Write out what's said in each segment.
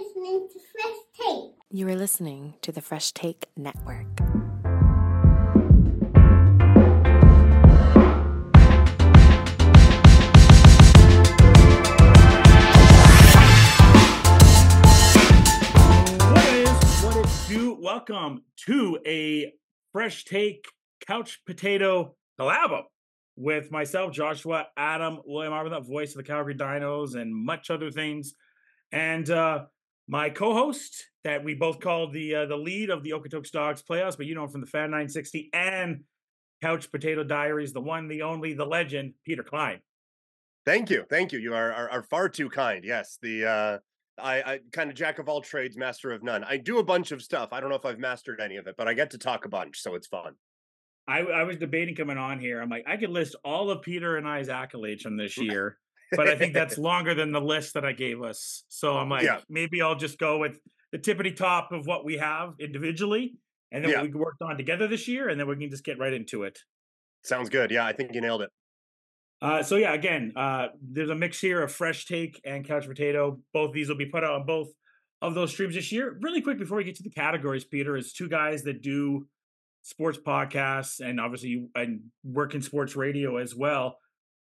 listening to Fresh Take. You are listening to the Fresh Take Network. What it is, what it do? Welcome to a fresh take couch potato collab with myself, Joshua, Adam, William Arbuthnot, voice of the Calgary Dinos, and much other things. And uh, my co-host that we both call the uh, the lead of the Okotoks Dawgs playoffs, but you know him from the Fan 960 and Couch Potato Diaries, the one, the only, the legend, Peter Klein. Thank you, thank you. You are are, are far too kind. Yes, the uh, I, I kind of jack of all trades, master of none. I do a bunch of stuff. I don't know if I've mastered any of it, but I get to talk a bunch, so it's fun. I, I was debating coming on here. I'm like, I could list all of Peter and I's accolades from this year, but I think that's longer than the list that I gave us. So I'm like, Yeah. maybe I'll just go with the tippity top of what we have individually, and then Yeah. we worked on together this year, and then we can just get right into it. Sounds good. Yeah, I think you nailed it. Uh, so yeah, again, uh, there's a mix here of fresh take and couch potato. Both these will be put out on both of those streams this year. Really quick before we get to the categories, Peter, is two guys that do sports podcasts and obviously you and work in sports radio as well.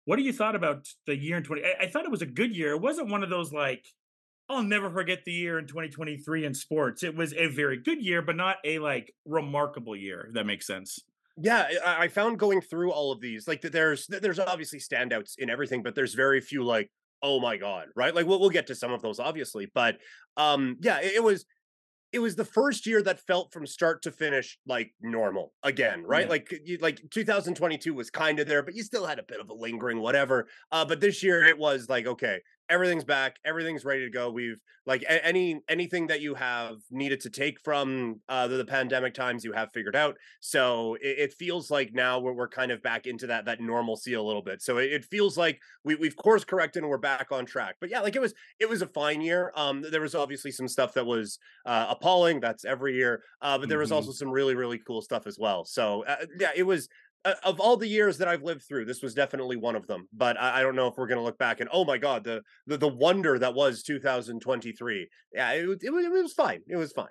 What do you thought about the year in 20? I, I thought it was a good year. It wasn't one of those like, I'll never forget the year in 2023 in sports. It was a very good year, but not a like remarkable year. If that makes sense. Yeah, I, found going through all of these like. There's there's obviously standouts in everything, but there's very few like oh my god, right? Like we'll we'll get to some of those obviously, but um yeah, it, it was it was the first year that felt from start to finish like normal again, right? Yeah. Like you, like 2022 was kind of there, but you still had a bit of a lingering whatever. Uh, but this year it was like okay, everything's back, everything's ready to go. We've like a- any anything that you have needed to take from uh, the, the pandemic times, you have figured out. So it, it feels like now we're, we're kind of back into that that normalcy a little bit. So it, it feels like we, we've course corrected and we're back on track. But yeah, like it was it was a fine year. Um, there was obviously some stuff that was uh, appalling. That's every year. Uh, but there was Mhm. also some really really cool stuff as well. So uh, yeah, it was. Of all the years that I've lived through, this was definitely one of them. But I, I don't know if we're going to look back and oh my god, the, the the wonder that was 2023. Yeah, it, was- it, it was fine. It was fine.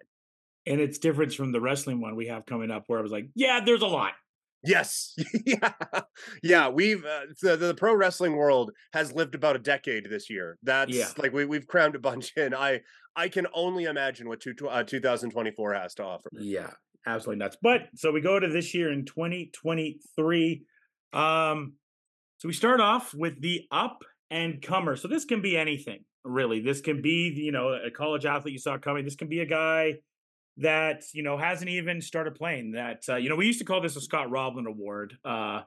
And it's different from the wrestling one we have coming up, where I was like, yeah, there's a lot. Yes, yeah, yeah. We've uh, the the pro wrestling world has lived about a decade this year. That's Yeah. like we we've crammed a bunch in. I I can only imagine what two, uh, 2024 has to offer. Yeah, absolutely nuts. But so we go to this year in 2023. Um, so we start off with the up and comer. So this can be anything, really. This can be, you know, a college athlete you saw coming. This can be a guy that, you know, hasn't even started playing. That, uh, you know, we used to call this a Scott Roblin Award, uh,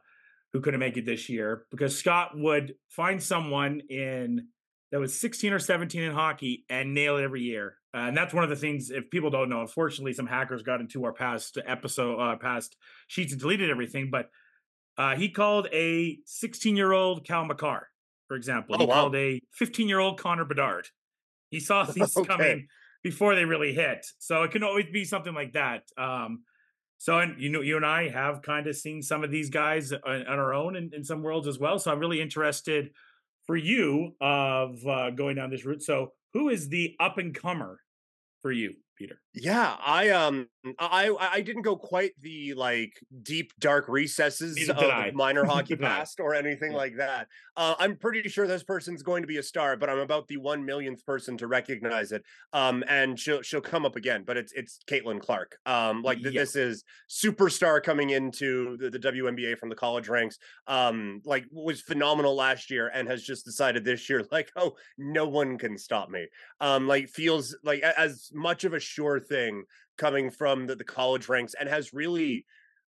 who couldn't make it this year because Scott would find someone in that was 16 or 17 in hockey and nail it every year. Uh, and that's one of the things, if people don't know, unfortunately, some hackers got into our past episode, uh, past sheets and deleted everything. But uh, he called a 16 year old Cale Makar, for example. Oh, he wow. called a 15 year old Connor Bedard. He saw these Okay. coming before they really hit. So it can always be something like that. Um, so, and you know, you and I have kind of seen some of these guys on, on our own in, in some worlds as well. So I'm really interested for you of uh, going down this route. So, who is the up and comer for you, Peter? Yeah, I um I I didn't go quite the like deep dark recesses Neither of minor hockey Neither did I. past or anything Yeah. like that. Uh, I'm pretty sure this person's going to be a star, but I'm about the one millionth person to recognize it. Um, and she'll she'll come up again, but it's it's Caitlin Clark. Um, like th- Yeah. this is superstar coming into the, the WNBA from the college ranks. Um, like was phenomenal last year and has just decided this year, like, oh, no one can stop me um like feels like as much of a sure thing coming from the, the college ranks and has really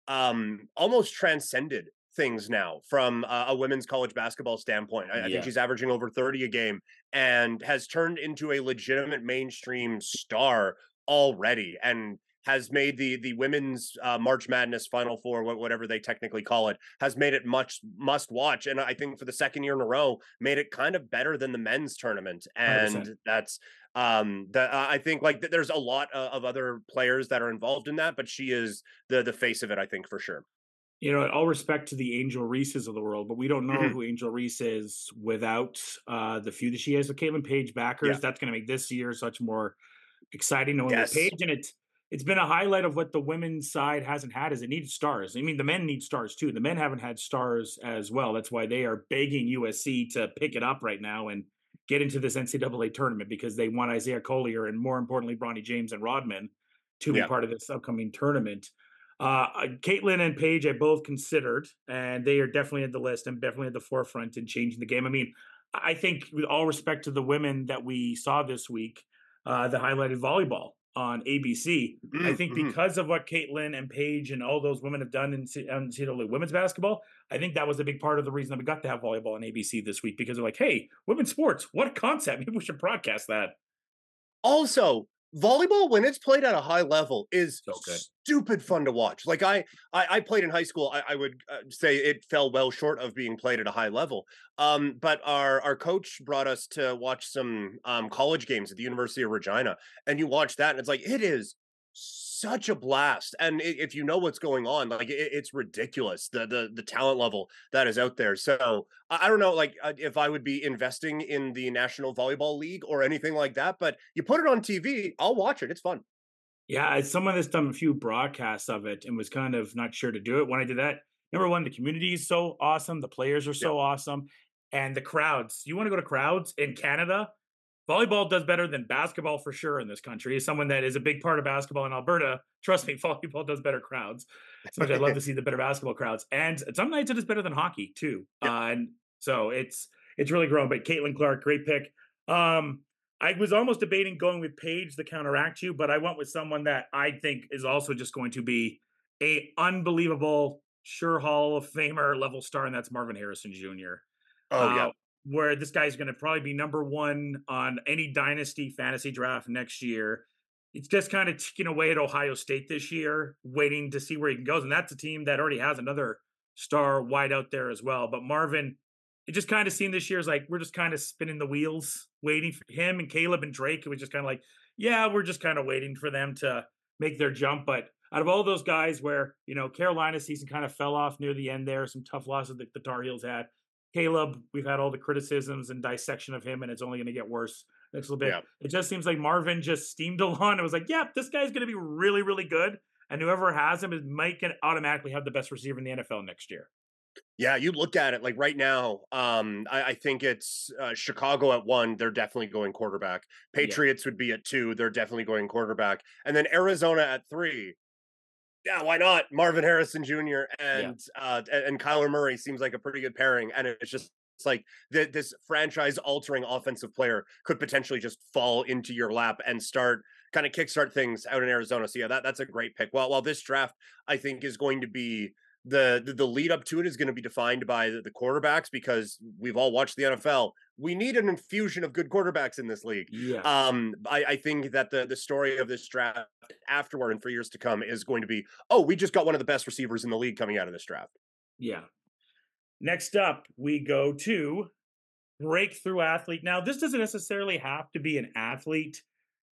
um almost transcended things now from a, a women's college basketball standpoint. I, I think she's averaging over 30 a game and has turned into a legitimate mainstream star already and has made the the women's uh, March Madness Final Four, whatever they technically call it, has made it much must watch, and I think for the second year in a row, made it kind of better than the men's tournament, 100%. and that's um that I think like th- there's a lot of, of other players that are involved in that, but she is the the face of it, I think for sure. you know, all respect to the Angel Reeses of the world, but we don't know Mhm. who Angel Reese is without uh, the feud that she has with Caitlin Paige Bueckers. Yeah. That's going to make this year such more exciting knowing Yes. Paige, and it's it's been a highlight of what the women's side hasn't had is it needs stars. I mean, the men need stars too. The men haven't had stars as well. That's why they are begging USC to pick it up right now and get into this NCAA tournament because they want Isaiah Collier and more importantly, Bronny James and Rodman to be part of this upcoming tournament. Uh, uh, Caitlin and Paige, I both considered, and they are definitely at the list and definitely at the forefront in changing the game. I mean, I think with all respect to the women that we saw this week, uh, the highlighted volleyball on ABC. I Mm, think mhm. because of what Caitlin and Paige and all those women have done in NCAA women's basketball, I think that was a big part of the reason that we got to have volleyball on ABC this week because they're like, hey, women's sports, what a concept. Maybe we should broadcast that. also volleyball when it's played at a high level is So good. stupid fun to watch like i i, I played in high school I, I would uh, say it fell well short of being played at a high level um but our our coach brought us to watch some um college games at the university of regina and you watch that and it's like it is such a blast and if you know what's going on like it's ridiculous the, the the talent level that is out there so I, don't know like uh, if i would be investing in the national volleyball league or anything like that but you put it on tv i'll watch it it's fun Yeah, as someone that's done a few broadcasts of it and was kind of not sure to do it when I did that. Number one, the community is so awesome. The players are so awesome. And the crowds. You want to go to crowds in Canada? Volleyball does better than basketball for sure in this country. As someone that is a big part of basketball in Alberta, trust me, volleyball does better crowds. So much I'd love to see the better basketball crowds. And some nights it is better than hockey too. Uh, and so it's it's really grown. But Caitlin Clark, great pick. Um, I was almost debating going with Paige to counteract you, but I went with someone that I think is also just going to be a unbelievable, sure Hall of Famer level star, and that's Marvin Harrison Jr. oh yeah Uh, where this guy's going to probably be number one on any dynasty fantasy draft next year. It's just kind of ticking away at Ohio State this year, waiting to see where he goes. And that's a team that already has another star wide out there as well. But Marvin, it just kind of seemed this year is like we're just kind of spinning the wheels, waiting for him and Caleb and Drake. It was just kind of like, yeah, we're just kind of waiting for them to make their jump. But out of all those guys, where you know Carolina season kind of fell off near the end, there some tough losses that the Tar Heels had. Caleb, we've had all the criticisms and dissection of him, and it's only going to get worse next little bit. Yeah. It just seems like Marvin just steamed along and was like, "Yep, this guy's going to be really, really good." And whoever has him is might get automatically have the best receiver in the NFL next year. Yeah, you look at it like right now. Um, I, I think it's uh, Chicago at one. They're definitely going quarterback. Patriots would be at two. They're definitely going quarterback. And then Arizona at three. Yeah, why not? Marvin Harrison Jr. and uh, and, Kyler Murray seems like a pretty good pairing. And it's just it's like th- this franchise-altering offensive player could potentially just fall into your lap and start kind of kickstart things out in Arizona. So yeah, that that's a great pick. Well, while this draft I think is going to be the, the the lead up to it is going to be defined by the, the quarterbacks because we've all watched the NFL. We need an infusion of good quarterbacks in this league. Yeah. Um, I, I think that the the story of this draft afterward and for years to come is going to be, oh, we just got one of the best receivers in the league coming out of this draft. Yeah. Next up, we go to breakthrough athlete. Now, this doesn't necessarily have to be an athlete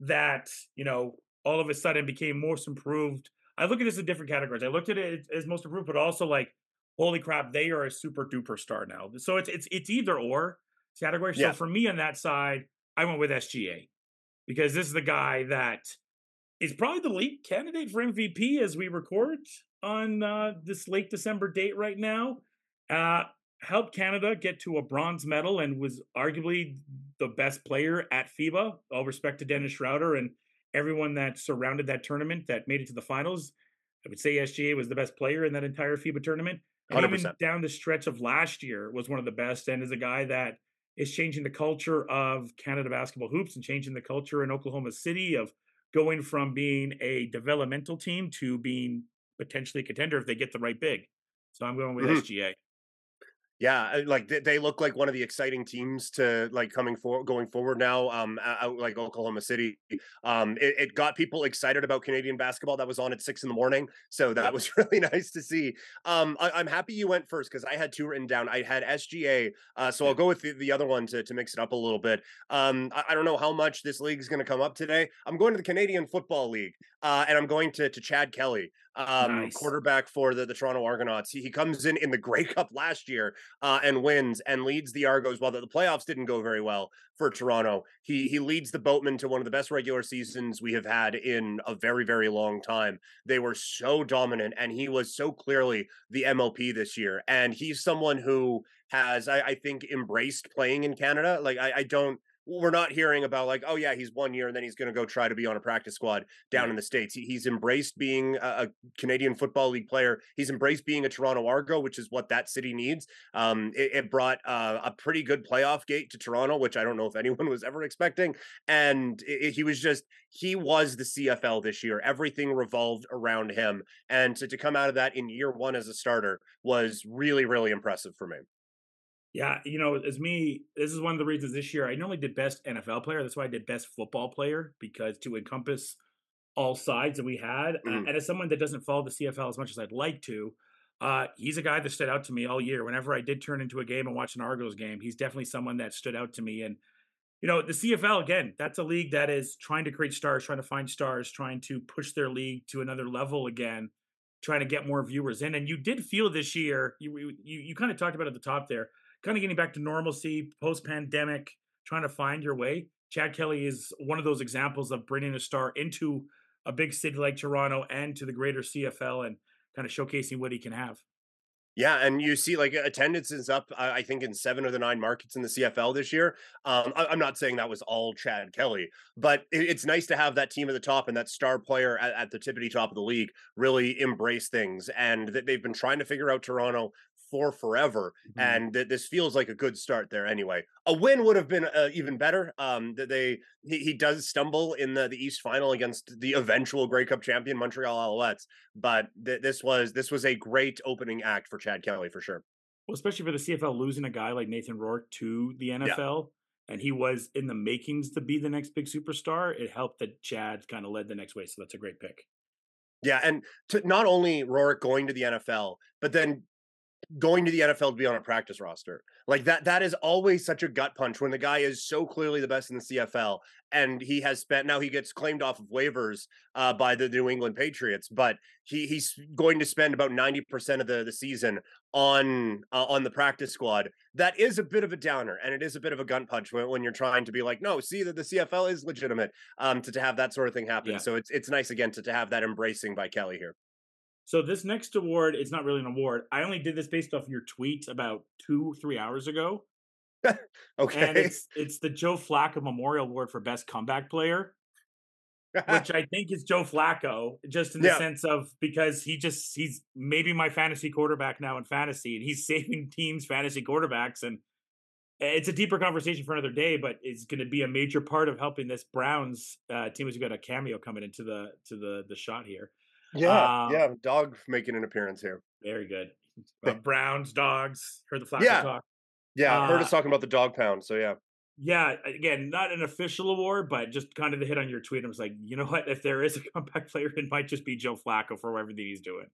that, you know, all of a sudden became most improved. I look at this in different categories. I looked at it as most improved, but also like, holy crap, they are a super duper star now. So it's it's it's either or category. So Yeah. for me on that side, I went with SGA because this is the guy that is probably the lead candidate for MVP as we record on uh, this late December date right now. Uh, helped Canada get to a bronze medal and was arguably the best player at FIBA. All respect to Dennis Schroeder and everyone that surrounded that tournament that made it to the finals. I would say SGA was the best player in that entire FIBA tournament. And 100%. down the stretch of last year was one of the best and is a guy that is changing the culture of Canada basketball hoops and changing the culture in Oklahoma City of going from being a developmental team to being potentially a contender if they get the right big. So I'm going with Mhm. SGA. Yeah, like they, they look like one of the exciting teams to like coming for going forward now. Um, out like Oklahoma City, um, it, it, got people excited about Canadian basketball. That was on at six in the morning, so that was really nice to see. Um, I, am happy you went first because I had two written down. I had SGA, uh, so I'll go with the, the other one to to mix it up a little bit. Um, I, I don't know how much this league is going to come up today. I'm going to the Canadian Football League, uh, and I'm going to to Chad Kelly um, nice. quarterback for the, the Toronto Argonauts. He, he comes in in the Grey Cup last year uh, and wins and leads the Argos. While the, the playoffs didn't go very well for Toronto, he he leads the Boatmen to one of the best regular seasons we have had in a very very long time. They were so dominant, and he was so clearly the MLP this year. And he's someone who has I, I think embraced playing in Canada. Like I, I don't we're not hearing about like, oh yeah, he's one year and then he's going to go try to be on a practice squad down yeah. in the states. He, he's embraced being a, a, Canadian Football League player. He's embraced being a Toronto Argo, which is what that city needs. Um, it, it, brought uh, a pretty good playoff gate to Toronto, which I don't know if anyone was ever expecting. And it, he was just he was the CFL this year. Everything revolved around him, and to, to come out of that in year one as a starter was really really impressive for me. Yeah, you know, as me, this is one of the reasons this year I normally did best NFL player. That's why I did best football player because to encompass all sides that we had, mm-hmm. and as someone that doesn't follow the CFL as much as I'd like to, uh, he's a guy that stood out to me all year. Whenever I did turn into a game and watch an Argos game, he's definitely someone that stood out to me. And you know, the CFL again, that's a league that is trying to create stars, trying to find stars, trying to push their league to another level again, trying to get more viewers in. And you did feel this year, you you you kind of talked about at the top there kind of getting back to normalcy post pandemic, trying to find your way. Chad Kelly is one of those examples of bringing a star into a big city like Toronto and to the greater CFL and kind of showcasing what he can have. Yeah, and you see, like attendance is up. I think in seven of the nine markets in the CFL this year. Um, I, am not saying that was all Chad Kelly, but it, it's nice to have that team at the top and that star player at, at the tippity top of the league really embrace things. And that they've been trying to figure out Toronto for forever. Mm-hmm. And th- this feels like a good start there anyway. A win would have been uh, even better. Um, that they he, he does stumble in the, the East final against the eventual Grey Cup champion Montreal Alouettes, but th- this was this was a great opening act for Chad Kelly for sure. Well, especially for the CFL losing a guy like Nathan Rourke to the NFL. Yeah. And he was in the makings to be the next big superstar. It helped that Chad kind of led the next way. So that's a great pick. Yeah, and to not only Rourke going to the NFL, but then going to the NFL to be on a practice roster. Like that that is always such a gut punch when the guy is so clearly the best in the CFL and he has spent now he gets claimed off of waivers uh, by the New England Patriots, but he he's going to spend about 90% of the the season on uh, on the practice squad. That is a bit of a downer and it is a bit of a gun punch when, when you're trying to be like, no, see that the CFL is legitimate um to, to have that sort of thing happen. Yeah. So it's it's nice again to, to have that embracing by Kelly here. So this next award is not really an award. I only did this based off your tweet about two, three hours ago. okay. And it's it's the Joe Flacco Memorial Award for Best Comeback Player, which I think is Joe Flacco, just in the yeah. sense of because he just he's maybe my fantasy quarterback now in fantasy, and he's saving teams fantasy quarterbacks, and it's a deeper conversation for another day, but it's going to be a major part of helping this Browns uh, team. Has got a cameo coming into the to the the shot here. Yeah, um, yeah, dog making an appearance here. Very good. Uh, Browns, dogs. Heard the Flacco yeah. talk. Yeah, uh, heard us talking about the dog pound. So yeah. Yeah, again, not an official award, but just kind of the hit on your tweet. I was like, you know what? If there is a comeback player, it might just be Joe Flacco for everything he's doing.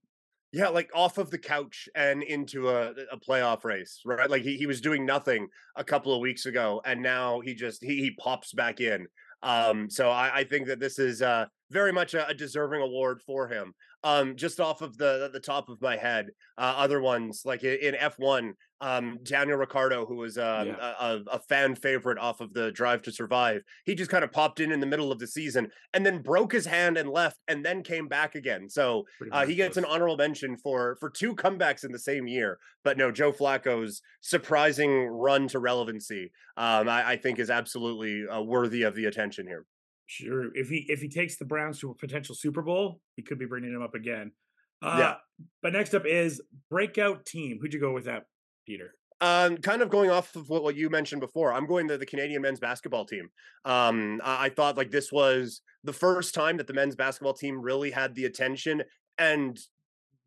Yeah, like off of the couch and into a, a playoff race, right? Like he, he was doing nothing a couple of weeks ago, and now he just he, he pops back in. Um, so I, I think that this is uh very much a, a deserving award for him. Um, just off of the the top of my head, uh, other ones like in F one, um, Daniel Ricciardo, who was um, yeah. a, a, fan favorite off of the Drive to Survive, he just kind of popped in in the middle of the season and then broke his hand and left, and then came back again. So uh, he gets an honorable mention for for two comebacks in the same year. But no, Joe Flacco's surprising run to relevancy, um, I, I, think, is absolutely uh, worthy of the attention here. Sure. If he if he takes the Browns to a potential Super Bowl, he could be bringing them up again. Uh, yeah. But next up is breakout team. Who'd you go with that, Peter? Um, kind of going off of what, what you mentioned before, I'm going to the Canadian men's basketball team. Um, I, I thought like this was the first time that the men's basketball team really had the attention and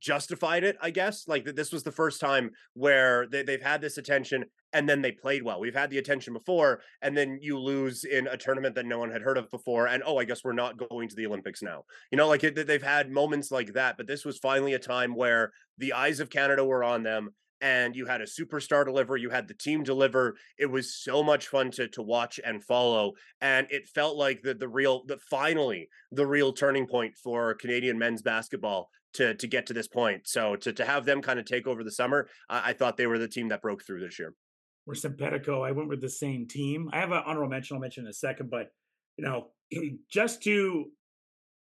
justified it, I guess. Like that this was the first time where they, they've had this attention and then they played well. We've had the attention before, and then you lose in a tournament that no one had heard of before. And oh, I guess we're not going to the Olympics now. You know, like it, they've had moments like that, but this was finally a time where the eyes of Canada were on them and you had a superstar deliver you had the team deliver it was so much fun to to watch and follow and it felt like the the real the finally the real turning point for Canadian men's basketball to to get to this point so to to have them kind of take over the summer I, I thought they were the team that broke through this year we're Simpetico. I went with the same team. I have an honorable mention I'll mention in a second, but you know, just to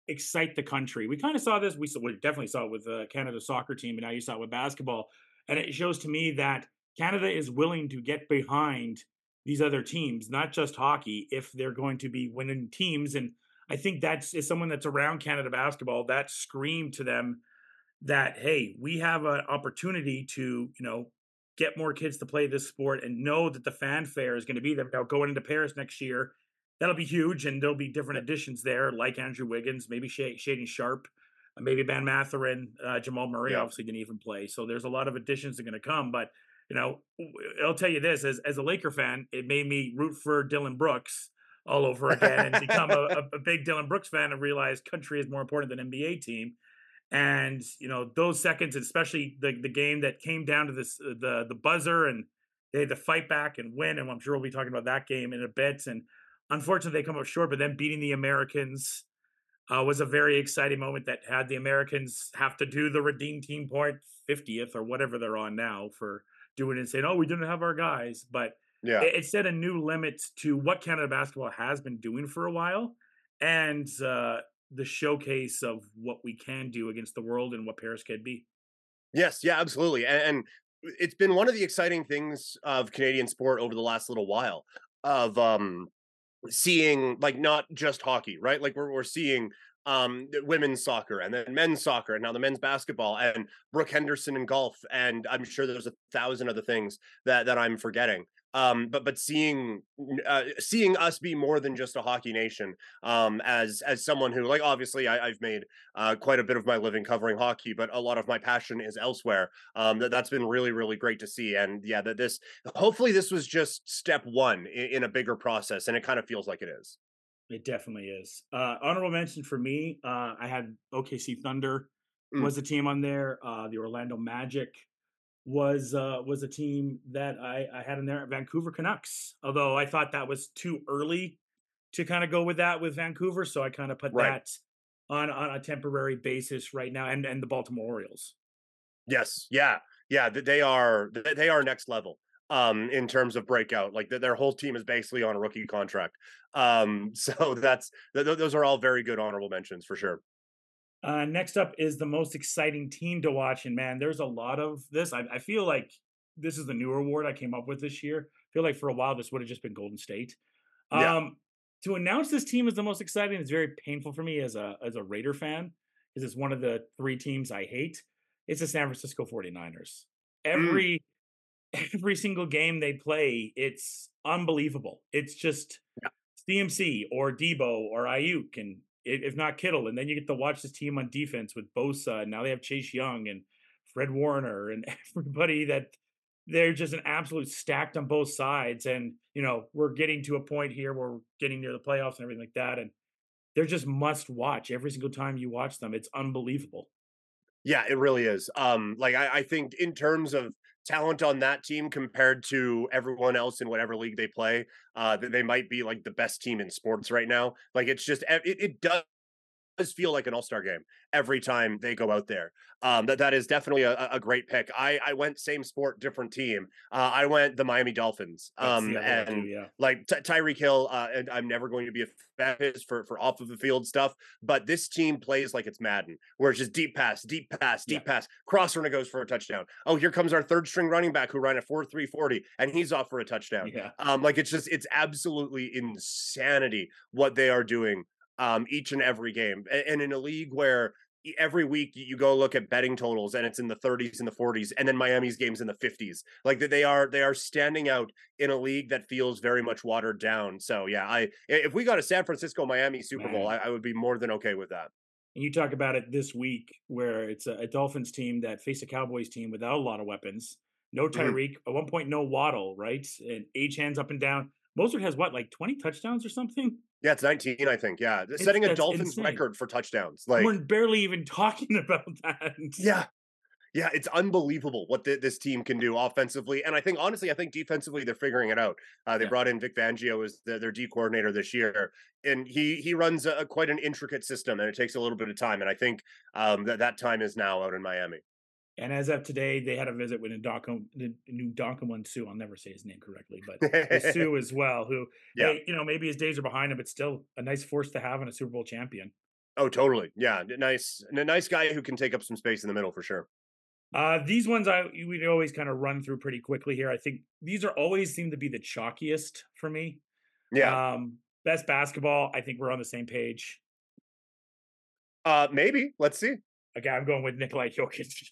excite the country, we kind of saw this. We, we definitely saw it with the Canada soccer team, and now you saw it with basketball. And it shows to me that Canada is willing to get behind these other teams, not just hockey, if they're going to be winning teams. And I think that's as someone that's around Canada basketball, that screamed to them that hey, we have an opportunity to you know get more kids to play this sport and know that the fanfare is going to be there. Now going into Paris next year, that'll be huge, and there'll be different additions there, like Andrew Wiggins, maybe Shaedon Sharpe, uh, maybe Ben Mathurin, uh, Jamal Murray. Yeah. Obviously, didn't even play, so there's a lot of additions that are going to come. But you know, I'll tell you this: as as a Laker fan, it made me root for Dillon Brooks all over again and become a, a, big Dillon Brooks fan and realize country is more important than NBA team. And you know those seconds, especially the the game that came down to this uh, the the buzzer, and they had to fight back and win. And I'm sure we'll be talking about that game in a bit. And unfortunately, they come up short. But then beating the Americans uh, was a very exciting moment that had the Americans have to do the redeem team point 50th or whatever they're on now for doing it and saying, "Oh, we didn't have our guys," but yeah, it, it set a new limit to what Canada basketball has been doing for a while. And uh, the showcase of what we can do against the world and what Paris could be. Yes, yeah, absolutely. And, and it's been one of the exciting things of Canadian sport over the last little while of um seeing like not just hockey, right? Like we're we're seeing um women's soccer and then men's soccer and now the men's basketball and Brooke Henderson in golf and I'm sure there's a thousand other things that that I'm forgetting um, but but seeing uh, seeing us be more than just a hockey nation um, as as someone who like obviously I, have made uh, quite a bit of my living covering hockey, but a lot of my passion is elsewhere. Um, that that's been really really great to see, and yeah, that this hopefully this was just step one in, in a bigger process, and it kind of feels like it is. It definitely is. Uh, honorable mention for me, uh, I had OKC Thunder mm. was the team on there. Uh, the Orlando Magic was uh, was a team that I, I had in there, Vancouver Canucks. Although I thought that was too early to kind of go with that with Vancouver, so I kind of put right. that on on a temporary basis right now, and and the Baltimore Orioles. Yes, yeah, yeah. They are they are next level um in terms of breakout like their whole team is basically on a rookie contract um so that's th- those are all very good honorable mentions for sure uh, next up is the most exciting team to watch, and man, there's a lot of this. I, I, feel like this is the new award I came up with this year. I feel like for a while this would have just been Golden State. Yeah. Um, to announce this team as the most exciting is very painful for me as a as a Raider fan because it's one of the three teams I hate. It's the San Francisco 49ers. Mm. Every mm. every single game they play, it's unbelievable. It's just yeah. CMC or Deebo or Aiyuk and if not Kittle. And then you get to watch this team on defense with Bosa. And now they have Chase Young and Fred Warner and everybody that they're just an absolute stacked on both sides. And, you know, we're getting to a point here where we're getting near the playoffs and everything like that. And they're just must watch every single time you watch them. It's unbelievable. Yeah, it really is. Um, like I, I think in terms of talent on that team compared to everyone else in whatever league they play, uh, they might be like the best team in sports right now. Like it's just it, it does does feel like an all-star game every time they go out there. Um, that that is definitely a, a great pick. I I went same sport, different team. Uh, I went the Miami Dolphins. Um, and yeah. like Ty- Tyreek Hill, uh, and I'm never going to be a fan of for for off of the field stuff. But this team plays like it's Madden, where it's just deep pass, deep pass, deep yeah. pass. Cross runner goes for a touchdown. Oh, here comes our third string running back who ran a four three forty, and he's off for a touchdown. Yeah. Um, like it's just it's absolutely insanity what they are doing um, each and every game. And in a league where every week you go look at betting totals and it's in the 30s and the 40s and then Miami's games in the 50s like they are they are standing out in a league that feels very much watered down so yeah I if we got a San Francisco Miami Super Bowl I, I, would be more than okay with that And you talk about it this week, where it's a, a Dolphins team that faced a Cowboys team without a lot of weapons. No Mhm. Tyreek. At one point, no Waddle. Right, and age hands up and down. Mostert has what, like twenty touchdowns or something? Yeah, it's 19, I think. Yeah, setting a Dolphins insane. record for touchdowns. Like, We're barely even talking about that. yeah, yeah, it's unbelievable what th- this team can do offensively, and I think honestly, I think defensively they're figuring it out. Uh, they Yeah. brought in Vic Fangio as their, their D coordinator this year, and he he runs a, quite an intricate system, and it takes a little bit of time. And I think um, that that time is now out in Miami. And as of today, they had a visit with Ndonkum, Ndonkum Suh. I'll never say his name correctly, but Suh as well, who, Yeah. hey, you know, maybe his days are behind him, but still a nice force to have and a Super Bowl champion. Oh, totally. Yeah, nice, a nice guy who can take up some space in the middle for sure. Uh, these ones I we always kind of run through pretty quickly here. I think these are always seem to be the chalkiest for me. Yeah, Um, best basketball. I think we're on the same page. uh, maybe. Let's see. Okay, I'm going with Nikolai Jokic.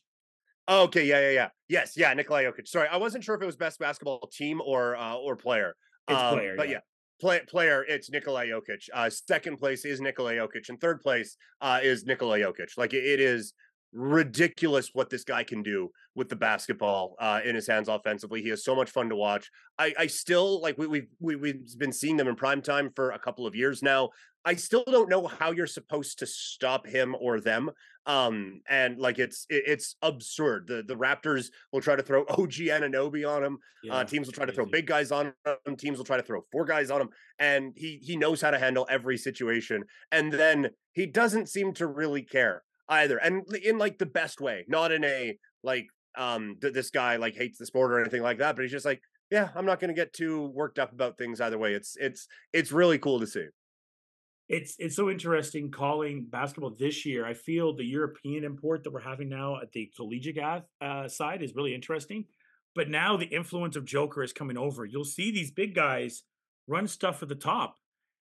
Okay, yeah, yeah, yeah. Yes, yeah, Nikolai Jokic. Sorry, I wasn't sure if it was best basketball team or uh, or player. It's Um, player, but yeah. yeah. Play, player, it's Nikolai Jokic. Uh, second place is Nikolai Jokic, and third place uh, is Nikolai Jokic. Like it, it is ridiculous what this guy can do with the basketball uh, in his hands offensively. He is so much fun to watch. I, I still like we, we've we, we've been seeing them in prime time for a couple of years now. I still don't know how you're supposed to stop him or them. Um, and like it's it, it's absurd. The the Raptors will try to throw OG and Anunoby on him. Yeah, Uh, teams will try to throw big guys on him. Teams will try to throw four guys on him, and he he knows how to handle every situation. And then he doesn't seem to really care either, and in like the best way, not in a like um th- this guy like hates the sport or anything like that. But he's just like, yeah, I'm not going to get too worked up about things either way. It's it's it's really cool to see. It's it's so interesting calling basketball this year. I feel the European import that we're having now at the collegiate uh, side is really interesting. But now the influence of Joker is coming over. You'll see these big guys run stuff at the top.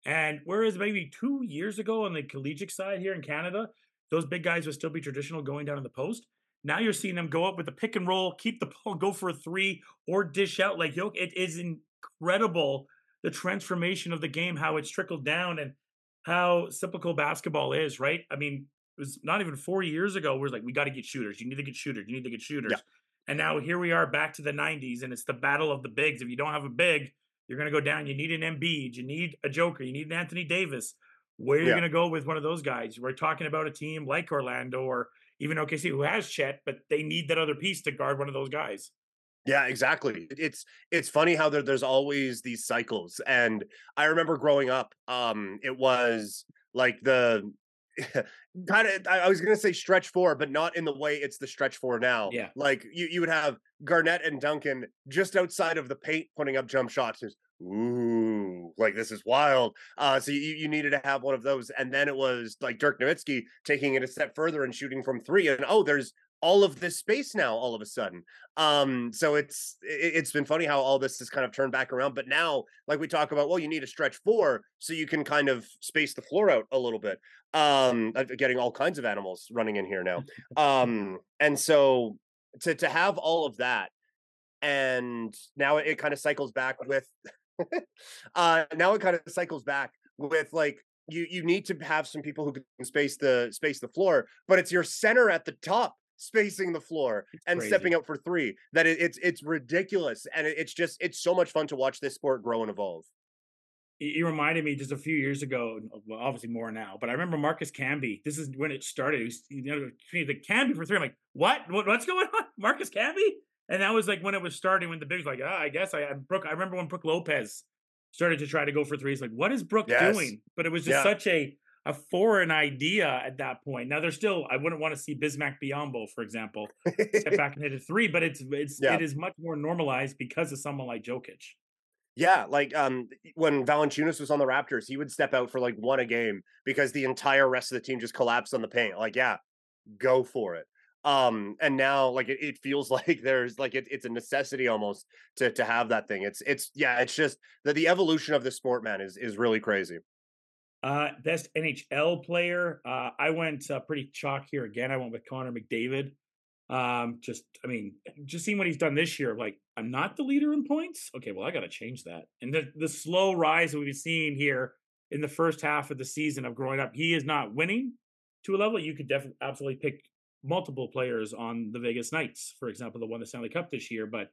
And whereas maybe two years ago on the collegiate side here in Canada, those big guys would still be traditional going down in the post. Now you're seeing them go up with the pick and roll, keep the ball, go for a three, or dish out like yo. It is incredible the transformation of the game, how it's trickled down, and how cyclical basketball is. Right? I mean, it was not even four years ago. Where it's like we got to get shooters. You need to get shooters. You need to get shooters. And now here we are back to the 90s, and it's the battle of the bigs. If you don't have a big, you're going to go down. You need an Embiid. You need a Joker. You need an Anthony Davis. Where are you Yeah. going to go with one of those guys? We're talking about a team like Orlando or even OKC who has Chet, but they need that other piece to guard one of those guys. Yeah, exactly. It's it's funny how there, there's always these cycles, and I remember growing up, um, it was like the kind of I was gonna say stretch four, but not in the way it's the stretch four now. Yeah. like you you would have Garnett and Duncan just outside of the paint putting up jump shots. Just, Ooh, like this is wild. Uh, so you you needed to have one of those, and then it was like Dirk Nowitzki taking it a step further and shooting from three, and oh, there's all of this space now all of a sudden. Um so it's it, it's been funny how all this has kind of turned back around but now like we talk about well you need a stretch four so you can kind of space the floor out a little bit um getting all kinds of animals running in here now. Um and so to to have all of that and now it, kind of cycles back with uh now it kind of cycles back with like you you need to have some people who can space the space the floor but it's your center at the top spacing the floor and crazy. stepping out for three that it, it's it's ridiculous and it, it's just it's so much fun to watch this sport grow and evolve You reminded me just a few years ago, well, obviously more now, but I remember Marcus Camby. This is when it started. He was, you know, the Camby for three. I'm like, what? what? What's going on? Marcus Camby? And that was like when it was starting, when the bigs like, ah, I guess I, I Brook. I remember when Brook Lopez started to try to go for threes. Like, what is Brook Yes. doing? But it was just Yeah. such a a foreign idea at that point. Now there's still, I wouldn't want to see Bismack Biyombo, for example, step back and hit a three, but it's it's Yeah. it is much more normalized because of someone like Jokic. Yeah, like um when Valanciunas was on the Raptors, he would step out for like one a game because the entire rest of the team just collapsed on the paint. Like, yeah, go for it. Um, and now like it, it feels like there's like it, it's a necessity almost to to have that thing. It's it's yeah, it's just that the evolution of the sport, man, is is really crazy. Uh, best NHL player. Uh, I went uh, pretty chalk here again. I went with Connor McDavid. Um, just, I mean, just seeing what he's done this year. Like, I'm not the leader in points. Okay, well, I got to change that. And the the slow rise that we've seen here in the first half of the season of growing up, he is not winning, to a level, you could definitely absolutely pick multiple players on the Vegas Knights, for example, the won the Stanley Cup this year. But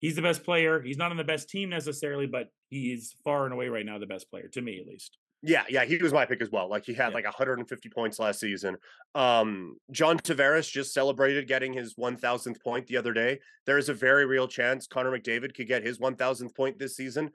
he's the best player. He's not on the best team necessarily, but he's far and away right now the best player to me, at least. Yeah, yeah, he was my pick as well. Like he had Yeah. like 150 points last season. Um, John Tavares just celebrated getting his 1000th point the other day. There is a very real chance Connor McDavid could get his 1000th point this season.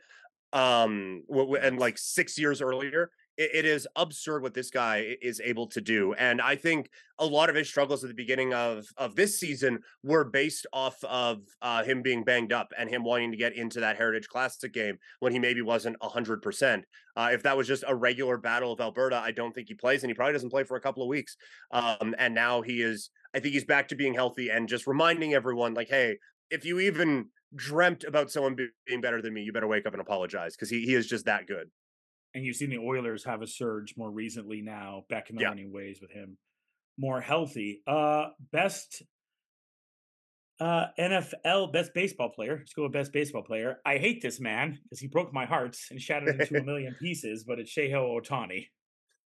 Um, and like six years earlier, it, is absurd what this guy is able to do. And I think a lot of his struggles at the beginning of of this season were based off of uh, him being banged up and him wanting to get into that Heritage Classic game when he maybe wasn't hundred percent. Uh, if that was just a regular battle of Alberta, I don't think he plays, and he probably doesn't play for a couple of weeks. Um, and now he is, I think he's back to being healthy and just reminding everyone, like, hey, if you even dreamt about someone be- being better than me, you better wake up and apologize because he he is just that good. And you've seen the Oilers have a surge more recently now, back in the Yeah. winning ways with him more healthy. Uh best uh NFL best baseball player. Let's go with best baseball player. I hate this man because he broke my heart and shattered into a million pieces, but it's Shohei Ohtani.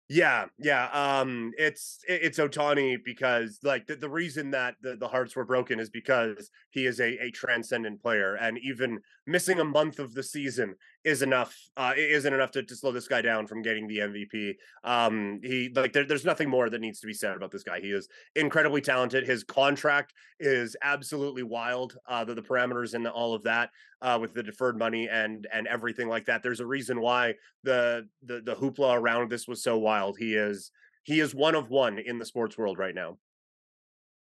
Yeah, yeah. Um, it's it's Ohtani because like the, the reason that the, the hearts were broken is because he is a, a transcendent player, and even missing a month of the season is enough. Uh, isn't enough to, to slow this guy down from getting the MVP. Um, he like there, there's nothing more that needs to be said about this guy. He is incredibly talented. His contract is absolutely wild. Uh, the, the parameters and all of that, uh, with the deferred money and and everything like that. There's a reason why the the the hoopla around this was so wild. He is he is one of one in the sports world right now.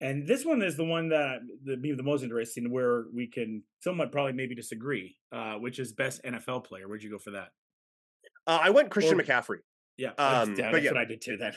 And this one is the one that be the most interesting, where we can somewhat probably maybe disagree, uh, which is best NFL player. Where'd you go for that? Uh, I went Christian Or- McCaffrey. Yeah, Um, but that's yeah. what I did too. Then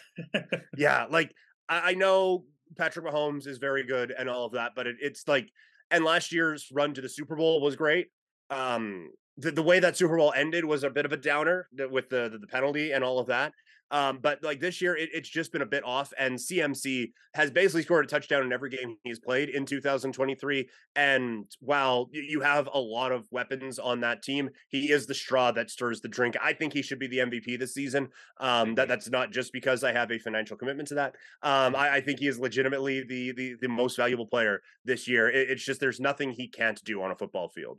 Yeah, like I, I know Patrick Mahomes is very good and all of that, but it, it's like and last year's run to the Super Bowl was great. Um, the, the way that Super Bowl ended was a bit of a downer with the, the the penalty and all of that. Um, but like this year, it, it's just been a bit off. And CMC has basically scored a touchdown in every game he's played in 2023. And while you have a lot of weapons on that team, he is the straw that stirs the drink. I think he should be the MVP this season. Um, that that's not just because I have a financial commitment to that. Um, I, I think he is legitimately the the the most valuable player this year. It, it's just there's nothing he can't do on a football field.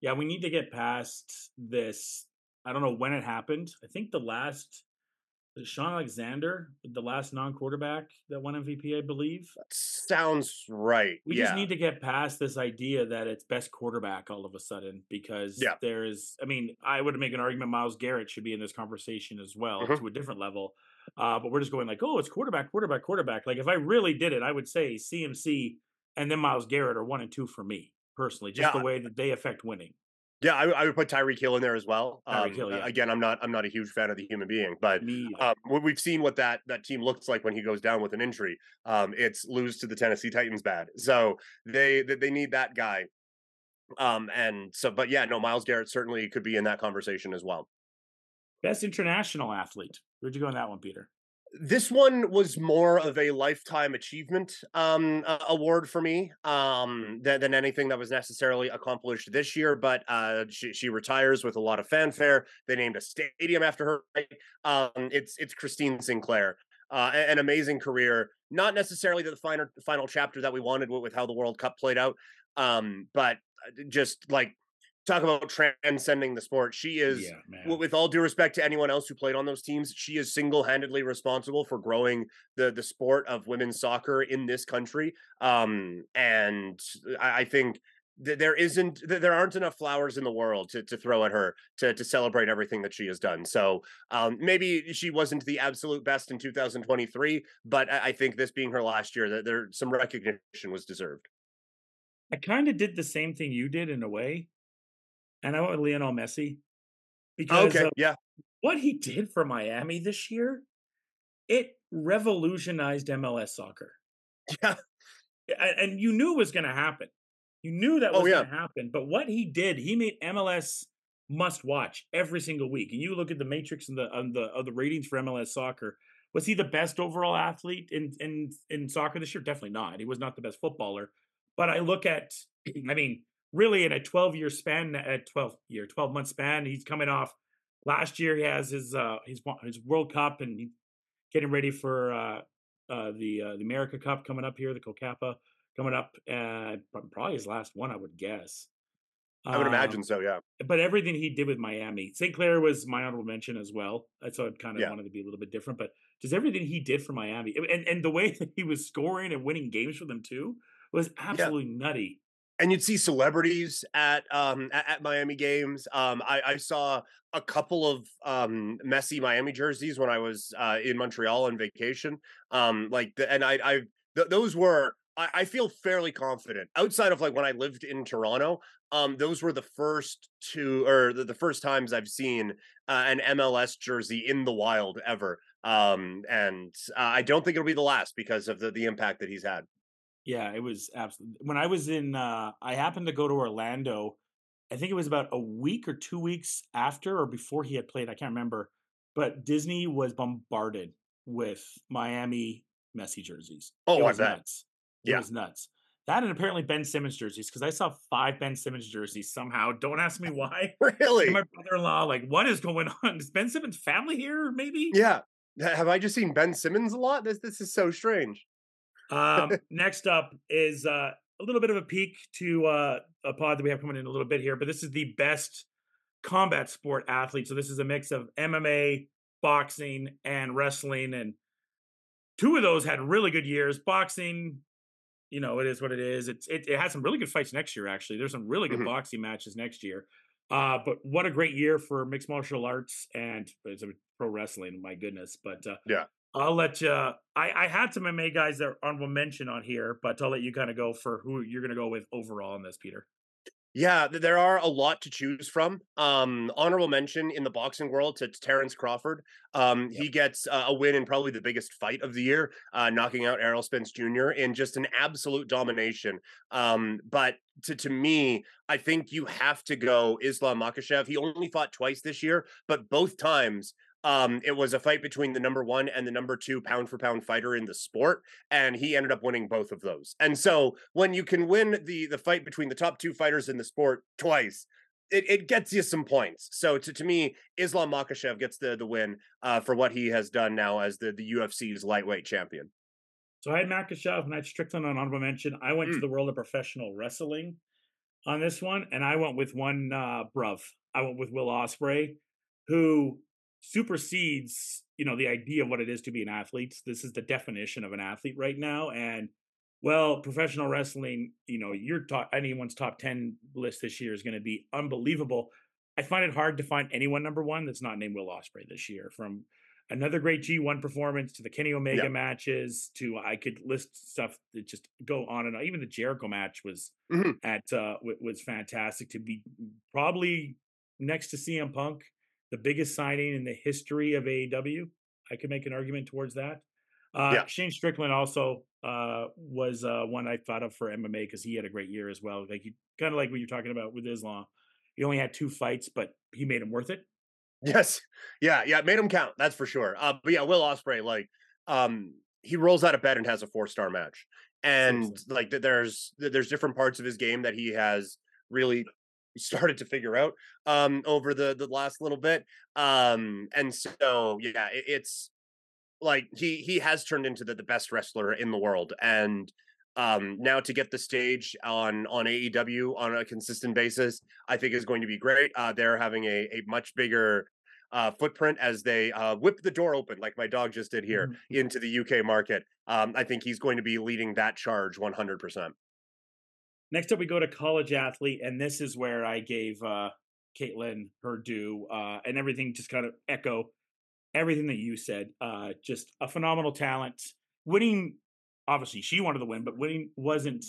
Yeah, we need to get past this. I don't know when it happened. I think the last Shaun Alexander, the last non-quarterback that won MVP, I believe. Sounds right. We yeah. just need to get past this idea that it's best quarterback all of a sudden because Yeah. there's I mean, I would make an argument Myles Garrett should be in this conversation as well Mhm. to a different level. Uh, but we're just going like, oh, it's quarterback, quarterback, quarterback. Like if I really did it, I would say CMC and then Myles Garrett are one and two for me personally, just Yeah. the way that they affect winning. Yeah, I, I would put Tyreek Hill in there as well. Um, Hill, yeah. Again, I'm not I'm not a huge fan of the human being, but um, we- we've seen what that that team looks like when he goes down with an injury. Um, it's lose to the Tennessee Titans bad. So they they, they need that guy. Um, and so, but yeah, no, Myles Garrett certainly could be in that conversation as well. best international athlete. Where'd you go on that one, Peter? This one was more of a lifetime achievement um award for me um than, than anything that was necessarily accomplished this year but uh she, she retires with a lot of fanfare. They named a stadium after her um it's it's christine sinclair uh an amazing career. Not necessarily the final final chapter that we wanted with, with how the world cup played out um but uh, just like talk about transcending the sport she is yeah, with all due respect to anyone else who played on those teams, she is single-handedly responsible for growing the the sport of women's soccer in this country. Um, and I, I think th- there isn't th- there aren't enough flowers in the world to to throw at her to to celebrate everything that she has done. So um, maybe she wasn't the absolute best in 2023, but I, I think this being her last year, that there some recognition was deserved. I kind of did the same thing you did in a way, and I went with Lionel Messi because Okay, yeah, what he did for Miami this year. It revolutionized MLS soccer, yeah, and you knew it was going to happen. You knew that Oh, was yeah. going to happen. But what he did, he made MLS must watch every single week. And you look at the matrix and the on the of the ratings for MLS soccer. Was he the best overall athlete in in in soccer this year? Definitely not. He was not the best footballer. But I look at, I mean, really in a 12 year span, at 12 year, 12 month span, he's coming off. Last year he has his uh his his World Cup and he's getting ready for uh uh, the uh, the America Cup coming up here, the COCAPA coming up, uh, probably his last one, I would guess. I would Um, imagine so. Yeah. but everything he did with Miami, Sinclair was my honorable mention as well. Uh, So I kind of Yeah. wanted to be a little bit different, but just everything he did for Miami and, and the way that he was scoring and winning games for them too was absolutely nutty. And you'd see celebrities at um at, at Miami games. Um, I, I saw a couple of um Messi Miami jerseys when I was uh, in Montreal on vacation. Um, like the, and I I th- those were. I, I feel fairly confident outside of like when I lived in Toronto. Um, those were the first two or the, the first times I've seen uh, an MLS jersey in the wild ever. Um, and uh, I don't think it'll be the last because of the the impact that he's had. Yeah, it was absolutely. When I was in, uh, I happened to go to Orlando. I think it was about a week or two weeks after or before he had played. I can't remember, but Disney was bombarded with Miami Messi jerseys. Oh, it was bet. nuts. It Yeah. was nuts. That and apparently Ben Simmons jerseys because I saw five Ben Simmons jerseys somehow. Don't ask me why. Really? And my brother-in-law, like, what is going on? Is Ben Simmons' family here? Maybe. Yeah. Have I just seen Ben Simmons a lot? This this is so strange. Um, next up is uh, a little bit of a peek to uh, a pod that we have coming in a little bit here, but this is the best combat sport athlete. So this is a mix of MMA, boxing, and wrestling, and two of those had really good years. Boxing, you know, it is what it is. It's it, it has some really good fights next year. Actually, there's some really good Mhm. boxing matches next year. Uh, but what a great year for mixed martial arts and it's a pro wrestling. My goodness, but uh, Yeah. I'll let you. I, I had some MMA guys that are honorable mention on here, but I'll let you kind of go for who you're going to go with overall in this, Peter. Yeah, there are a lot to choose from. Um, honorable mention in the boxing world to Terrence Crawford. Um, He gets uh, a win in probably the biggest fight of the year, uh, knocking out Errol Spence Jr. in just an absolute domination. Um, but to to me, I think you have to go Islam Makhachev. He only fought twice this year, but both times um, it was a fight between the number one and the number two pound for pound fighter in the sport, and he ended up winning both of those. And so when you can win the the fight between the top two fighters in the sport twice, it, it gets you some points. So to, to me, Islam Makhachev gets the the win uh, for what he has done now as the the UFC's lightweight champion. So I had Makhachev and I had Strickland on honorable mention. I went to Mm. the world of professional wrestling on this one, and I went with one uh, bruv. I went with Will Ospreay, who supersedes you know the idea of what it is to be an athlete. This is the definition of an athlete right now, and well, professional wrestling, you know, your top anyone's top ten list this year is going to be unbelievable. I find it hard to find anyone number one that's not named Will Ospreay this year. From another great G1 performance to the Kenny Omega Yeah. matches to I could list stuff that just go on and on. Even the Jericho match was Mhm. at uh w- was fantastic to be probably next to CM Punk, the biggest signing in the history of AEW. I could make an argument towards that. Uh Yeah. Shane Strickland also uh was uh one I thought of for MMA because he had a great year as well. Like kind of like what you're talking about with Islam. He only had two fights, but he made him worth it. Yes, yeah, yeah, made him count. That's for sure. Uh, but yeah, Will Ospreay, like, um, he rolls out of bed and has a four star match, and like, there's there's different parts of his game that he has really started to figure out um over the the last little bit um and so yeah it, it's like he he has turned into the, the best wrestler in the world and um now to get the stage on on AEW on a consistent basis I think is going to be great. Uh they're having a a much bigger uh footprint as they uh whip the door open like my dog just did here Mhm. into the UK market. Um I think he's going to be leading that charge 100% Next up, we go to college athlete, and this is where I gave uh, Caitlin her due, uh, and everything just kind of echo everything that you said. Uh, just a phenomenal talent. Winning, obviously, she wanted to win, but winning wasn't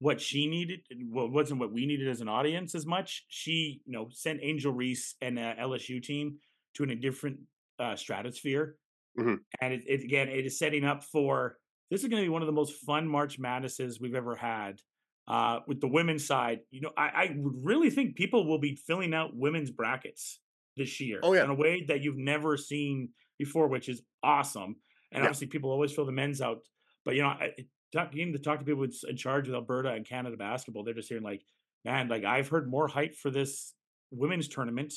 what she needed. Well, wasn't what we needed as an audience as much. She, you know, sent Angel Reese and uh, LSU team to a different uh, stratosphere, Mhm. and it, it again, it is setting up for. This is going to be one of the most fun March Madnesses we've ever had uh, with the women's side, you know, I, I would really think people will be filling out women's brackets this year Oh, yeah. in a way that you've never seen before, which is awesome. And Yeah. obviously, people always fill the men's out. But you know, I, I- talk, even to talk to people who's in charge of Alberta and Canada basketball, they're just hearing like, man, like I've heard more hype for this women's tournament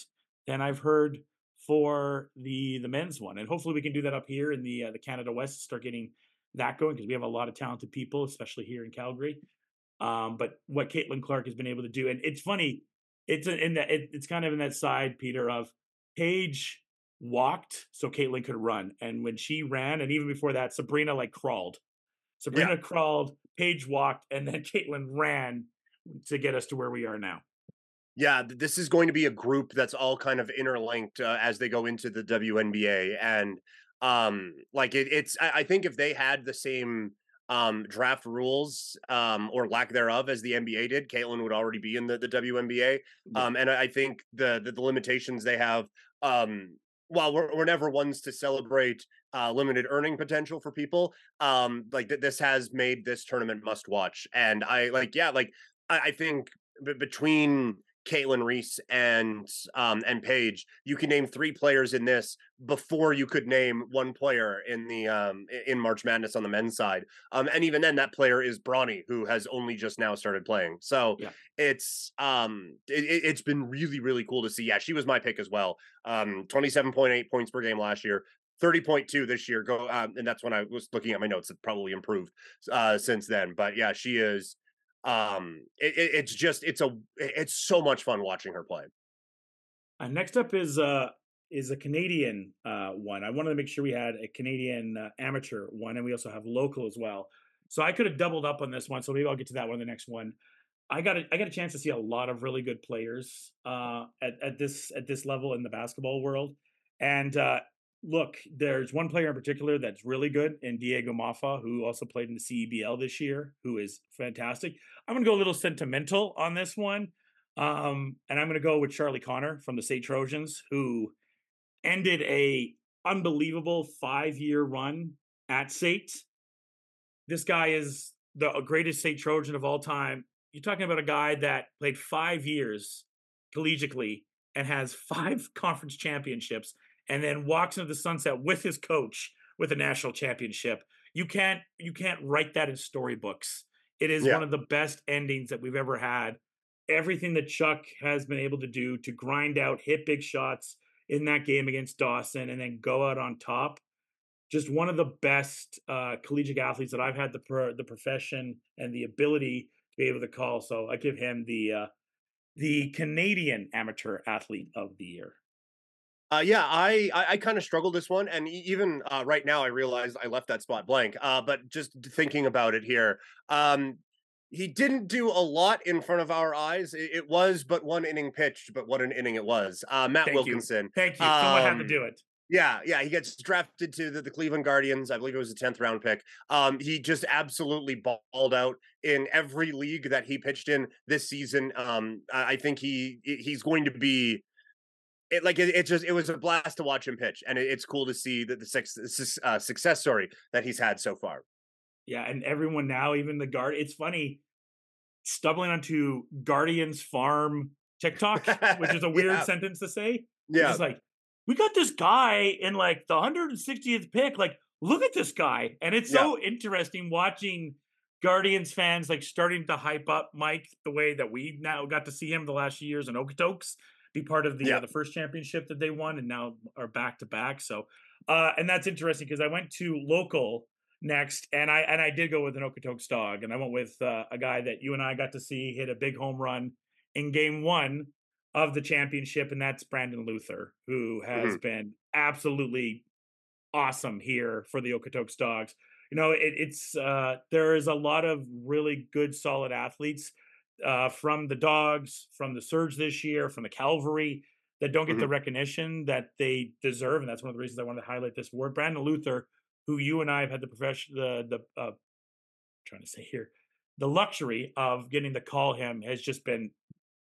than I've heard for the the men's one, and hopefully we can do that up here in the uh, the Canada West. Start getting that going because we have a lot of talented people, especially here in Calgary. Um, but what Caitlin Clark has been able to do, and it's funny, it's in that it, it's kind of in that side, Peter, of Paige walked so Caitlin could run, and when she ran, and even before that, Sabrina like crawled. Sabrina yeah. crawled, Paige walked, and then Caitlin ran to get us to where we are now. Yeah, this is going to be a group that's all kind of interlinked uh, as they go into the WNBA, and um, like it, it's. I, I think if they had the same um, draft rules um, or lack thereof as the NBA did, Caitlin would already be in the, the WNBA. Um, and I think the, the, the limitations they have, um, while we're, we're never ones to celebrate uh, limited earning potential for people, um, like th- this has made this tournament must watch. And I like, yeah, like I, I think b- between Caitlin Reese and um, and Paige, you can name three players in this before you could name one player in the um, in March Madness on the men's side. Um, and even then, that player is Bronny, who has only just now started playing. So yeah. it's um, it, has been really really cool to see. Yeah, she was my pick as well. Um, twenty seven point eight points per game last year. 30.2 this year go um, and that's when i was looking at my notes it probably improved uh, since then but yeah she is um it, it's just it's a it's so much fun watching her play. Uh, next up is uh is a canadian uh one. I wanted to make sure we had a canadian uh, amateur one and we also have local as well. So i could have doubled up on this one so maybe i'll get to that one the next one. I got a, i got a chance to see a lot of really good players uh at, at this at this level in the basketball world. And uh look, there's one player in particular that's really good, and Diego Maffia, who also played in the CEBL this year, who is fantastic. I'm going to go a little sentimental on this one, um, and I'm going to go with Charlie Connor from the SAIT Trojans, who ended a unbelievable five year run at SAIT. This guy is the greatest SAIT Trojan of all time. You're talking about a guy that played five years collegiately and has five conference championships and then walks into the sunset with his coach with a national championship. You can't you can't write that in storybooks. It is yeah. one of the best endings that we've ever had. Everything that Chuck has been able to do to grind out, hit big shots in that game against Dawson, and then go out on top. Just one of the best uh, collegiate athletes that I've had the pro- the profession and the ability to be able to call. So I give him the uh, the Canadian Amateur Athlete of the Year. Uh, yeah, I I, I kind of struggled this one, and even uh, right now, I realized I left that spot blank. Uh, but just thinking about it here, um, he didn't do a lot in front of our eyes. It, it, was but one inning pitched, but what an inning it was. Uh, Matt Thank Wilkinson. You. Thank you. Um, Someone had to um, do it. Yeah, yeah, he gets drafted to the, the, Cleveland Guardians. I believe it was a tenth round pick. Um, he just absolutely balled out in every league that he pitched in this season. Um, I think he he's going to be it like it, it, just it was a blast to watch him pitch, and it, it's cool to see that the success, uh, success story that he's had so far. Yeah, and everyone now, even the guard. It's funny stumbling onto Guardians Farm TikTok, which is a weird yeah. sentence to say. Yeah, it's like we got this guy in like the 160th pick. Like, look at this guy, and it's yeah. so interesting watching Guardians fans like starting to hype up Mike the way that we now got to see him the last few years in Okotoks be part of the uh, yeah. uh, the first championship that they won, and now are back to back. So, uh, and that's interesting because I went to local next, and I and I did go with an Okotoks Dawg, and I went with uh, a guy that you and I got to see hit a big home run in Game One of the championship, and that's Brandon Luther, who has mm-hmm. been absolutely awesome here for the Okotoks Dawgs. You know, it, it's uh, there is a lot of really good, solid athletes uh, from the dogs, from the surge this year, from the cavalry that don't get mm-hmm. the recognition that they deserve, and that's one of the reasons I wanted to highlight this word. Brandon Luther, who you and I have had the profession, the the uh, trying to say here, the luxury of getting to call him has just been,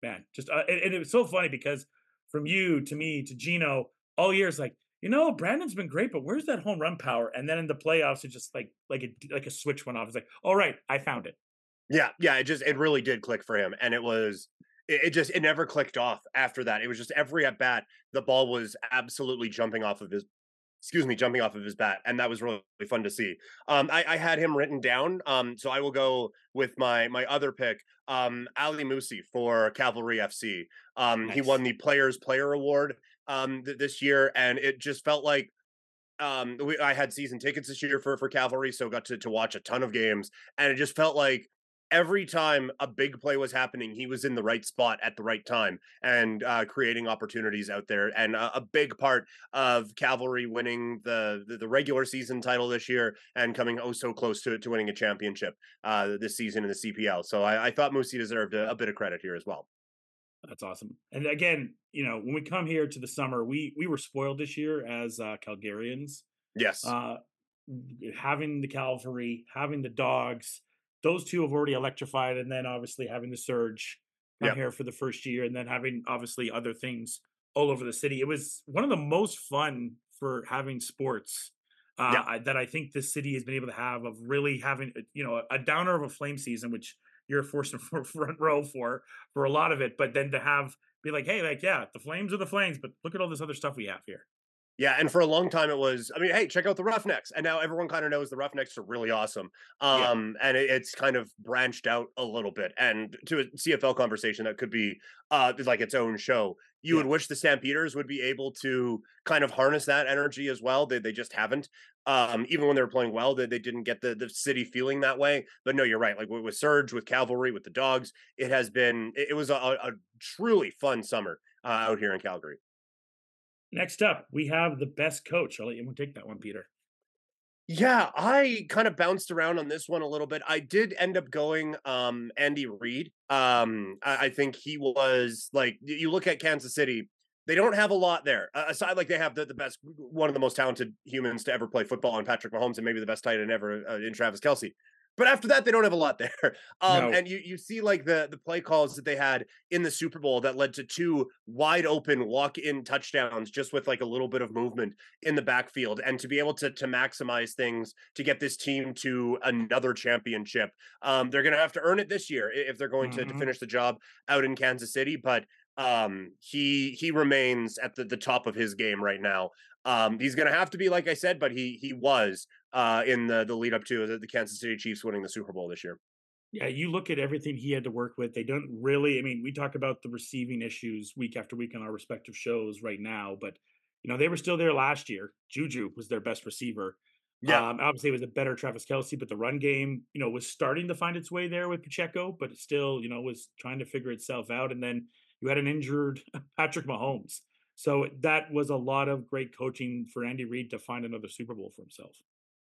man, just uh, and, and it was so funny because from you to me to Gino, all years like you know, Brandon's been great, but where's that home run power? And then in the playoffs, it just like like a like a switch went off. It's like, all right, I found it. Yeah, yeah, it just it really did click for him, and it was it, it just it never clicked off after that. It was just every at bat, the ball was absolutely jumping off of his excuse me, jumping off of his bat, and that was really fun to see. Um, I, I, had him written down, um, so I will go with my my other pick, um, Ali Musse for Cavalry FC. Um, nice. He won the Players Player Award um, th- this year, and it just felt like um, we, I had season tickets this year for for Cavalry, so got to to watch a ton of games, and it just felt like every time a big play was happening, he was in the right spot at the right time and uh, creating opportunities out there. And a, a, big part of Cavalry winning the, the, the regular season title this year and coming oh so close to to winning a championship uh, this season in the CPL. So I, I thought Musse deserved a, a bit of credit here as well. That's awesome. And again, you know, when we come here to the summer, we we were spoiled this year as uh, Calgarians. Yes. Uh, having the cavalry, having the dogs, those two have already electrified, and then obviously having the surge come yep. here for the first year, and then having obviously other things all over the city. It was one of the most fun for having sports uh, yep. that I think this city has been able to have of really having uh, you know a downer of a flame season, which you're forced for front row for for a lot of it. But then to have be like, hey, like yeah, the Flames are the Flames, but look at all this other stuff we have here. Yeah, and for a long time it was. I mean, hey, check out the Roughnecks, and now everyone kind of knows the Roughnecks are really awesome. Um, yeah. and it, it's kind of branched out a little bit, and to a CFL conversation that could be uh like its own show. You yeah. would wish the Stampeders would be able to kind of harness that energy as well. They they just haven't. Um, even when they were playing well, they, they didn't get the the city feeling that way. But no, you're right. Like with Surge, with Cavalry, with the Dogs, it has been. It, it was a, a, truly fun summer uh, out here in Calgary. Next up, we have the best coach. I'll let you take that one, Peter. Yeah, I kind of bounced around on this one a little bit. I did end up going um Andy Reid. Um I, I think he was like you look at Kansas City, they don't have a lot there. Uh, aside like they have the, the best one of the most talented humans to ever play football in Patrick Mahomes and maybe the best tight end ever uh, in Travis Kelce. But after that, they don't have a lot there. Um, no. And you you see like the the play calls that they had in the Super Bowl that led to two wide open walk in touchdowns just with like a little bit of movement in the backfield, and to be able to to maximize things to get this team to another championship. Um, they're going to have to earn it this year if they're going mm-hmm. to, to finish the job out in Kansas City. But um he he remains at the, the top of his game right now um he's gonna have to be like i said but he he was uh in the the lead up to the, the kansas city chiefs winning the super bowl this year yeah you look at everything he had to work with they don't really i mean we talk about the receiving issues week after week on our respective shows right now but you know they were still there last year juju was their best receiver yeah. Um, obviously, it was a better Travis Kelce, but the run game, you know, was starting to find its way there with Pacheco, but still, you know, was trying to figure itself out. And then you had an injured Patrick Mahomes. So that was a lot of great coaching for Andy Reid to find another Super Bowl for himself.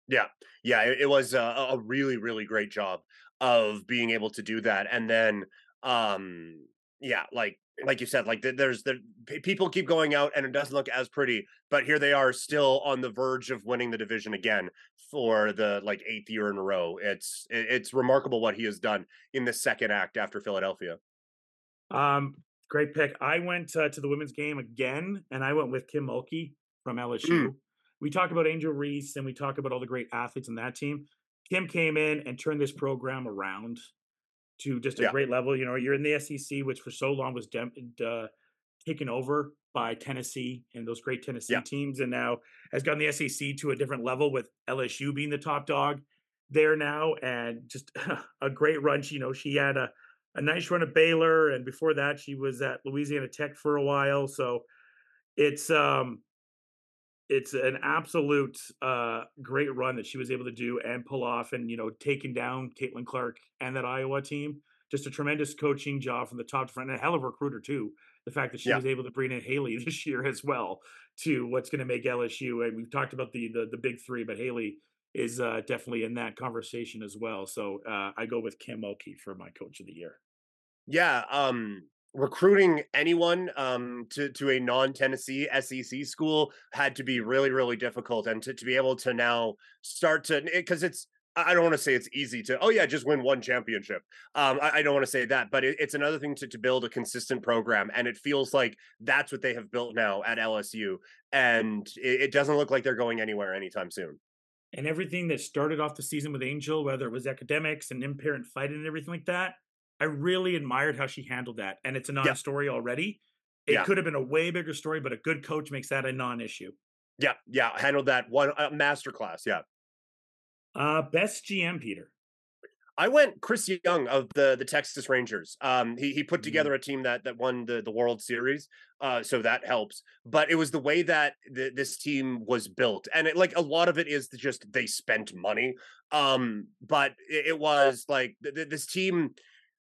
Yeah, yeah, it, it was a, a, really, really great job of being able to do that. And then, um, yeah, like like you said, like there's the people keep going out and it doesn't look as pretty, but here they are still on the verge of winning the division again for the like eighth year in a row. It's it's remarkable what he has done in the second act after Philadelphia. Um, Great pick. I went uh, to the women's game again, and I went with Kim Mulkey from LSU. Mm. We talk about Angel Reese and we talk about all the great athletes in that team. Kim came in and turned this program around to just a yeah. great level. You know, you're in the SEC, which for so long was de- uh, taken over by Tennessee and those great Tennessee yeah. teams, and now has gotten the SEC to a different level with LSU being the top dog there now, and just a great run. She, You know, she had a a nice run at Baylor, and before that, she was at Louisiana Tech for a while. So it's um, it's an absolute uh, great run that she was able to do and pull off, and you know, taking down Caitlin Clark and that Iowa team. Just a tremendous coaching job from the top to front, and a hell of a recruiter too. The fact that she yeah. was able to bring in Haley this year as well to what's going to make LSU. And we've talked about the the, the big three, but Haley is uh, definitely in that conversation as well. So uh, I go with Kim Mulkey for my coach of the year. Yeah, um, recruiting anyone um, to to a non Tennessee SEC school had to be really really difficult, and to to be able to now start to because it's I don't want to say it's easy to, oh yeah, just win one championship. Um, I, I, don't want to say that, but it, it's another thing to, to build a consistent program. And it feels like that's what they have built now at LSU. And it, it doesn't look like they're going anywhere anytime soon and everything that started off the season with Angel, whether it was academics and imparent fighting and everything like that, I really admired how she handled that. And it's a non story yeah. already. It yeah. could have been a way bigger story, but a good coach makes that a non issue. Yeah. Yeah. Handled that one uh, masterclass. Yeah. Uh, best GM, Peter. I went Chris Young of the the Texas Rangers. Um, he he put Mhm. together a team that that won the the World Series, uh, so that helps. But it was the way that the, this team was built, and it, like a lot of it is just they spent money. Um, but it, it was like th- th- this team.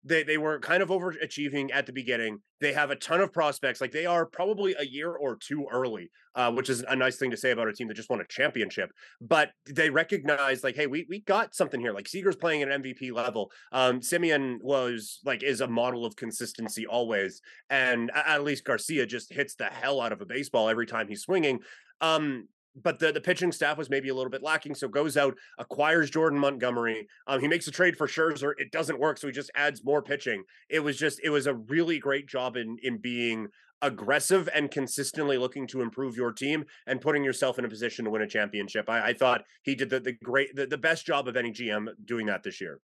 They, they were kind of overachieving at the beginning. They have a ton of prospects. Like they are probably a year or two early, uh, which is a nice thing to say about a team that just won a championship but they recognize like, hey, we we got something here. Like Seager's playing at an MVP level. Um, Semien was like is a model of consistency always, and Adolis Garcia just hits the hell out of a baseball every time he's swinging. Um, but the, the pitching staff was maybe a little bit lacking, so goes out, acquires Jordan Montgomery. Um, he makes a trade for Scherzer. It doesn't work, so he just adds more pitching. It was just it was a really great job in in being aggressive and consistently looking to improve your team and putting yourself in a position to win a championship. I, I thought he did the, the great the, the best job of any GM doing that this year.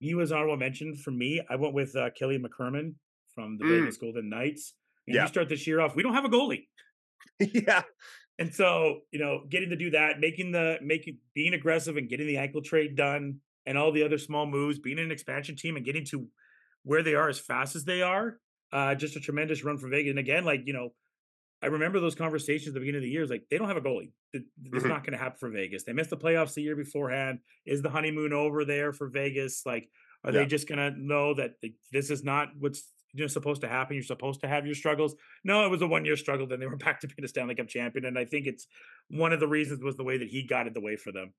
He was honorable mention for me. I went with uh, Kelly McCrimmon from the Mm. Vegas Golden Knights. And Yeah. you start this year off. We don't have a goalie. yeah. And so, you know, getting to do that, making the making being aggressive and getting the Eichel trade done and all the other small moves, being an expansion team and getting to where they are as fast as they are, uh, just a tremendous run for Vegas. And again, like, you know, I remember those conversations at the beginning of the year. It's like they don't have a goalie. It's Mhm. not going to happen for Vegas. They missed the playoffs the year beforehand. Is the honeymoon over there for Vegas? Like, are Yeah. they just going to know that th- this is not what's you know supposed to happen? You're supposed to have your struggles. No, it was a one year struggle. Then they were back to being a Stanley Cup champion, and I think it's one of the reasons was the way that he guided the way for them.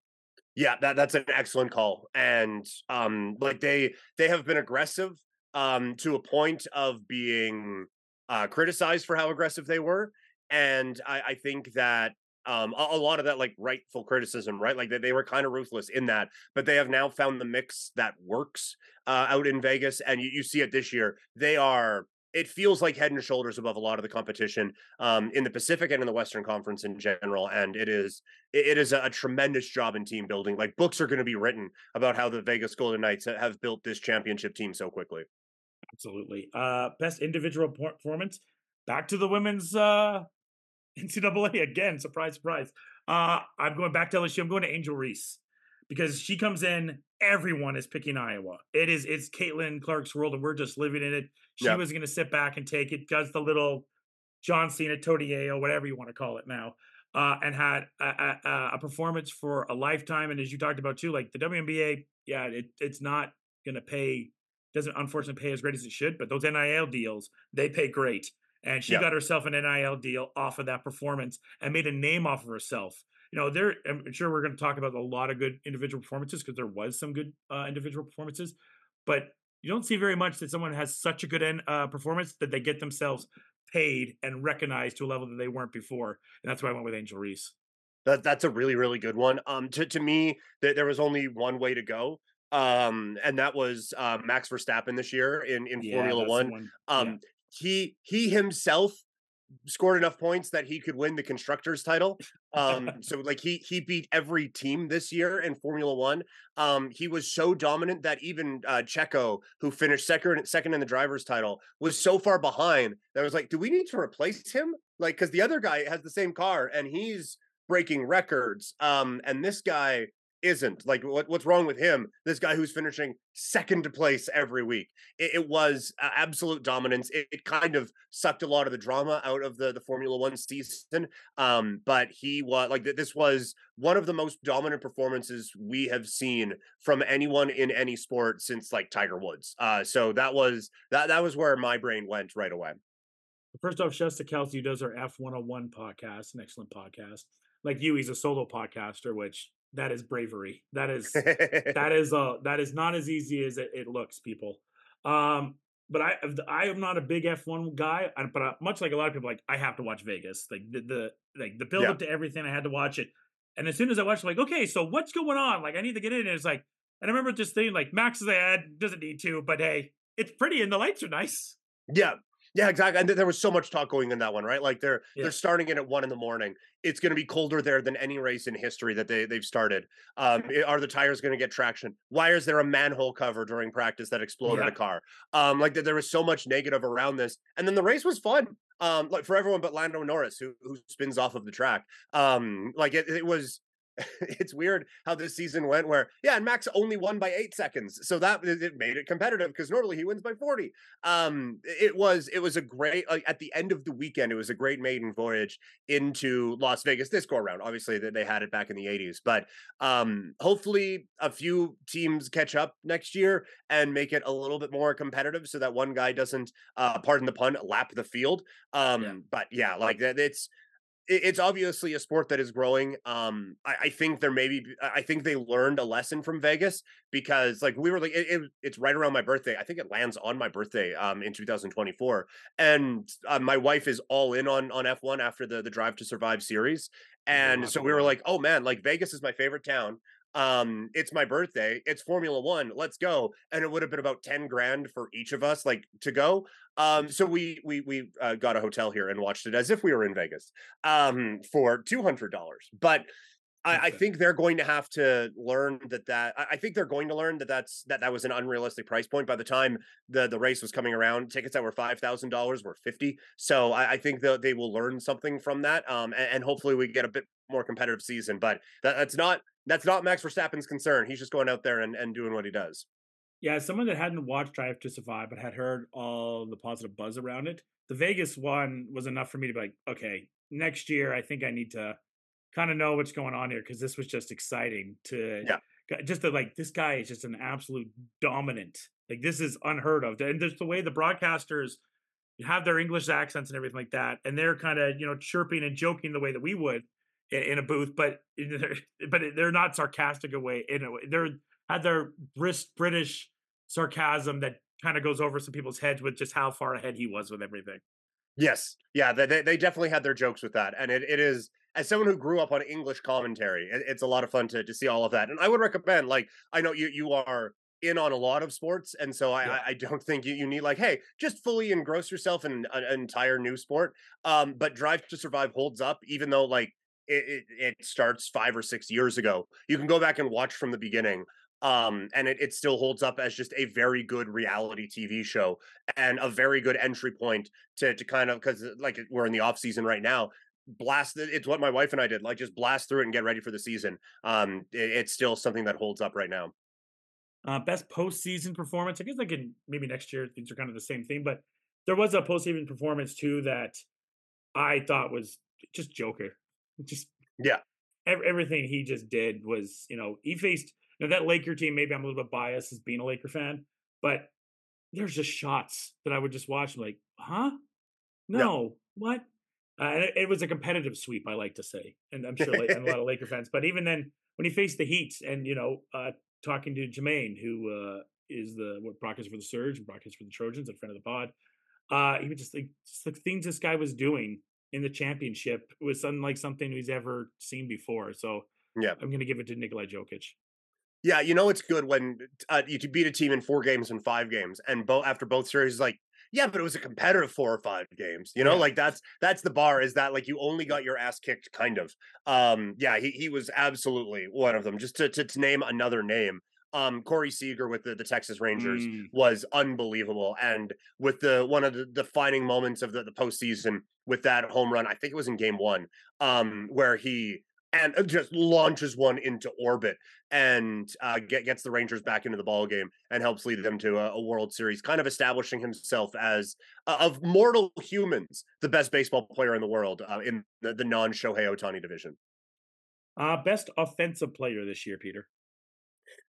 Yeah, that that's an excellent call. And um like they they have been aggressive um to a point of being uh criticized for how aggressive they were. And I, I think that um a, a lot of that like rightful criticism, right? Like they, they were kind of ruthless in that, but they have now found the mix that works uh out in Vegas. And you, you see it this year. They are it feels like head and shoulders above a lot of the competition um, in the Pacific and in the Western Conference in general. And it is it is a, a tremendous job in team building. Like books are going to be written about how the Vegas Golden Knights have built this championship team so quickly. Absolutely. Uh, best individual performance. Back to the women's uh, NCAA again. Surprise, surprise. Uh, I'm going back to LSU. I'm going to Angel Reese because she comes in. Everyone is picking Iowa. It is it's Caitlin Clark's world, and we're just living in it. She Yep. was going to sit back and take it. Does the little John Cena Todieo, whatever you want to call it now, uh, and had a, a, a- a performance for a lifetime. And as you talked about too, like the WNBA, yeah, it, it's not going to pay doesn't unfortunately pay as great as it should, but those NIL deals, they pay great. And she Yeah. got herself an NIL deal off of that performance and made a name off of herself. You know, there I'm sure we're going to talk about a lot of good individual performances because there was some good uh, individual performances, but you don't see very much that someone has such a good uh, performance that they get themselves paid and recognized to a level that they weren't before. And that's why I went with Angel Reese. That that's a really really good one. Um, to to me, th- there was only one way to go. Um, and that was uh, Max Verstappen this year in in Formula that's the One. Yeah. He he himself scored enough points that he could win the constructors title. Um, so like he he beat every team this year in Formula One. Um, he was so dominant that even uh, Checo, who finished second second in the drivers' title, was so far behind that I was like, do we need to replace him? Like, because the other guy has the same car and he's breaking records. Um, and this guy isn't like what, what's wrong with him this guy who's finishing second place every week. It, it was uh, absolute dominance. It, it kind of sucked a lot of the drama out of the the formula one season um but he was like th- this was one of the most dominant performances we have seen from anyone in any sport since like tiger woods uh so that was that that was where my brain went right away. First off, Shasta Kelsey does our F101 podcast, an excellent podcast. Like you, he's a solo podcaster, which that is bravery. That is that is uh that is not as easy as it, it looks, people. Um, but I I am not a big F1 guy, but uh, much like a lot of people, like I have to watch Vegas. Like the, the like the build Yeah. up to everything, I had to watch it. And as soon as I watched, it, like, okay, so what's going on? Like, I need to get in. And it's like, and I remember just thinking, like, Max is ahead, doesn't need to, but hey, it's pretty and the lights are nice. Yeah. Yeah, exactly. And th- there was so much talk going in that one, right? Like they're Yeah. they're starting it at one in the morning. It's going to be colder there than any race in history that they they've started. Um, are the tires going to get traction? Why is there a manhole cover during practice that exploded Yeah. a car? Um, like th- there was so much negative around this, and then the race was fun. Um, like for everyone but Lando Norris, who who spins off of the track. Um, like it, it was it's weird how this season went where yeah and max only won by eight seconds so that it made it competitive because normally he wins by 40 um it was it was a great like at the end of the weekend it was a great maiden voyage into las vegas this go around obviously that they had it back in the 80s but um hopefully a few teams catch up next year and make it a little bit more competitive so that one guy doesn't uh pardon the pun lap the field um yeah. but yeah like that it's it's obviously a sport that is growing. Um, I, I, think there maybe I think they learned a lesson from Vegas because like we were like it, it, it's right around my birthday. I think it lands on my birthday um in 2024, and uh, my wife is all in on on F1 after the the Drive to Survive series, and so we were like, oh man, like Vegas is my favorite town um it's my birthday it's formula one let's go and it would have been about 10 grand for each of us like to go um so we we we uh, got a hotel here and watched it as if we were in vegas um for $200 but I, I, think they're going to have to learn that that I think they're going to learn that that's that that was an unrealistic price point. By the time the the race was coming around, tickets that were five thousand dollars were fifty. So I, I think that they will learn something from that, um, and, and, hopefully we get a bit more competitive season. But that, that's not that's not Max Verstappen's concern. He's just going out there and, and doing what he does. Yeah, as someone that hadn't watched Drive to Survive but had heard all the positive buzz around it, the Vegas one was enough for me to be like, okay, next year I think I need to kind of know what's going on here because this was just exciting to yeah. just to, like this guy is just an absolute dominant. Like this is unheard of, and just the way the broadcasters have their English accents and everything like that, and they're kind of you know chirping and joking the way that we would in a booth, but but they're not sarcastic away. In a way, they're had their British sarcasm that kind of goes over some people's heads with just how far ahead he was with everything. Yes, yeah, they they definitely had their jokes with that, and it, it is as someone who grew up on English commentary, it, it's a lot of fun to to see all of that. And I would recommend, like, I know you you are in on a lot of sports, and so I, yeah. I, don't think you, you need like, hey, just fully engross yourself in an, an entire new sport. Um, but Drive to Survive holds up, even though like it, it, it starts five or six years ago. You can go back and watch from the beginning um and it, it still holds up as just a very good reality tv show and a very good entry point to to kind of because like we're in the off season right now blast it's what my wife and i did like just blast through it and get ready for the season um it, it's still something that holds up right now uh best postseason performance i guess like in maybe next year things are kind of the same thing but there was a postseason performance too that i thought was just joker just yeah, everything he just did was you know he faced you know, that Laker team. Maybe I'm a little bit biased as being a Laker fan, but there's just shots that I would just watch. I'm like, huh? No, what? Uh, it, it, was a competitive sweep, I like to say, and I'm sure like, and a lot of Laker fans. But even then, when he faced the Heat, and you know, uh, talking to Jermaine, who uh, is the what broadcast for the Surge and broadcast for the Trojans, a friend of the pod, uh, he was just like just the things this guy was doing in the championship was unlike something he's ever seen before. So yeah, I'm going to give it to Nikolai Jokic. Yeah, you know it's good when uh, you beat a team in four games and five games, and both after both series, like yeah, but it was a competitive four or five games. You know, yeah. like that's that's the bar. Is that like you only got your ass kicked, kind of? Um, yeah, he he was absolutely one of them. Just to to, to name another name, um Corey Seager with the, the Texas Rangers mm. was unbelievable. And with the one of the defining moments of the, the postseason with that home run, I think it was in game one, um, where he and uh, just launches one into orbit and uh, get, gets the Rangers back into the ball game and helps lead them to a, a World Series, kind of establishing himself as uh, of mortal humans the best baseball player in the world uh, in the, the non Shohei Ohtani division. Uh, best offensive player this year, Peter.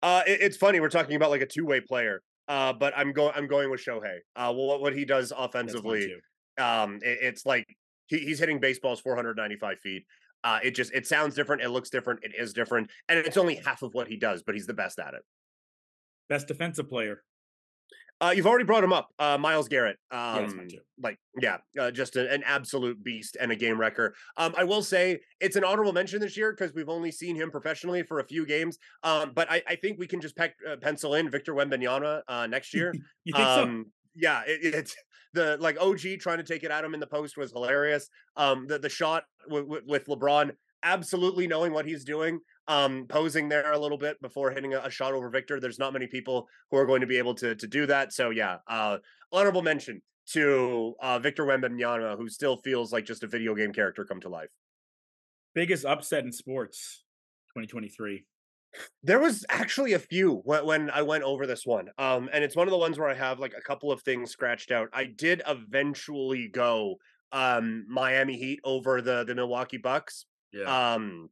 Uh, it, it's funny we're talking about like a two way player, uh, but I'm going I'm going with Shohei. Uh, what what he does offensively, um, it, it's like he, he's hitting baseballs 495 feet. Uh, it just it sounds different, it looks different, it is different, and it's only half of what he does, but he's the best at it. Best defensive player. Uh, you've already brought him up, uh, Myles Garrett. Um, yeah, like, yeah, uh, just a, an absolute beast and a game wrecker. Um, I will say it's an honorable mention this year because we've only seen him professionally for a few games. Um, but I, I think we can just peck, uh, pencil in Victor Wembanyama uh, next year. think um, so? Yeah, it, it's the like OG trying to take it at him in the post was hilarious. Um, the the shot w- w- with LeBron absolutely knowing what he's doing um, posing there a little bit before hitting a, a, shot over Victor. There's not many people who are going to be able to to do that. So yeah, uh, honorable mention to uh, Victor Wembanyama, who still feels like just a video game character come to life. Biggest upset in sports. 2023? There was actually a few when, when I went over this one. Um, and it's one of the ones where I have like a couple of things scratched out. I did eventually go um Miami Heat over the the Milwaukee Bucks. Yeah. Um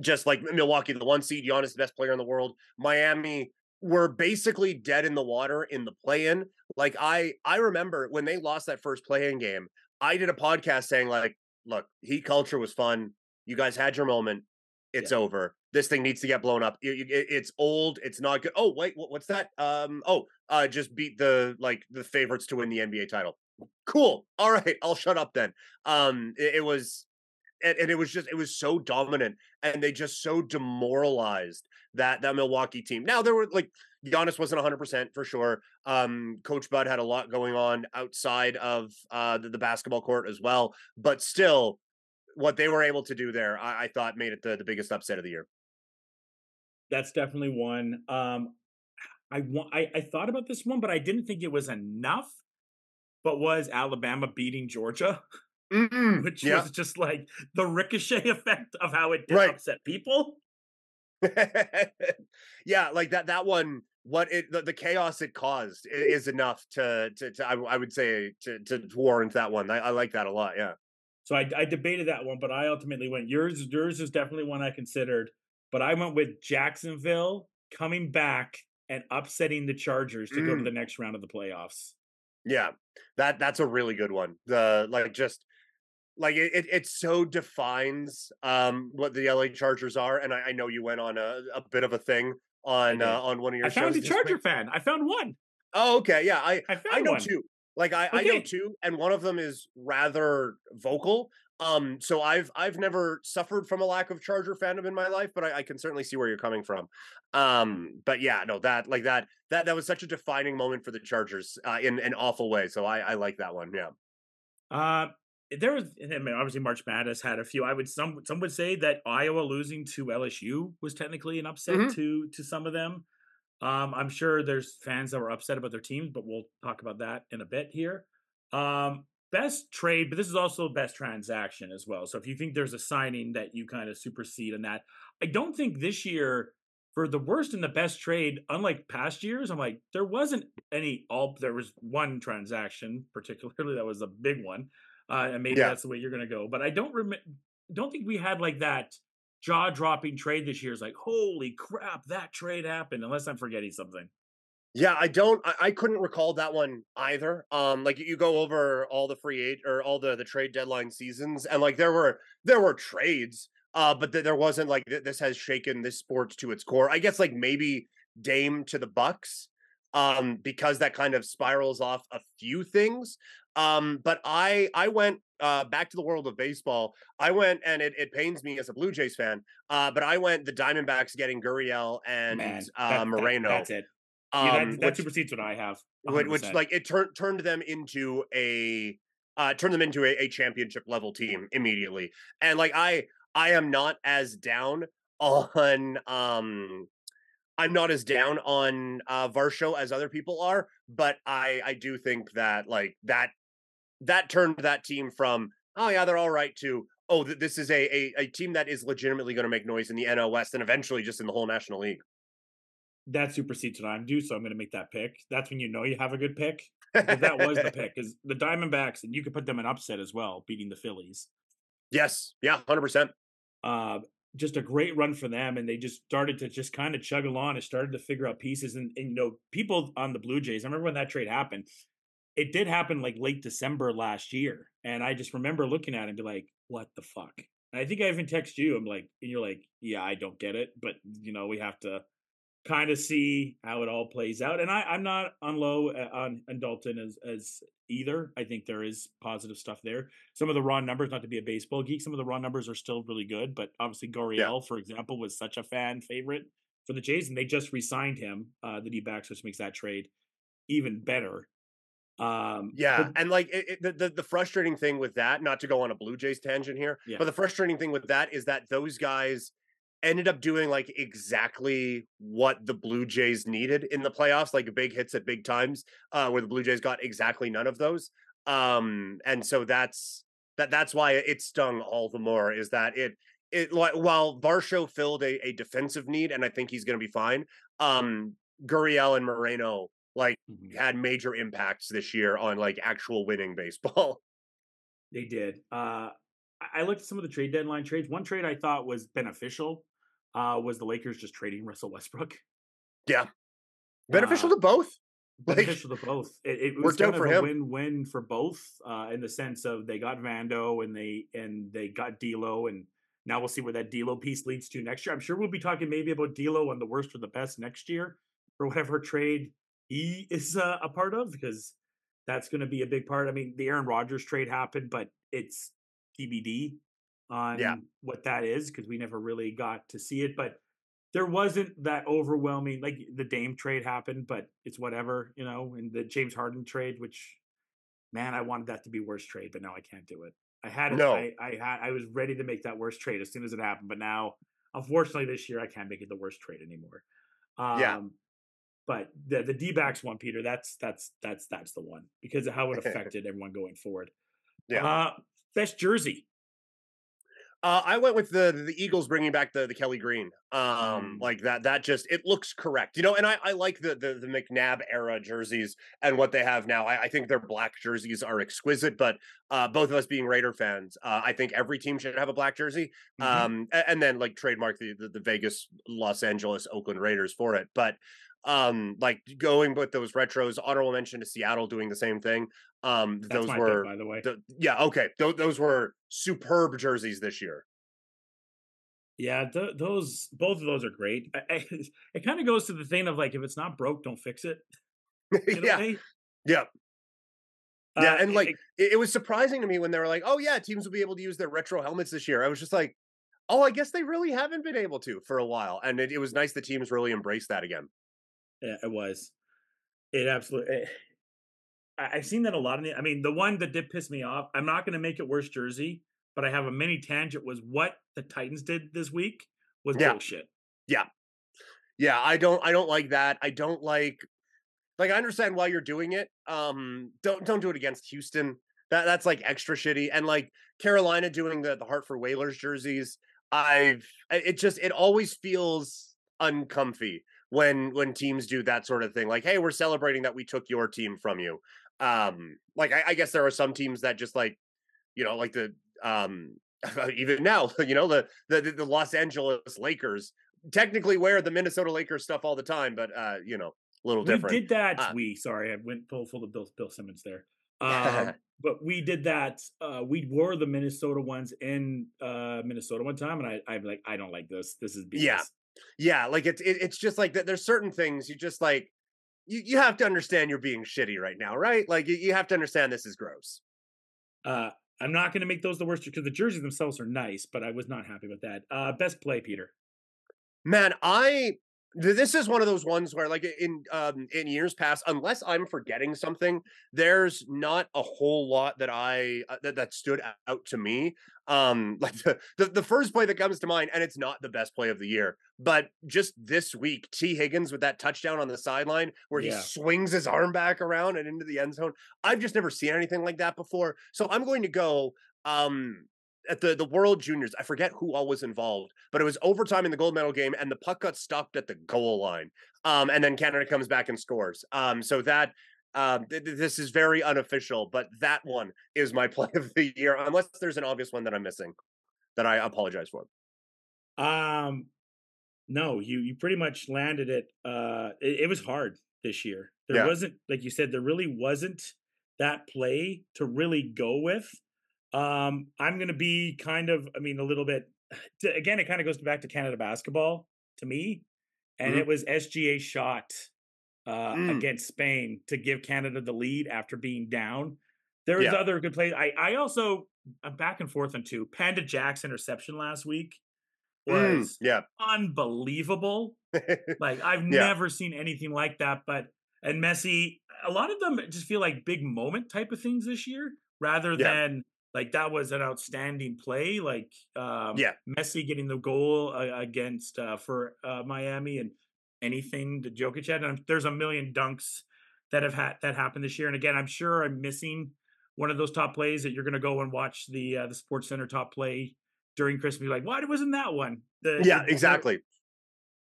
just like Milwaukee, the one seed, Giannis, the best player in the world. Miami were basically dead in the water in the play-in. Like I I remember when they lost that first play-in game, I did a podcast saying like, look, Heat culture was fun. You guys had your moment. It's Yeah. over. This thing needs to get blown up. It- it- it's old. It's not good. Oh wait, what- what's that? Um. Oh, uh, just beat the like the favorites to win the NBA title. Cool. All right, I'll shut up then. Um. It, it was, and, and it was just it was so dominant, and they just so demoralized that that Milwaukee team. Now there were like Giannis wasn't 100 percent for sure. Um. Coach Bud had a lot going on outside of uh the, the basketball court as well, but still. What they were able to do there, I, I thought, made it the, the biggest upset of the year. That's definitely one. Um, I, wa- I I thought about this one, but I didn't think it was enough. But was Alabama beating Georgia, Mm, which yeah. was just like the ricochet effect of how it did Right. upset people. yeah, like that that one what it the, the chaos it caused is enough to to, to I, I would say to to warrant that one. I, I like that a lot. Yeah. So I, I debated that one, but I ultimately went yours. Yours is definitely one I considered, but I went with Jacksonville coming back and upsetting the Chargers to go to Mm. the next round of the playoffs. Yeah. That that's a really good one. The like just like it, it, it so defines um what the LA Chargers are. And I, I know you went on a, a bit of a thing on uh, on one of your I found a Charger fan. I found one. Oh, okay. Yeah. I I I know one. two. Like I, I know two, and one of them is rather vocal. Um, so I've I've never suffered from a lack of Charger fandom in my life, but I, I can certainly see where you're coming from. Um, but yeah, no, that like that that that was such a defining moment for the Chargers uh, in an awful way. So I I like that one. Yeah. Uh, there was, I mean, obviously March Madness had a few. I would some some would say that Iowa losing to LSU was technically an upset Mhm. to to some of them. Um, I'm sure there's fans that were upset about their teams, but we'll talk about that in a bit here. Um, best trade, but this is also best transaction as well. So if you think there's a signing that you kind of supersede in that, I don't think this year for the worst and the best trade, unlike past years, I'm like there wasn't any all. There was one transaction particularly that was a big one, uh, and maybe Yeah. that's the way you're going to go. But I don't remember. Don't think we had like that jaw dropping trade this year. Is like holy crap, that trade happened. Unless I'm forgetting something. Yeah, I don't. I, I couldn't recall that one either. Um, like you go over all the free age or all the the trade deadline seasons, and like there were there were trades, uh, but th- there wasn't like th- this has shaken this sport to its core. I guess like maybe Dame to the Bucks, um, because that kind of spirals off a few things. Um, but I I went uh back to the world of baseball. I went and it, it pains me as a Blue Jays fan, uh, but I went the Diamondbacks getting Gurriel and Man, uh, that- that- Moreno. that's it. Um, yeah, that, that supersedes what I have. which, which 100%. like it turned turned them into a uh turned them into a, a championship level team immediately and like i i am not as down on um i'm not as down on uh varsho as other people are but i i do think that like that that turned that team from oh yeah they're all right to oh th- this is a, a a team that is legitimately going to make noise in the NL West and eventually just in the whole National League. that supersedes what I'm due, so I'm going to make that pick. That's when you know you have a good pick. that was the pick. Because the Diamondbacks, and you could put them in upset as well, beating the Phillies. yes, yeah, hundred percent. Uh, just a great run for them, and they just started to just kind of chug along and started to figure out pieces. And, and you know, people on the Blue Jays. I remember when that trade happened. It did happen like late December last year, and I just remember looking at it and be like, "What the fuck?" And I think I even text you. I'm like, and you're like, "Yeah, I don't get it," but you know, we have to kind of see how it all plays out. And I, I'm not on low uh, on, on Dalton as as either. I think there is positive stuff there. Some of the raw numbers, not to be a baseball geek, some of the raw numbers are still really good. But obviously, Gurriel, for example, was such a fan favorite for the Jays, and they just re-signed him, uh, the D-backs, which makes that trade even better. Um, Yeah, but- and like it, it, the, the the frustrating thing with that, not to go on a Blue Jays tangent here, Yeah. but the frustrating thing with that is that those guys ended up doing like exactly what the Blue Jays needed in the playoffs, like big hits at big times, uh, where the Blue Jays got exactly none of those. Um, and so that's that that's why it stung all the more is that it it like while Varsho filled a, a defensive need, and I think he's going to be fine. Um, Gurriel and Moreno like Mhm. had major impacts this year on like actual winning baseball. They did. Uh, I looked at some of the trade deadline trades. One trade I thought was beneficial uh, was the Lakers just trading Russell Westbrook. Yeah, beneficial Uh, to both. Like, beneficial to both. It, it was worked out kind for of a him. win-win for both, uh, in the sense of they got Vando and they and they got D'Lo, and now we'll see where that D'Lo piece leads to next year. I'm sure we'll be talking maybe about D'Lo on the worst or the best next year for whatever trade he is uh, a part of, because that's going to be a big part. I mean, the Aaron Rodgers trade happened, but it's TBD on what that is because we never really got to see it, but there wasn't that overwhelming like the Dame trade happened, but it's whatever, you know, and the James Harden trade, which man, I wanted that to be worst trade, but now I can't do it. I had. No. I, I had I was ready to make that worst trade as soon as it happened, but now unfortunately this year I can't make it the worst trade anymore. Um Yeah. but the the D backs one, Peter, that's that's that's that's the one because of how it affected everyone going forward. Yeah. Uh best jersey. Uh, I went with the the Eagles bringing back the the Kelly Green. Um, Mm. like that that just it looks correct, you know. And I I like the the, the McNabb era jerseys and what they have now. I, I think their black jerseys are exquisite. But uh, both of us being Raider fans, uh, I think every team should have a black jersey. Mhm. Um, a- and, then like trademark the, the the Vegas, Los Angeles, Oakland Raiders for it. But um, like going with those retros, honorable mention to Seattle doing the same thing. Um, That's those were pick, by the way. the, yeah okay. Those those were superb jerseys this year. Yeah, th- those both of those are great. I, I, it kind of goes to the thing of like, if it's not broke, don't fix it. yeah, yeah. Yeah, Uh, and like it- it, it was surprising to me when they were like, "Oh yeah, teams will be able to use their retro helmets this year." I was just like, "Oh, I guess they really haven't been able to for a while." And it, it was nice the teams really embraced that again. Yeah, it was. It absolutely. It, I, I've seen that a lot in the. I mean, the one that did piss me off. I'm not going to make it worse, jersey, but I have a mini tangent. Was what the Titans did this week was Yeah. bullshit. Yeah, yeah. I don't I don't like that. I don't like like I understand why you're doing it. Um don't don't do it against Houston. That that's like extra shitty. And like Carolina doing the the Hartford Whalers jerseys, I've it just it always feels uncomfy when when teams do that sort of thing. Like, hey, we're celebrating that we took your team from you. Um like I, I guess there are some teams that just like, you know, like the um even now, you know, the the the Los Angeles Lakers technically wear the Minnesota Lakers stuff all the time, but uh, you know, a little We different. did that. Uh, we sorry, I went full full of Bill Bill Simmons there. Um, but we did that. Uh, we wore the Minnesota ones in uh, Minnesota one time, and I I'm like, I don't like this. This is BS. Yeah. Yeah, like it's it, it's just like that. There's certain things you just like. You you have to understand you're being shitty right now, right? Like you, you have to understand this is gross. Uh, I'm not going to make those the worst because the jerseys themselves are nice, but I was not happy with that. Uh, best play, Peter. Man, I this is one of those ones where like in um in years past unless i'm forgetting something there's not a whole lot that i uh, that, that stood out to me um like the, the the first play that comes to mind and it's not the best play of the year but just this week Tee Higgins with that touchdown on the sideline where he swings his arm back around and into the end zone i've just never seen anything like that before so i'm going to go um at the the World Juniors, I forget who all was involved, but it was overtime in the gold medal game, and the puck got stopped at the goal line. Um, and then Canada comes back and scores. Um, so that um, th- th- this is very unofficial, but that one is my play of the year, unless there's an obvious one that I'm missing that I apologize for. Um, no, you you pretty much landed it. Uh, it, it was hard this year. There Yeah. wasn't, like you said, there really wasn't that play to really go with. Um, I'm going to be kind of, I mean, a little bit. To, again, it kind of goes back to Canada basketball to me, and Mhm. it was SGA shot uh, Mm. against Spain to give Canada the lead after being down. There was Yeah. other good plays. I I also I'm back and forth on two. Panda Jack's interception last week Mm, was yeah. unbelievable. Like I've Yeah. never seen anything like that. But and Messi, a lot of them just feel like big moment type of things this year, rather Yeah. than like that was an outstanding play. Like um, Yeah. Messi getting the goal uh, against uh, for uh, Miami and anything that Jokic had. And there's a million dunks that have had that happened this year. And again, I'm sure I'm missing one of those top plays that you're going to go and watch the uh, the Sports Center top play during Christmas. Be like, why wasn't that one? The, Yeah, the- exactly.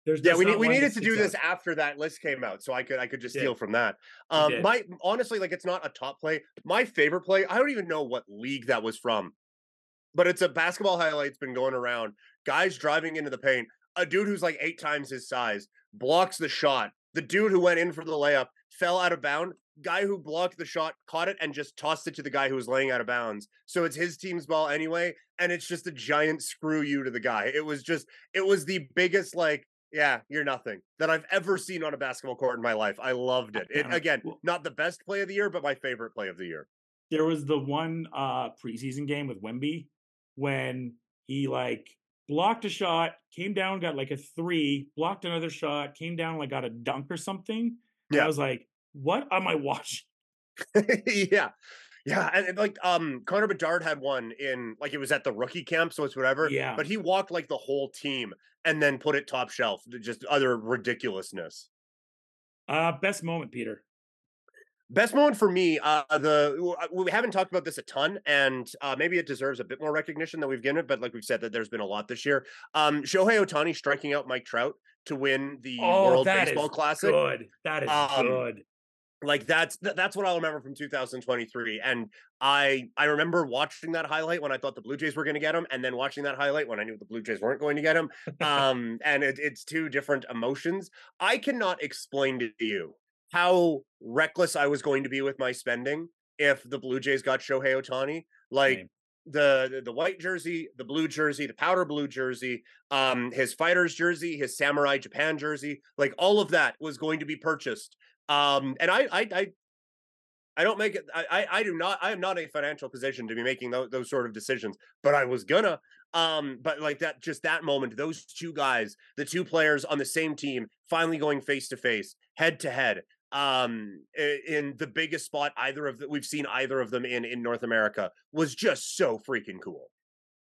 There's Yeah, we need we needed to do this out. after that list came out, so I could I could just steal from that. Um, my honestly, like it's not a top play. My favorite play, I don't even know what league that was from, but it's a basketball highlight's been going around. Guys driving into the paint, a dude who's like eight times his size blocks the shot. The dude who went in for the layup fell out of bound. Guy who blocked the shot caught it and just tossed it to the guy who was laying out of bounds. So it's his team's ball anyway, and it's just a giant screw you to the guy. It was just, it was the biggest like yeah, you're nothing that I've ever seen on a basketball court in my life. I loved it. It again, not the best play of the year, but my favorite play of the year. there was the one uh preseason game with Wemby when he like blocked a shot, came down, got like a three, blocked another shot, came down, like got a dunk or something. And Yeah. I was like, what am I watching? yeah. Yeah, and, and, like um Connor Bedard had one in like it was at the rookie camp, so it's whatever. Yeah. But he walked like the whole team and then put it top shelf. Just other ridiculousness. Uh best moment, Peter. Best moment for me, uh, the uh, we haven't talked about this a ton, and uh, maybe it deserves a bit more recognition than we've given it. But like we've said, that there's been a lot this year. Um, Shohei Ohtani striking out Mike Trout to win the Oh, World that is Baseball Classic. Good. That is Um, good. Like that's th- that's what I'll remember from 2023. And I I remember watching that highlight when I thought the Blue Jays were going to get him, and then watching that highlight when I knew the Blue Jays weren't going to get him. Um, and it, it's two different emotions. I cannot explain to you how reckless I was going to be with my spending if the Blue Jays got Shohei Ohtani. Like Same. the, the the white jersey, the blue jersey, the powder blue jersey, um, his fighters jersey, his samurai Japan jersey, like all of that was going to be purchased. Um, and I I I, I don't make it. I, I do not. I am not a financial position to be making those, those sort of decisions, but I was gonna. Um, but like that, just that moment, those two guys, the two players on the same team, finally going face to face, head to head, um, in the biggest spot either of the, we've seen either of them in in North America was just so freaking cool.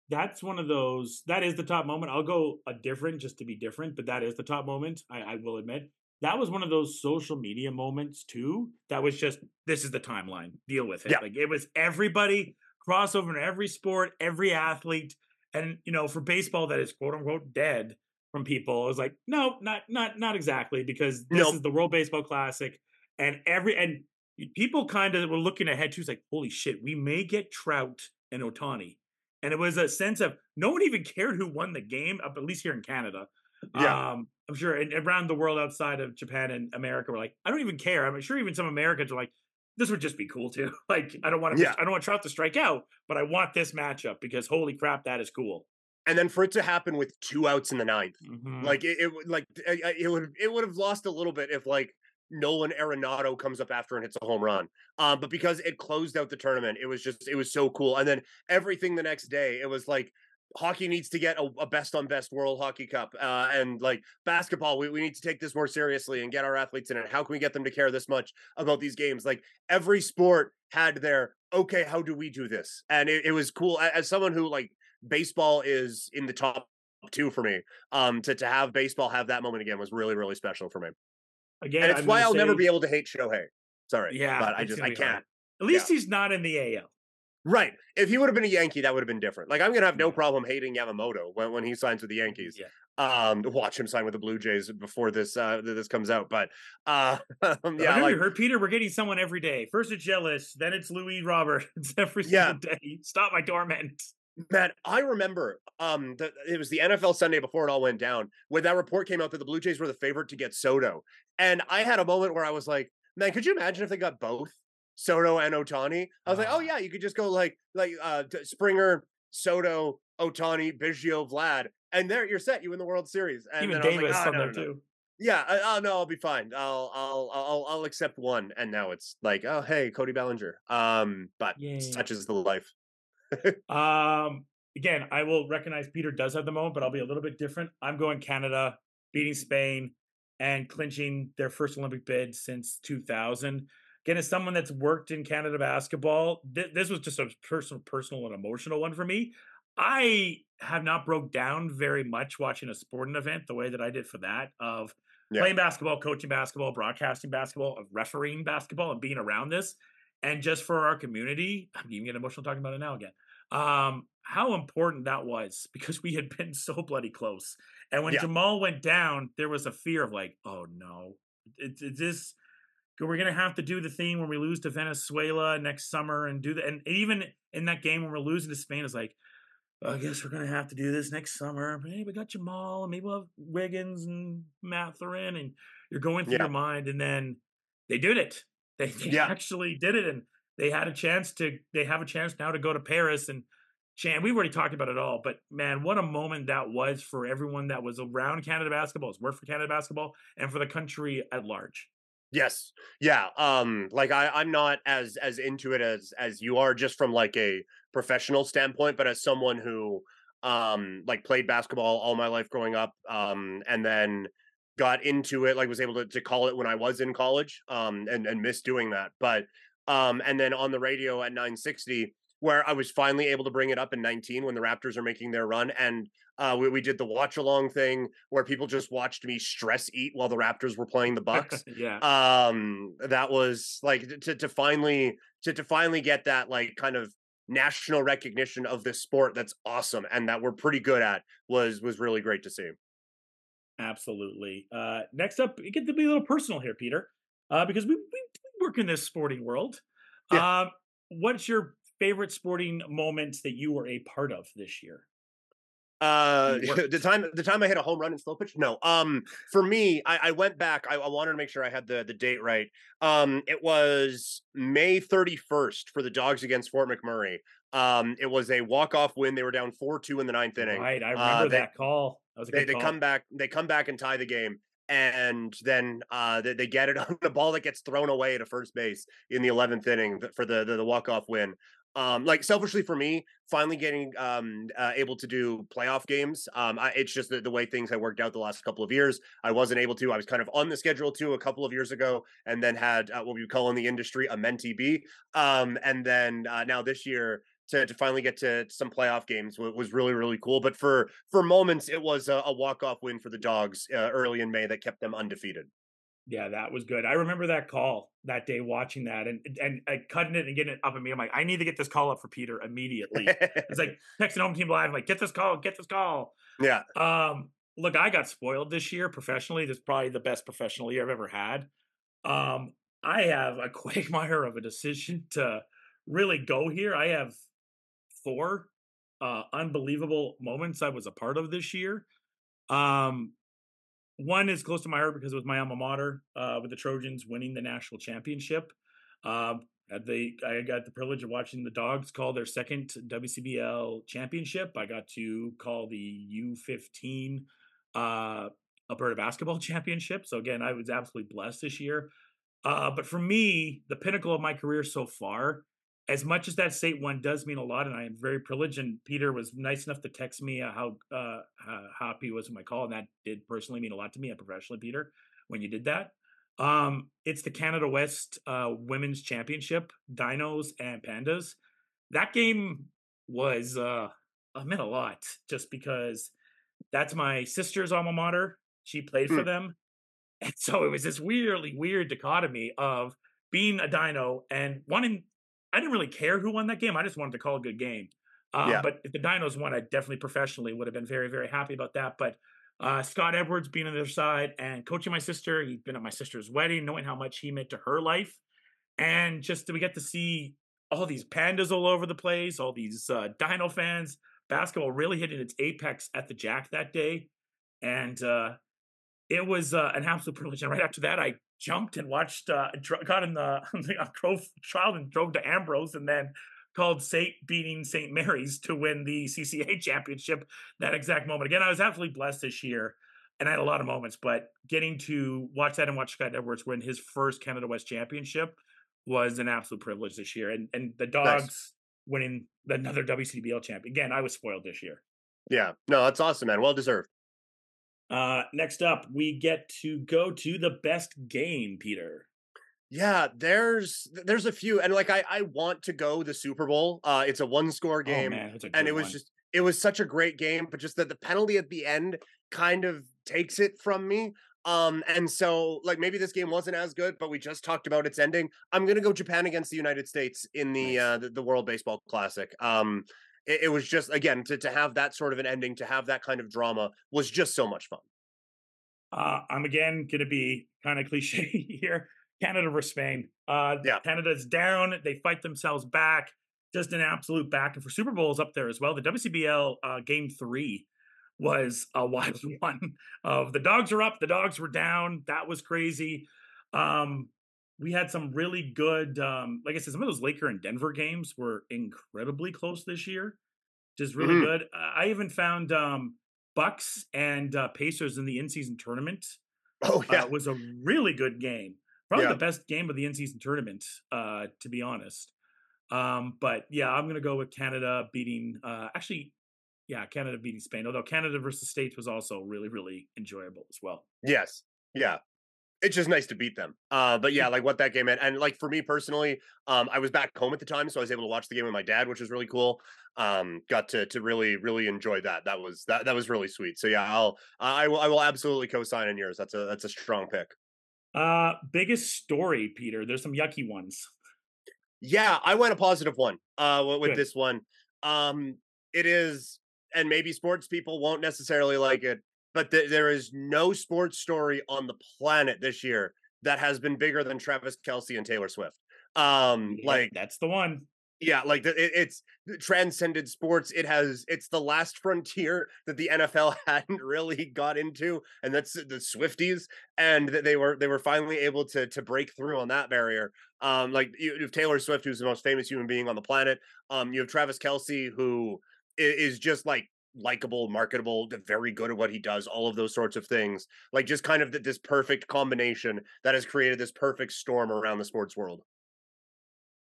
That's one of those. That is the top moment. I'll go a different just to be different, but that is the top moment. I, I will admit that was one of those social media moments too. That was just this is the timeline. Deal with it. Yeah. Like it was everybody crossover in every sport, every athlete, and you know for baseball that is quote unquote dead from people. It was like no, not not not exactly because this Nope. is the World Baseball Classic, and every and people kind of were looking ahead too. It's like holy shit, we may get Trout and Ohtani. And it was a sense of no one even cared who won the game, up at least here in Canada. Yeah. Um, I'm sure and around the world outside of Japan and America were like, I don't even care. I'm sure even some Americans are like, this would just be cool too. like, I don't want to, Yeah. I don't want Trout to strike out, but I want this matchup because holy crap, that is cool. And then for it to happen with two outs in the ninth, Mhm. like it, it would- like it would it would have lost a little bit if like Nolan Arenado comes up after and hits a home run. Um, but because it closed out the tournament, it was just it was so cool. And then everything the next day, it was like hockey needs to get a, a best on best World Hockey Cup, uh, and like basketball, we, we need to take this more seriously and get our athletes in it. How can we get them to care this much about these games? Like every sport had their okay, how do we do this? And it, it was cool as someone who like baseball is in the top two for me. Um, to to have baseball have that moment again was really really special for me, again, and it's I'm why I'll never be able to hate Shohei. Sorry, Yeah, but I just I can't. At least he's not in the AL. Right. If he would have been a Yankee, that would have been different. Like I'm gonna have no problem hating Yamamoto when, when he signs with the Yankees. Yeah. Um, watch him sign with the Blue Jays before this uh this comes out. But uh Yeah, yeah, like, you heard Peter. We're getting someone every day. First it's Jealous, then it's Louis Roberts every Yeah. day. Stop my torment. man, I remember um the, it was the NFL Sunday before it all went down when that report came out that the Blue Jays were the favorite to get Soto. And I had a moment where I was like, man, could you imagine if they got both Soto and Ohtani? I was like, oh Ah. yeah, you could just go like like uh Springer, Soto, Ohtani, Biggio, Vlad, and there you're set. You win the World Series. And Even then I was Davis like, oh, on no, there no, no. too. Yeah, I, oh no, I'll be fine. I'll I'll I'll I'll accept one. And now it's like, oh hey, Cody Bellinger. Um, but Yay. such is the life. Um, again, I will recognize Peter does have the moment, but I'll be a little bit different. I'm going Canada beating Spain and clinching their first Olympic bid since 2000. Again, as someone that's worked in Canada basketball, th- this was just a personal, personal and emotional one for me. I have not broke down very much watching a sporting event the way that I did for that of Yeah. playing basketball, coaching basketball, broadcasting basketball, of refereeing basketball, and being around this. And just for our community, I'm even getting emotional talking about it now again um, how important that was because we had been so bloody close. And when Yeah. Jamal went down, there was a fear of like, oh no, it's it, this. We're gonna have to do the thing when we lose to Venezuela next summer and do that. And even in that game when we're losing to Spain, it's like, oh, I guess we're gonna have to do this next summer. But hey, we got Jamal, and maybe we'll have Wiggins and Mathurin, and you're going through Yeah. your mind, and then they did it. They, they Yeah. actually did it, and they had a chance to. They have a chance now to go to Paris and. Chan, we've already talked about it all, but man, what a moment that was for everyone that was around Canada basketball, has worked for Canada basketball, and for the country at large. Yes. Yeah. Um, like I, I'm not as as into it as as you are, just from like a professional standpoint, but as someone who um like played basketball all my life growing up, um, and then got into it, like was able to, to call it when I was in college, um, and, and missed doing that. But um, and then on the radio at 960, where I was finally able to bring it up in 19 when the Raptors are making their run. And uh, we, we did the watch along thing where people just watched me stress eat while the Raptors were playing the Bucks yeah, um that was like to to finally to to finally get that like kind of national recognition of this sport that's awesome and that we're pretty good at was was really great to see absolutely. Uh, next up, we get to be a little personal here, Peter, uh, because we, we work in this sporting world. Yeah. Um, what's your favorite sporting moments that you were a part of this year? uh the time the time i hit a home run in slow pitch no. Um for me i, I went back I, I wanted to make sure i had the the date right. Um it was may 31st for the Dawgs against fort mcmurray. Um it was a walk-off win. They were down 4-2 in the ninth inning. Right, I Uh, remember they- that call. That was a they, good they call. come back they come back and tie the game and then uh they, they get it on the ball that gets thrown away to first base in the 11th inning for the the, the walk-off win um like selfishly for me finally getting um uh, able to do playoff games um I, it's just the, the way things have worked out the last couple of years. I wasn't able to i was kind of on the schedule too a couple of years ago and then had uh, what we call in the industry a mentee um and then uh, now this year to, to finally get to some playoff games was really really cool but for for moments it was a, a walk-off win for the Dawgs uh, early in may that kept them undefeated Yeah, that was good. I remember that call that day, watching that and and, and cutting it and getting it up at me. I'm like, I need to get this call up for Peter immediately. it's like texting home team live, I'm like, get this call, get this call. yeah Um, look, I got spoiled this year professionally. This is probably the best professional year I've ever had. Um, I have a quagmire of a decision to really go here. I have four uh unbelievable moments I was a part of this year. Um one is close to my heart because it was my alma mater uh with the Trojans winning the national championship. They I got the privilege of watching the Dawgs call their second WCBL championship. I got to call the U15 uh Alberta basketball championship. So again, I was absolutely blessed this year. Uh, but for me, the pinnacle of my career so far, as much as that state one does mean a lot, and I am very privileged. And Peter was nice enough to text me uh, how uh, how happy he was with my call, and that did personally mean a lot to me and professionally, Peter, when you did that. Um, it's the Canada West uh, Women's Championship, Dinos and Pandas. That game was uh, uh, meant a lot, just because that's my sister's alma mater. She played for Hmm. them, and so it was this weirdly weird dichotomy of being a Dino and wanting. I didn't really care who won that game. I just wanted to call a good game. Uh, Yeah. But if the Dinos won, I definitely professionally would have been very, very happy about that. But uh, Scott Edwards being on the other side and coaching my sister, he'd been at my sister's wedding, knowing how much he meant to her life, and just we get to see all these pandas all over the place, all these uh, Dino fans, basketball really hitting its apex at the Jack that day, and uh, it was uh, an absolute privilege. And right after that, I jumped and watched, uh, got in the drove trial and drove to Ambrose, and then called SAIT beating St. Mary's to win the CCA championship. That exact moment. Again, I was absolutely blessed this year, and I had a lot of moments. But getting to watch that and watch Scott Edwards win his first Canada West championship was an absolute privilege this year. And and the Dawgs winning another WCBL champion. Again, I was spoiled this year. yeah no that's awesome man well deserved Uh, next up, we get to go to the best game, Peter. Yeah, there's there's a few, and like I I want to go the Super Bowl. Uh, it's a one score Oh game, man, that's a and it was one. just it was such a great game, but just that the penalty at the end kind of takes it from me. Um, and so like maybe this game wasn't as good, but we just talked about its ending. I'm gonna go Japan against the United States in the Nice. uh the, the World Baseball Classic. Um, it, it was just again to to have that sort of an ending, to have that kind of drama was just so much fun. Uh, I'm again going to be kind of cliche here. Canada versus Spain. Uh, Yeah. Canada's down. They fight themselves back. Just an absolute back. And for Super Bowls up there as well. The WCBL uh, game three was a wild one. Of the Dawgs are up, the Dawgs were down. That was crazy. Um, we had some really good, um, like I said, some of those Laker and Denver games were incredibly close this year. Just really Mhm. good. Uh, I even found um, Bucks and uh, Pacers in the in-season tournament Oh yeah, uh, was a really good game. Probably Yeah. the best game of the in-season tournament, uh, to be honest. Um, but yeah, I'm gonna go with Canada beating. Uh, actually, yeah, Canada beating Spain. Although Canada versus States was also really, really enjoyable as well. Yes. Yeah. It's just nice to beat them. Uh, but yeah, like what that game meant. And like for me personally, um, I was back home at the time, so I was able to watch the game with my dad, which was really cool. Um, got to to really, really enjoy that. That was that that was really sweet. So yeah, I'll I will I will absolutely co-sign in yours. That's a that's a strong pick. Uh, biggest story, Peter. There's some yucky ones. Yeah, I went a positive one uh wi- with Good. this one. Um it is and maybe sports people won't necessarily like it, but th- there is no sports story on the planet this year that has been bigger than Travis Kelce and Taylor Swift. Um Yeah, like that's the one. yeah, like the, it, it's transcended sports. It has it's the last frontier that the NFL hadn't really got into, and that's the Swifties, and they were they were finally able to to break through on that barrier. Um, like you you have Taylor Swift, who's the most famous human being on the planet. Um, you have Travis Kelce, who is just like likable, marketable, very good at what he does, all of those sorts of things. Like just kind of th- this perfect combination that has created this perfect storm around the sports world.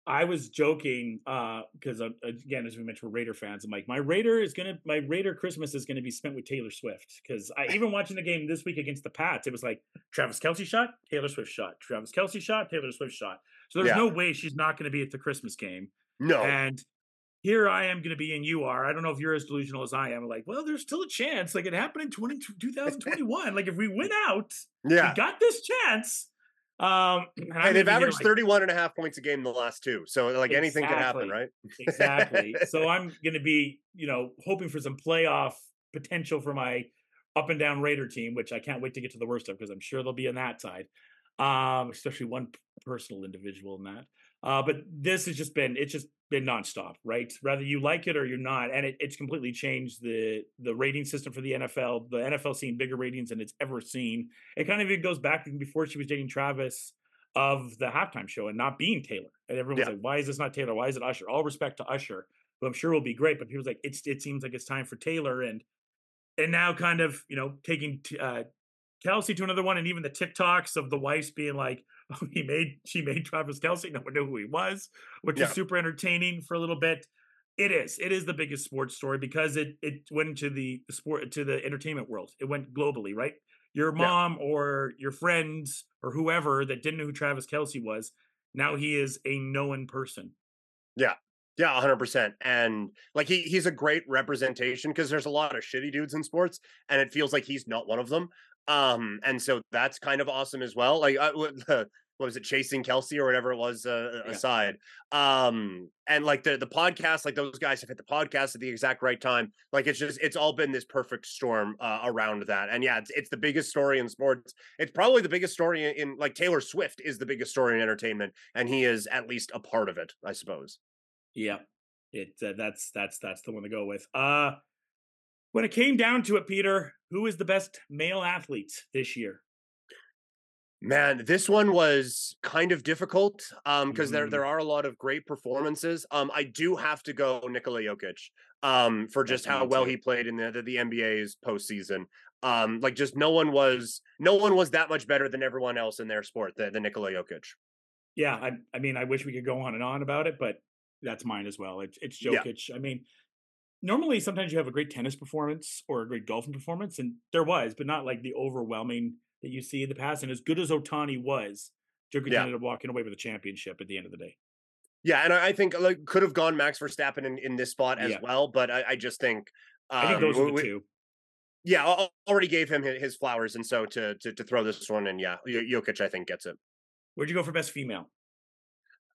I was joking uh because uh, again, as we mentioned, we're Raider fans. I'm like, my Raider is gonna, my Raider Christmas is gonna be spent with Taylor Swift because I even watching the game this week against the Pats, it was like Travis Kelce shot, Taylor Swift shot, Travis Kelce shot, Taylor Swift shot. So there's Yeah. no way she's not gonna be at the Christmas game. No, And here I am going to be, and you are. I don't know if you're as delusional as I am. Like, well, there's still a chance. Like, it happened in 20, 2021. like, if we win out, yeah. we got this chance. Um, and, they've gonna be here averaged like- 31 and a half points a game in the last two. So like anything can happen, right? exactly. So I'm going to be, you know, hoping for some playoff potential for my up and down Raider team, which I can't wait to get to the worst of because I'm sure they'll be on that side. Um, especially one personal individual in that. Uh, but this has just been it's just been nonstop, right? Whether you like it or you're not, and it, it's completely changed the the rating system for the NFL. The NFL seeing bigger ratings than it's ever seen. It kind of even goes back before she was dating Travis of the halftime show and not being Taylor. And everyone's Yeah. like, "Why is this not Taylor? Why is it Usher?" All respect to Usher, who I'm sure will be great, but people's like, "It's it seems like it's time for Taylor," and and now kind of you know taking t- uh, Kelce to another one, and even the TikToks of the wives being like, "Oh, he made she made Travis Kelce." No one knew who he was, which Yeah. was super entertaining for a little bit. It is. It is the biggest sports story because it it went into the, sport to the entertainment world. It went globally, right? Your Yeah. mom or your friends or whoever that didn't know who Travis Kelce was, now he is a known person. Yeah. Yeah, 100%. And like he he's a great representation because there's a lot of shitty dudes in sports and it feels like he's not one of them. Um and so that's kind of awesome as well. Like uh, what what was it chasing Kelce or whatever it was uh, Yeah. aside. Um and like the the podcast like those guys have hit the podcast at the exact right time. Like it's just it's all been this perfect storm uh, around that. And yeah, it's it's the biggest story in sports. It's probably the biggest story in, in like Taylor Swift is the biggest story in entertainment and he is at least a part of it, I suppose. Yeah, it uh, that's that's that's the one to go with. Uh when it came down to it, Peter, who is the best male athlete this year? Man, this one was kind of difficult um because there Mm. there are a lot of great performances. Um I do have to go Nikola Jokic um for just That's how well too. he played in the, the NBA's postseason. Um like just no one was no one was that much better than everyone else in their sport than, than Nikola Jokic. Yeah, I I mean, I wish we could go on and on about it, but that's mine as well. It's it's Yeah. Jokic. I mean, normally sometimes you have a great tennis performance or a great golfing performance, and there was, but not like the overwhelming that you see in the past. And as good as Ohtani was, Jokic Yeah. ended up walking away with a championship at the end of the day. Yeah, and I, I think like could have gone Max Verstappen in, in this spot as Yeah. well, but I, I just think um, I think those are the two. Yeah, I already gave him his flowers, and so to to, to throw this one in, yeah, Jokic I think gets it. Where'd you go for best female?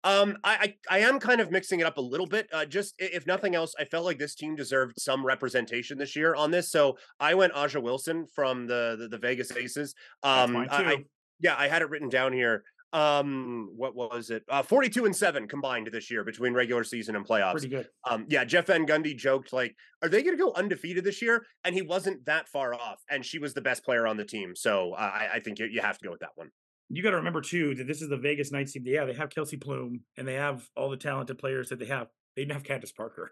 Um, I, I, I am kind of mixing it up a little bit. Uh, just if nothing else, I felt like this team deserved some representation this year on this. So I went A'ja Wilson from the the, the Vegas Aces. Um, I, I, yeah, I had it written down here. Um, what was it? Uh, 42 and 7 combined this year between regular season and playoffs. Pretty good. Um, yeah, Jeff Van Gundy joked like, "Are they going to go undefeated this year?" And he wasn't that far off, and she was the best player on the team. So uh, I, I think you, you have to go with that one you got to remember too that this is the Vegas Knights team. Yeah, they have Kelsey Plum and they have all the talented players that they have. They didn't have Candace Parker.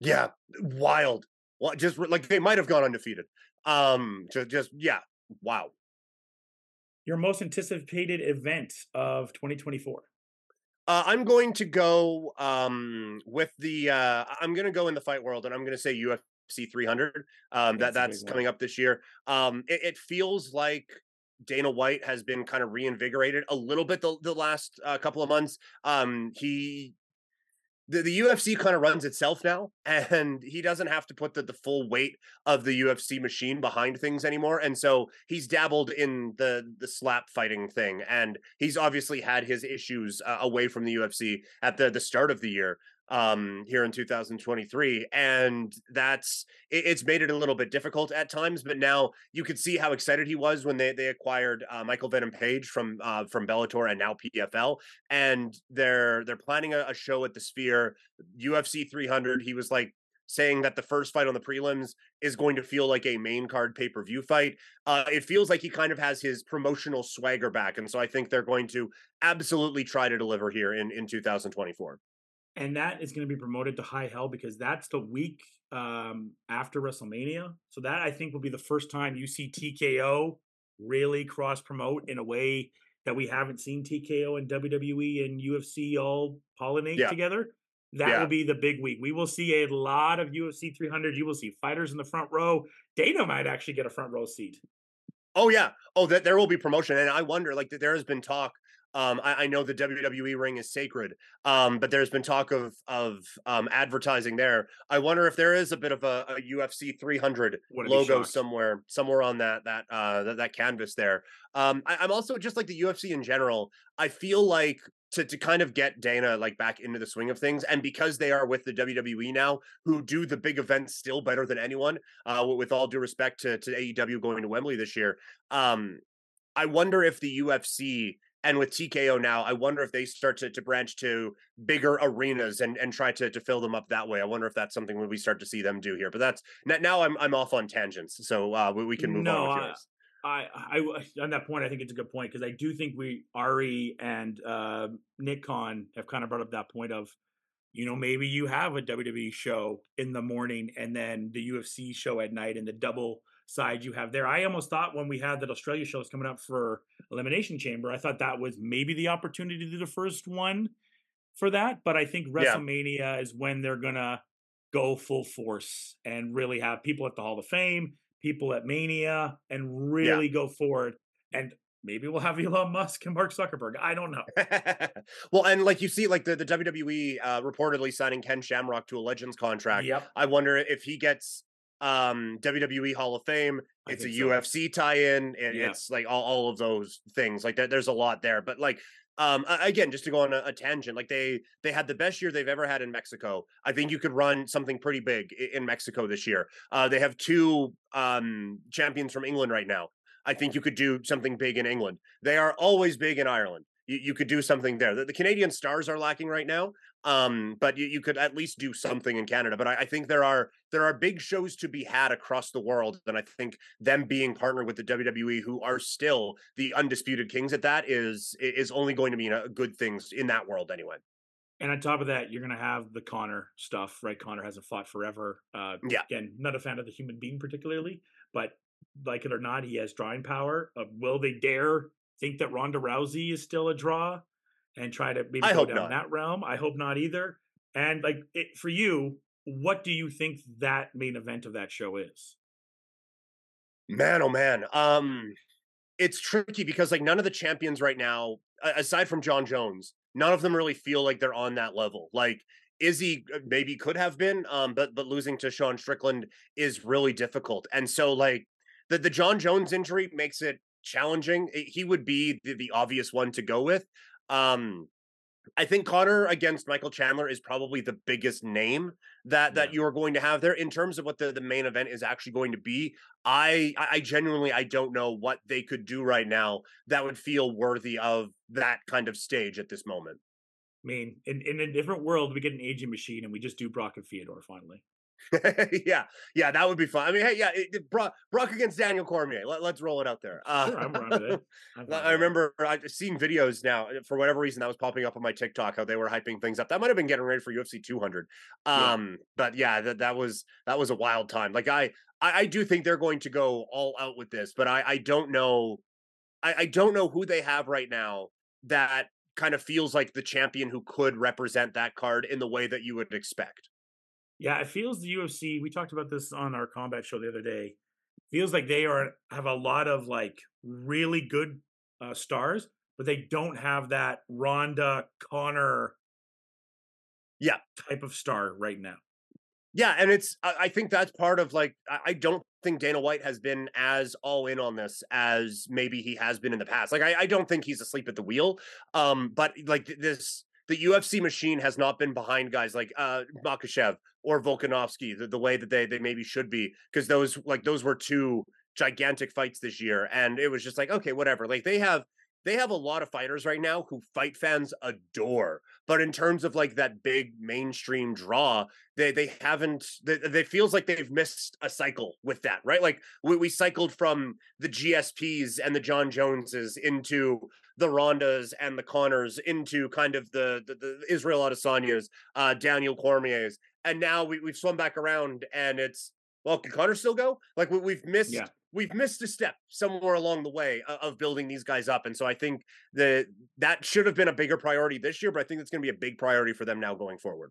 Yeah, wild. Well, just like they might have gone undefeated. Um, just, just yeah, wow. Your most anticipated event of 2024. Uh, I'm going to go um, with the. Uh, I'm going to go in the fight world, and I'm going to say UFC 300. Um, that that's coming up this year. Um, it, it feels like Dana White has been kind of reinvigorated a little bit the, the last uh, couple of months. Um, he the, the UFC kind of runs itself now, and he doesn't have to put the, the full weight of the UFC machine behind things anymore. And so he's dabbled in the the slap fighting thing, and he's obviously had his issues uh, away from the UFC at the the start of the year um here in 2023 and that's it, it's made it a little bit difficult at times but now you could see how excited he was when they they acquired uh, Michael Venom Page from uh from Bellator and now PFL and they're they're planning a, a show at the Sphere UFC 300 he was like saying that the first fight on the prelims is going to feel like a main card pay per view fight. Uh, it feels like he kind of has his promotional swagger back. And so I think they're going to absolutely try to deliver here in, in 2024 and that is going to be promoted to high hell because that's the week um, after WrestleMania. So that I think will be the first time you see TKO really cross promote in a way that we haven't seen TKO and WWE and UFC all pollinate yeah. together. That yeah. will be the big week. We will see a lot of UFC 300. You will see fighters in the front row. Dana might actually get a front row seat. Oh yeah. Oh, that there will be promotion, and I wonder. Like there has been talk um, I, I, know the WWE ring is sacred, um, but there's been talk of of um, advertising there. I wonder if there is a bit of a, a UFC 300 logo somewhere, somewhere on that that uh, that, that canvas there. Um, I, I'm also just like the UFC in general. I feel like to to kind of get Dana like back into the swing of things, and because they are with the WWE now, who do the big events still better than anyone. Uh, with all due respect to to AEW going to Wembley this year, um, I wonder if the UFC and with TKO now, I wonder if they start to, to branch to bigger arenas and, and try to, to fill them up that way. I wonder if that's something we start to see them do here. But that's now I'm I'm off on tangents, so uh, we, we can move no, on. I, I, I, on that point, I think it's a good point because I do think we Ari and uh, Nick Khan have kind of brought up that point of, you know, maybe you have a WWE show in the morning and then the UFC show at night and the double side you have there. I almost thought when we had that Australia show was coming up for Elimination Chamber, I thought that was maybe the opportunity to do the first one for that. But I think WrestleMania yeah. is when they're gonna go full force and really have people at the Hall of Fame, people at Mania, and really yeah. go forward. And maybe we'll have Elon Musk and Mark Zuckerberg. I don't know. well, and like you see, like the, the WWE uh, reportedly signing Ken Shamrock to a Legends contract. Yep. I wonder if he gets um WWE Hall of Fame. It's a so. UFC tie-in, and yeah. it's like all, all of those things. Like there's a lot there, but like um again just to go on a, a, tangent like they they had the best year they've ever had in mexico i think you could run something pretty big in mexico this year uh they have two um champions from england right now i think you could do something big in england they are always big in ireland you, you could do something there the, the canadian stars are lacking right now um but you, you could at least do something in canada but I, I, think there are there are big shows to be had across the world and i think them being partnered with the wwe who are still the undisputed kings at that is is only going to mean a good things in that world anyway. And on top of that you're going to have the Conor stuff right? Conor hasn't fought forever uh yeah. again not a fan of the human being particularly but like it or not he has drawing power uh, will they dare think that ronda rousey is still a draw and try to maybe I go down not. that realm. I hope not either. And like it, for you, what do you think that main event of that show is? Man, oh man. Um it's tricky because like none of the champions right now, aside from Jon Jones, none of them really feel like they're on that level. Like Izzy uh, maybe could have been, um, but but losing to Sean Strickland is really difficult. And so like the the Jon Jones injury makes it challenging. He would be the, the obvious one to go with. Um, I think Conor against Michael Chandler is probably the biggest name that that Yeah. you are going to have there in terms of what the, the main event is actually going to be. I I I genuinely I don't know what they could do right now that would feel worthy of that kind of stage at this moment. I mean, in, in a different world, we get an aging machine and we just do Brock and Fedor finally. yeah, yeah, that would be fun. I mean, hey, yeah, it, it- Brock, Brock against Daniel Cormier. Let, us roll it out there. Uh, Sure, I'm with it. I'm I remember I've seen videos now uh, for whatever reason that was popping up on my TikTok how they were hyping things up. That might have been getting ready for UFC 200. Yeah. Um, but yeah, that that was that was a wild time. Like I I, I do think they're going to go all out with this, but I I don't know I, I don't know who they have right now that kind of feels like the champion who could represent that card in the way that you would expect. Yeah, it feels the UFC. We talked about this on our combat show the other day. Feels like they are have a lot of like really good uh, stars, but they don't have that Ronda Conor, Yeah. type of star right now. Yeah, and it's I, think that's part of like I, I don't think Dana White has been as all in on this as maybe he has been in the past. Like I, I don't think he's asleep at the wheel. Um, but like this the UFC machine has not been behind guys like uh Makhachev or Volkanovski the, the way that they they maybe should be because those like those were two gigantic fights this year and it was just like okay whatever. Like they have they have a lot of fighters right now who fight fans adore but in terms of like that big mainstream draw they they haven't they, they feels like they've missed a cycle with that right? Like we, we cycled from the gsps and the jon joneses into the rondas and the conors into kind of the the, the israel adesanyas uh daniel cormier's and now we, we've swum back around and it's well can conor still go like we, we've missed Yeah. we've missed a step somewhere along the way o- of building these guys up and so i think that that should have been a bigger priority this year but i think it's going to be a big priority for them now going forward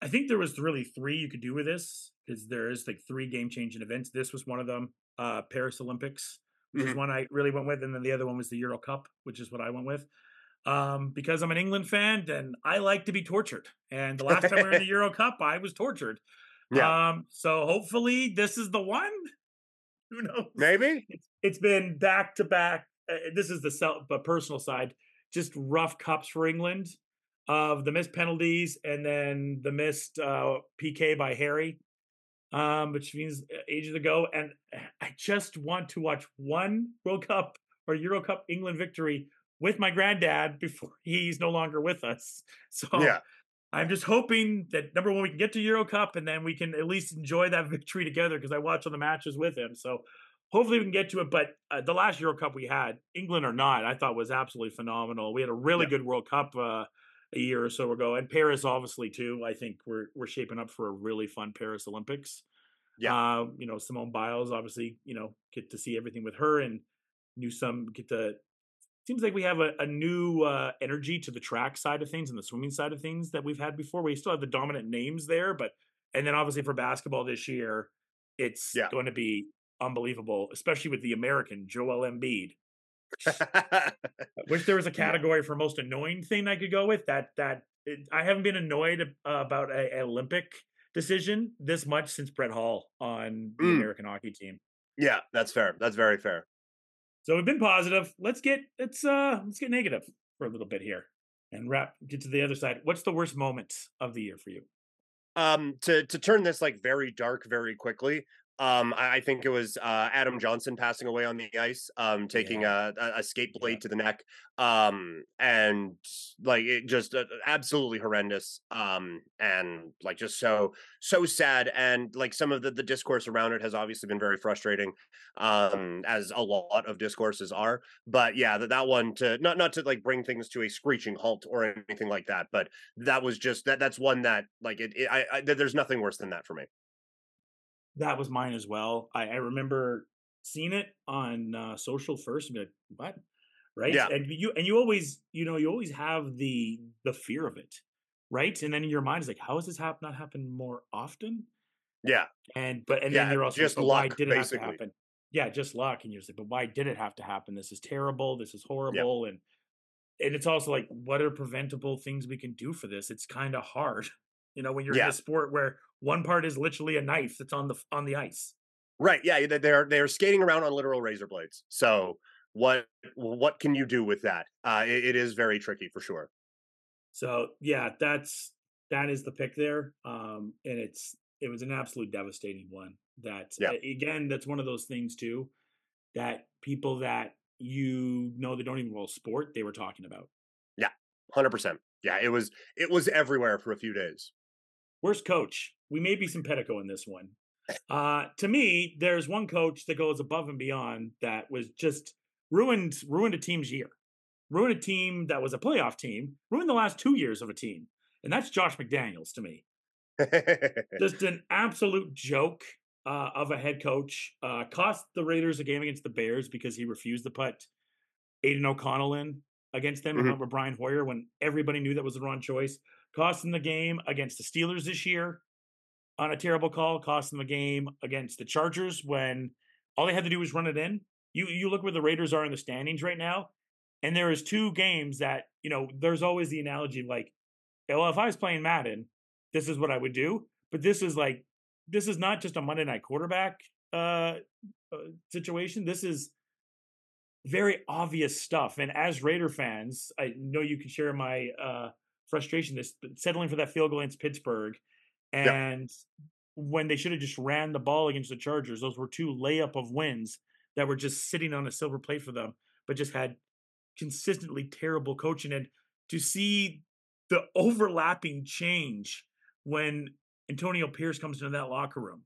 I think there was really three you could do with this because there is like three game changing events. This was one of them. Uh, Paris Olympics, which is Mhm. one I really went with, and then the other one was the Euro Cup, which is what I went with. Um, because I'm an England fan and I like to be tortured. And the last time we were in the Euro Cup, I was tortured. Yeah. Um, so hopefully this is the one. Who knows? maybe It's, it's been back to back. uh, This is the self, but personal side, just rough cups for England of the missed penalties and then the missed uh, PK by Harry, um, which means uh, ages ago. And I just want to watch one World Cup or Euro Cup England victory with my granddad before he's no longer with us. So yeah I'm just hoping that number one, we can get to Euro Cup and then we can at least enjoy that victory together because I watch all the matches with him. So hopefully we can get to it. But uh, the last Euro Cup we had, England or not, I thought was absolutely phenomenal. We had a really Yeah. good World Cup uh, a year or so ago, and Paris obviously too. I think we're we're shaping up for a really fun Paris Olympics. Yeah. uh, you know Simone Biles, obviously, you know get to see everything with her and knew some get to seems like we have a, a new uh, energy to the track side of things and the swimming side of things that we've had before. We still have the dominant names there, but and then obviously for basketball this year, it's Yeah. going to be unbelievable, especially with the American Joel Embiid. Wish there was a category for most annoying thing I could go with. That that it, I haven't been annoyed uh, about a, an Olympic decision this much since Brett Hull on the Mm. American hockey team. yeah that's fair that's very fair So we've been positive. Let's get let's uh let's get negative for a little bit here and wrap get to the other side. What's the worst moment of the year for you? um to to turn this like very dark very quickly um i, think it was uh adam johnson passing away on the ice um taking a, a, a skate blade to the neck. Um and like it just uh, absolutely horrendous. Um and like just so so sad. And like some of the, the discourse around it has obviously been very frustrating um as a lot of discourses are. But yeah that, that one to not not to like bring things to a screeching halt or anything like that but that was just that that's one that like it, it I, I there's nothing worse than that for me That was mine as well. I, I remember seeing it on uh, social first and be like, what? Right. Yeah. And you and you always, you know, you always have the the fear of it. Right. And then in your mind is like, how has this hap- not happened more often? yeah And but and Yeah, then you're also just like, but why luck, did it have basically. to happen? Yeah, just luck. And you're just like, but why did it have to happen? This is terrible. This is horrible. And and it's also like, what are preventable things we can do for this? It's kind of hard, you know, when you're in a sport where one part is literally a knife that's on the on the ice. right yeah they- they're they're skating around on literal razor blades so what what can you do with that uh it, it is very tricky for sure So yeah, that's that is the pick there. Um, and it's it was an absolute devastating one. That Yeah. again, that's one of those things too that people that you know they don't even roll sport they were talking about. Yeah, Hundred percent. Yeah, it was it was everywhere for a few days. Worst coach. We may be some Pedico in this one. Uh, to me, there's one coach that goes above and beyond that was just ruined ruined a team's year, ruined a team that was a playoff team, ruined the last two years of a team, and that's Josh McDaniels to me. Just an absolute joke uh, of a head coach. Uh, cost the Raiders a game against the Bears because he refused to put Aidan O'Connell in against them Mhm. and Brian Hoyer when everybody knew that was the wrong choice. Cost them the game against the Steelers this year on a terrible call. Cost them the game against the Chargers when all they had to do was run it in. You you look where the Raiders are in the standings right now, and there is two games that you know. There's always the analogy like, well, if I was playing Madden, this is what I would do. But this is like, this is not just a Monday night quarterback uh, uh situation. This is very obvious stuff. And as Raider fans, I know you can share my uh frustration. This settling for that field goal against Pittsburgh, and when they should have just ran the ball against the Chargers, those were two layup of wins that were just sitting on a silver plate for them, but just had consistently terrible coaching. And to see the overlapping change when Antonio Pierce comes into that locker room,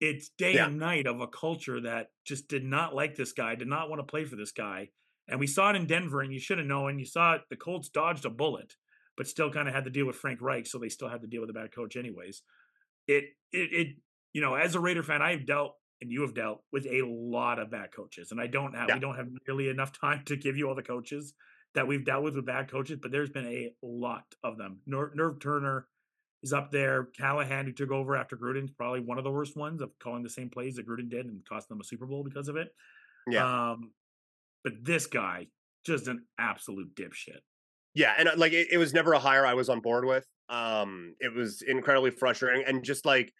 it's day Yeah. and night of a culture that just did not like this guy, did not want to play for this guy. And we saw it in Denver, and you should have known. You saw it, the Colts dodged a bullet, but still kind of had to deal with Frank Reich, so they still had to deal with a bad coach, anyways. It, it, it, you know, as a Raider fan, I've dealt and you have dealt with a lot of bad coaches, and I don't have, Yeah. we don't have nearly enough time to give you all the coaches that we've dealt with with bad coaches, but there's been a lot of them. Norv, Norv Turner is up there. Callahan, who took over after Gruden's probably one of the worst ones of calling the same plays that Gruden did and cost them a Super Bowl because of it. Yeah. Um, but this guy, just an absolute dipshit. Yeah, and uh, like it, it was never a hire I was on board with. Um, it was incredibly frustrating, and just like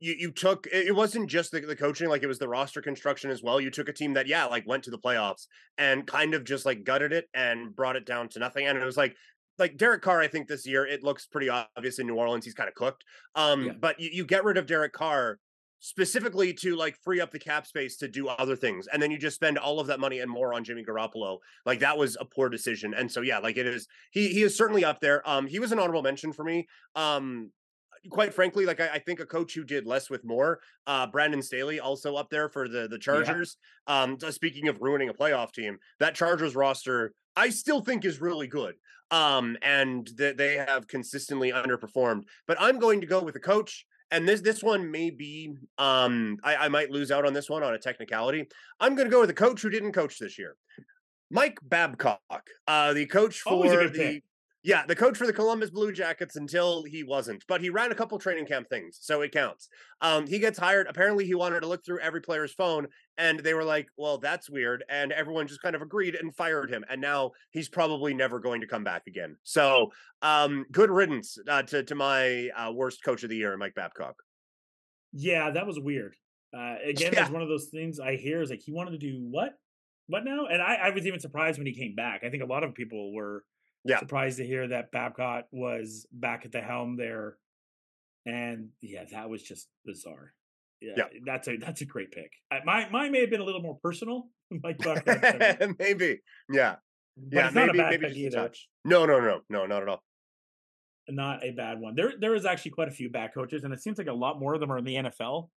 you, you took it it wasn't just the, the coaching, like it was the roster construction as well. You took a team that yeah, like went to the playoffs and kind of just like gutted it and brought it down to nothing. And it was like like Derek Carr, I think this year it looks pretty obvious in New Orleans he's kind of cooked. Um, Yeah. but you, you get rid of Derek Carr specifically to like free up the cap space to do other things, and then you just spend all of that money and more on Jimmy Garoppolo. Like that was a poor decision. And so yeah, like it is he he is certainly up there. Um, he was an honorable mention for me. Um, quite frankly, like I, I think a coach who did less with more. Uh, Brandon Staley also up there for the the Chargers. Um, speaking of ruining a playoff team, that Chargers roster I still think is really good. Um, and that they have consistently underperformed. But I'm going to go with a coach. And this this one may be um I, I might lose out on this one on a technicality. I'm gonna go with a coach who didn't coach this year. Mike Babcock, uh, the coach for Always a good the pick. Yeah, the coach for the Columbus Blue Jackets until he wasn't, but he ran a couple training camp things, so it counts. Um, he gets hired. Apparently, he wanted to look through every player's phone, and they were like, "Well, that's weird," and everyone just kind of agreed and fired him. And now he's probably never going to come back again. So, um, good riddance uh, to to my uh, worst coach of the year, Mike Babcock. Yeah, that was weird. Uh, again, Yeah. it's one of those things I hear is like he wanted to do what, what now? And I, I was even surprised when he came back. I think a lot of people were Yeah. surprised to hear that Babcock was back at the helm there. And yeah, that was just bizarre. Yeah, Yeah. that's a that's a great pick. I, my mine may have been a little more personal, Buck, maybe, yeah, yeah, it's not maybe, a bad maybe either. touch. No, no, no, no, not at all. Not a bad one. There there is actually quite a few bad coaches, and it seems like a lot more of them are in the NFL.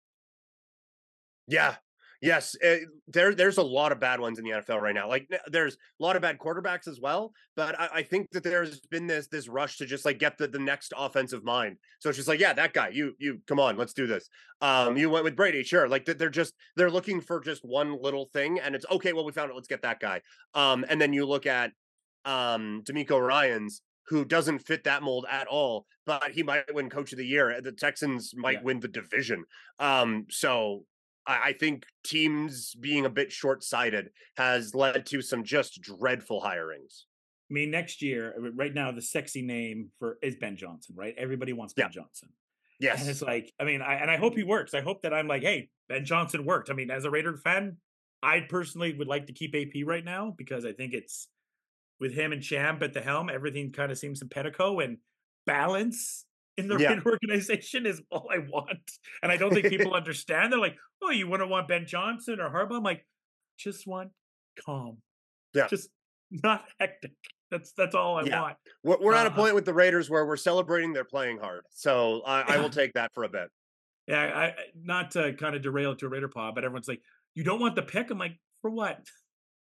Yeah. Yes, eh, there there's a lot of bad ones in the NFL right now. Like there's a lot of bad quarterbacks as well, but I, I think that there's been this this rush to just like get the, the next offensive mind. So it's just like, yeah, that guy, you you come on, let's do this. Um, you went with Brady, sure. Like they're just they're looking for just one little thing, and it's okay. Well, we found it. Let's get that guy. Um, and then you look at um DeMeco Ryans who doesn't fit that mold at all, but he might win coach of the year. The Texans might Yeah. win the division. Um, so I, I think teams being a bit short-sighted has led to some just dreadful hirings. I mean, next year, uh, right now, the sexy name for is Ben Johnson, right? Everybody wants Ben Yeah. Johnson. And Yes. it's like, I mean, I, and I hope he works. I hope that I'm like, hey, Ben Johnson worked. I mean, as a Raider fan, I personally would like to keep AP right now because I think it's with him and Champ at the helm, everything kind of seems in simpatico and balance in the Yeah. right organization is all I want. And I don't think people understand. They're like, oh, you wouldn't want Ben Johnson or Harbaugh? I'm like, just want calm. Yeah. Just not hectic. That's that's all I Yeah. want. We're, we're at a Uh, point with the Raiders where we're celebrating they're playing hard. So I, I will take that for a bit. Yeah, I, not to kind of derail it to a Raider pod, but everyone's like, you don't want the pick. I'm like, for what?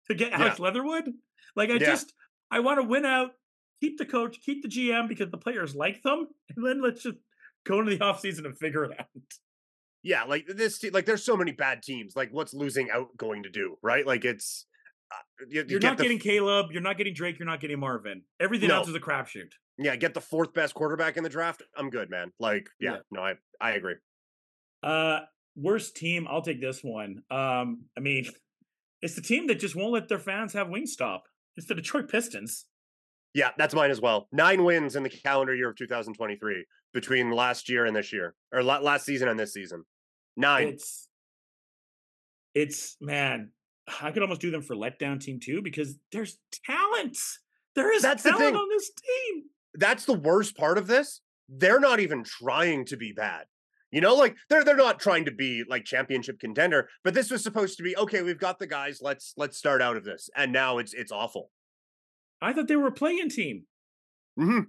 To get Alex Leatherwood? Like, I Yeah. just I want to win out, keep the coach, keep the GM because the players like them, and then let's just go into the offseason and figure it out. Yeah, like this, te- like there's so many bad teams. Like, what's losing out going to do, right? Like, it's uh, you, you You're get not the, getting Caleb, you're not getting Drake, you're not getting Marvin. Everything No. else is a crapshoot. yeah, get the fourth best quarterback in the draft. I'm good, man. Like, yeah, Yeah. no, I I agree. Uh worst team, I'll take this one. Um, I mean, it's the team that just won't let their fans have Wingstop. It's the Detroit Pistons. Yeah, that's mine as well. Nine wins in the calendar year of 2023 between last year and this year, or last season and this season. Nine. It's it's man, I could almost do them for letdown team too because there's talent. There is That's the talent thing. on this team. that's the worst part of this. They're not even trying to be bad. You know, like they're they're not trying to be like championship contender, but this was supposed to be okay, we've got the guys, let's let's start out of this. And now it's it's awful. I thought they were a playing team. hmm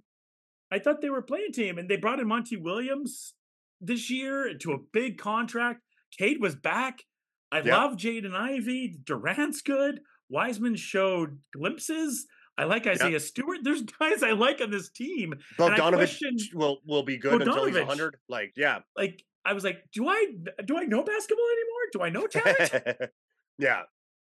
I thought they were a playing team, and they brought in Monty Williams this year to a big contract. Cade was back. I Yeah. love Jaden Ivey. Duren's good. Wiseman showed glimpses. I like Isaiah Stewart. There's guys I like on this team. And Bogdanovich will will be good until he's Bogdanovich. 100. Like, yeah. Like I was like, do I do I know basketball anymore? Do I know talent? yeah.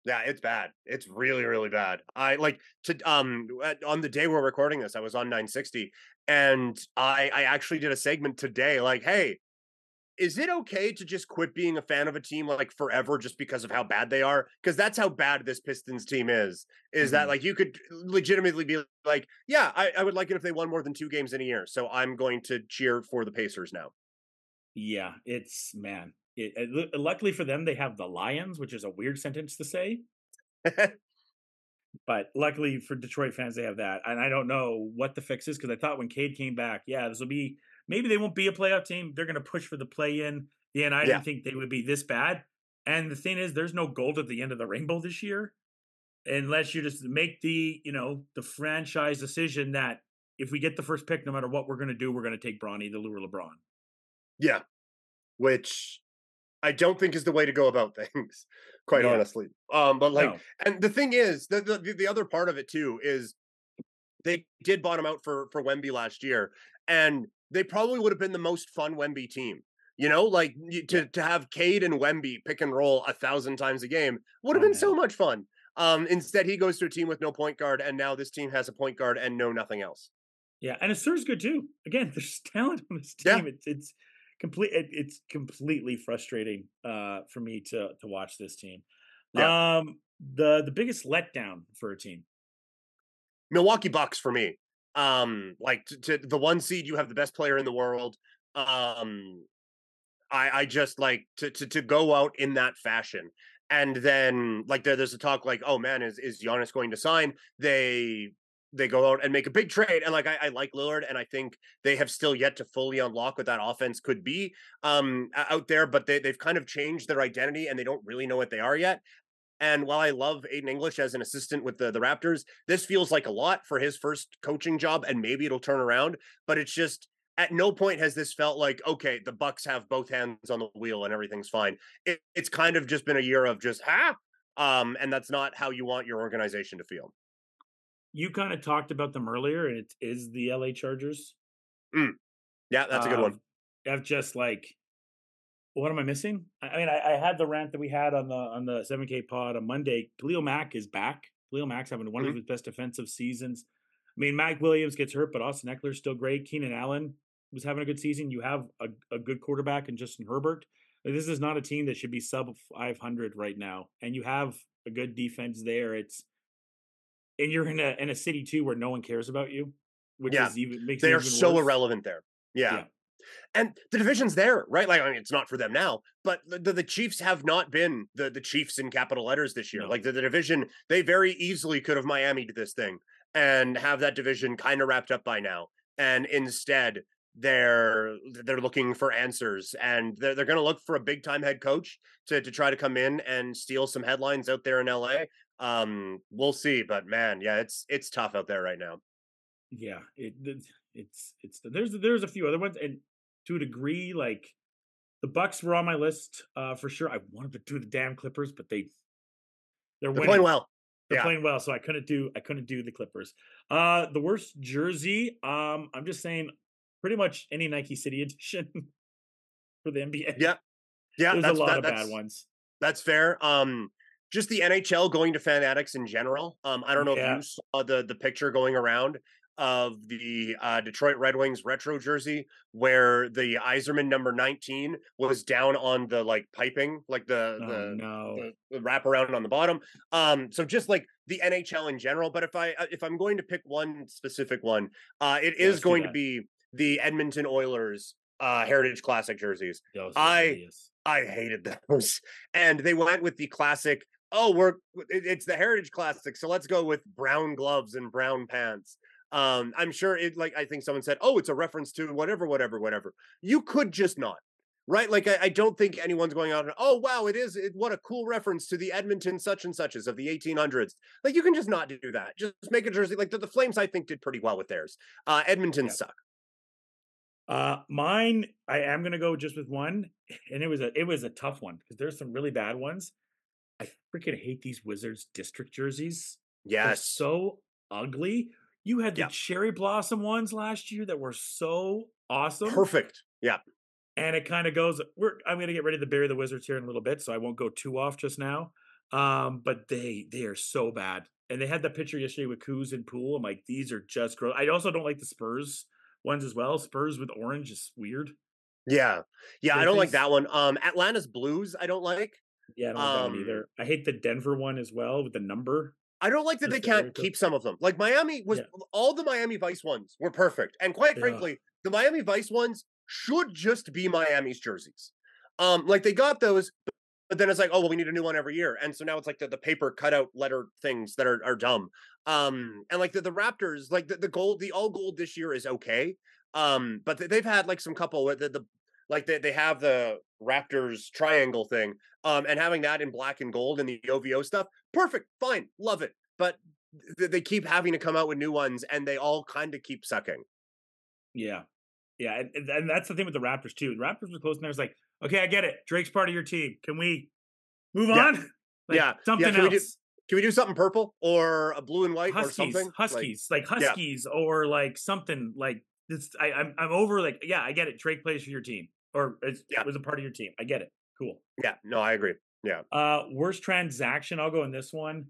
Yeah, it's bad. It's really, really bad. I like to um on the day we're recording this, I was on 960 and I I actually did a segment today like, hey, is it okay to just quit being a fan of a team like forever just because of how bad they are? Because that's how bad this Pistons team is. Is that Mhm. like you could legitimately be like, yeah, I, I would like it if they won more than two games in a year. So I'm going to cheer for the Pacers now. Yeah, it's man. It, it, luckily for them, they have the Lions, which is a weird sentence to say. But luckily for Detroit fans, they have that. And I don't know what the fix is because I thought when Cade came back, yeah, this will be maybe they won't be a playoff team. They're going to push for the play in. Yeah, and I Yeah. didn't think they would be this bad. And the thing is, there's no gold at the end of the rainbow this year, unless you just make the you know the franchise decision that if we get the first pick, no matter what we're going to do, we're going to take Bronny, the lure LeBron. Yeah. Which I don't think is the way to go about things, quite Yeah. honestly. Um, but like No. and the thing is, the, the the other part of it too is they did bottom out for for Wemby last year, and they probably would have been the most fun Wemby team. You know, like to to have Cade and Wemby pick and roll a thousand times a game would have Oh, been so much fun. Um, instead, he goes to a team with no point guard, and now this team has a point guard and no nothing else. Yeah, and Ausar's good too. Again, there's talent on this Yeah. team. It's it's complete. It, it's completely frustrating uh, for me to to watch this team. Yeah. Um, the the biggest letdown for a team. Milwaukee Bucks for me. Um, like to, to the one seed, you have the best player in the world. Um, I I just like to to to go out in that fashion, and then like there, there's a talk like, oh man, is is Giannis going to sign? They they go out and make a big trade, and like I, I like Lillard, and I think they have still yet to fully unlock what that offense could be um out there, but they they've kind of changed their identity, and they don't really know what they are yet. And while I love Aiden English as an assistant with the, the Raptors, this feels like a lot for his first coaching job, and maybe it'll turn around. But it's just at no point has this felt like okay, the Bucks have both hands on the wheel and everything's fine. It, it's kind of just been a year of just ha, um, and that's not how you want your organization to feel. You kind of talked about them earlier, and it is the LA Chargers. Yeah, that's a good one. I've just like, what am I missing? I mean, I, I had the rant that we had on the on the seven K pod on Monday. Khalil Mack is back. Khalil Mack's having one Mhm. of his best defensive seasons. I mean, Mac Williams gets hurt, but Austin Ekeler's still great. Keenan Allen was having a good season. You have a, a good quarterback in Justin Herbert. This is not a team that should be sub 500 right now, and you have a good defense there. It's and you're in a in a city too where no one cares about you, which Yeah. is even makes they are so worse. irrelevant there. Yeah. Yeah. And the division's there, right? Like, I mean, it's not for them now, but the, the, Chiefs have not been the, the Chiefs in capital letters this year. No. Like the, the division, they very easily could have Miami to this thing. and have that division kind of wrapped up by now. And instead, they're they're looking for answers and they're, they're going to look for a big time head coach to to try to come in and steal some headlines out there in LA. Um, we'll see, but man, yeah, it's it's tough out there right now. Yeah, it it's it's there's there's a few other ones, and to a degree, like the Bucks were on my list uh, for sure. I wanted to do the damn Clippers, but they they're, they're playing well. They're yeah. playing well, so I couldn't do I couldn't do the Clippers. Uh the worst jersey, um, I'm just saying pretty much any Nike City edition for the NBA. Yeah. Yeah. There's a lot that, of bad ones. That's fair. Um just the NHL going to Fanatics in general. Um, I don't know yeah. if you saw the the picture going around of the uh, Detroit Red Wings retro jersey where the Yzerman number 19 was down on the like piping, like the oh, the, no. the, wraparound on the bottom. Um, so just like the NHL in general. But if I uh, if I'm going to pick one specific one, uh, it is going to be the Edmonton Oilers uh, Heritage Classic jerseys. I I hated those, and they went with the classic. Oh, we're it's the Heritage Classic, so let's go with brown gloves and brown pants. Um, I'm sure it like I think someone said, oh, it's a reference to whatever, whatever, whatever. You could just not. Right, like I, I don't think anyone's going out. And, oh wow, it is. It, what a cool reference to the Edmonton such and suches of the 1800s. Like you can just not do that. Just make a jersey. Like the, the Flames, I think did pretty well with theirs. Uh, Edmonton yeah. suck. Uh, mine, I am gonna go just with one, and it was a it was a tough one because there's some really bad ones. Freaking hate these Wizards district jerseys. Yes, They're so ugly. You had the cherry blossom ones last year that were so awesome. Perfect. Yeah. And it kind of goes, we're I'm gonna get ready to bury the wizards here in a little bit, so I won't go too off just now. Um, but they they are so bad. And they had that picture yesterday with Kuz and Poole. I'm like, these are just gross. I also don't like the Spurs ones as well. Spurs with orange is weird. Yeah. Yeah, I don't like that one. Um Atlanta's Blues, I don't like. Yeah, I don't like um, that either. I hate the Denver one as well with the number. I don't like that they can't keep some of them. Like Miami was yeah. all the Miami Vice ones were perfect. And quite yeah. frankly, the Miami Vice ones should just be Miami's jerseys. Um, like they got those, but then it's like, oh well, we need a new one every year. And so now it's like the, the paper cutout letter things that are, are dumb. Um, and like the, the Raptors, like the, the gold, the all gold this year is okay. Um, but they've had like some couple the, the like they, they have the Raptors triangle thing, um, and having that in black and gold and the OVO stuff, perfect, fine, love it. But th- they keep having to come out with new ones, and they all kind of keep sucking. Yeah, yeah, and, and that's the thing with the Raptors too. The Raptors were close, and there's like, okay, I get it. Drake's part of your team. Can we move yeah. on? Like, yeah, something yeah, can else. We do, can we do something purple or a blue and white Huskies, or something? Huskies, like, like Huskies, yeah. or like something like this. I, I'm I'm over. Like, yeah, I get it. Drake plays for your team or it yeah. was a part of your team. I get it. Cool. Yeah. No, I agree. Yeah. Uh, worst transaction. I'll go in this one.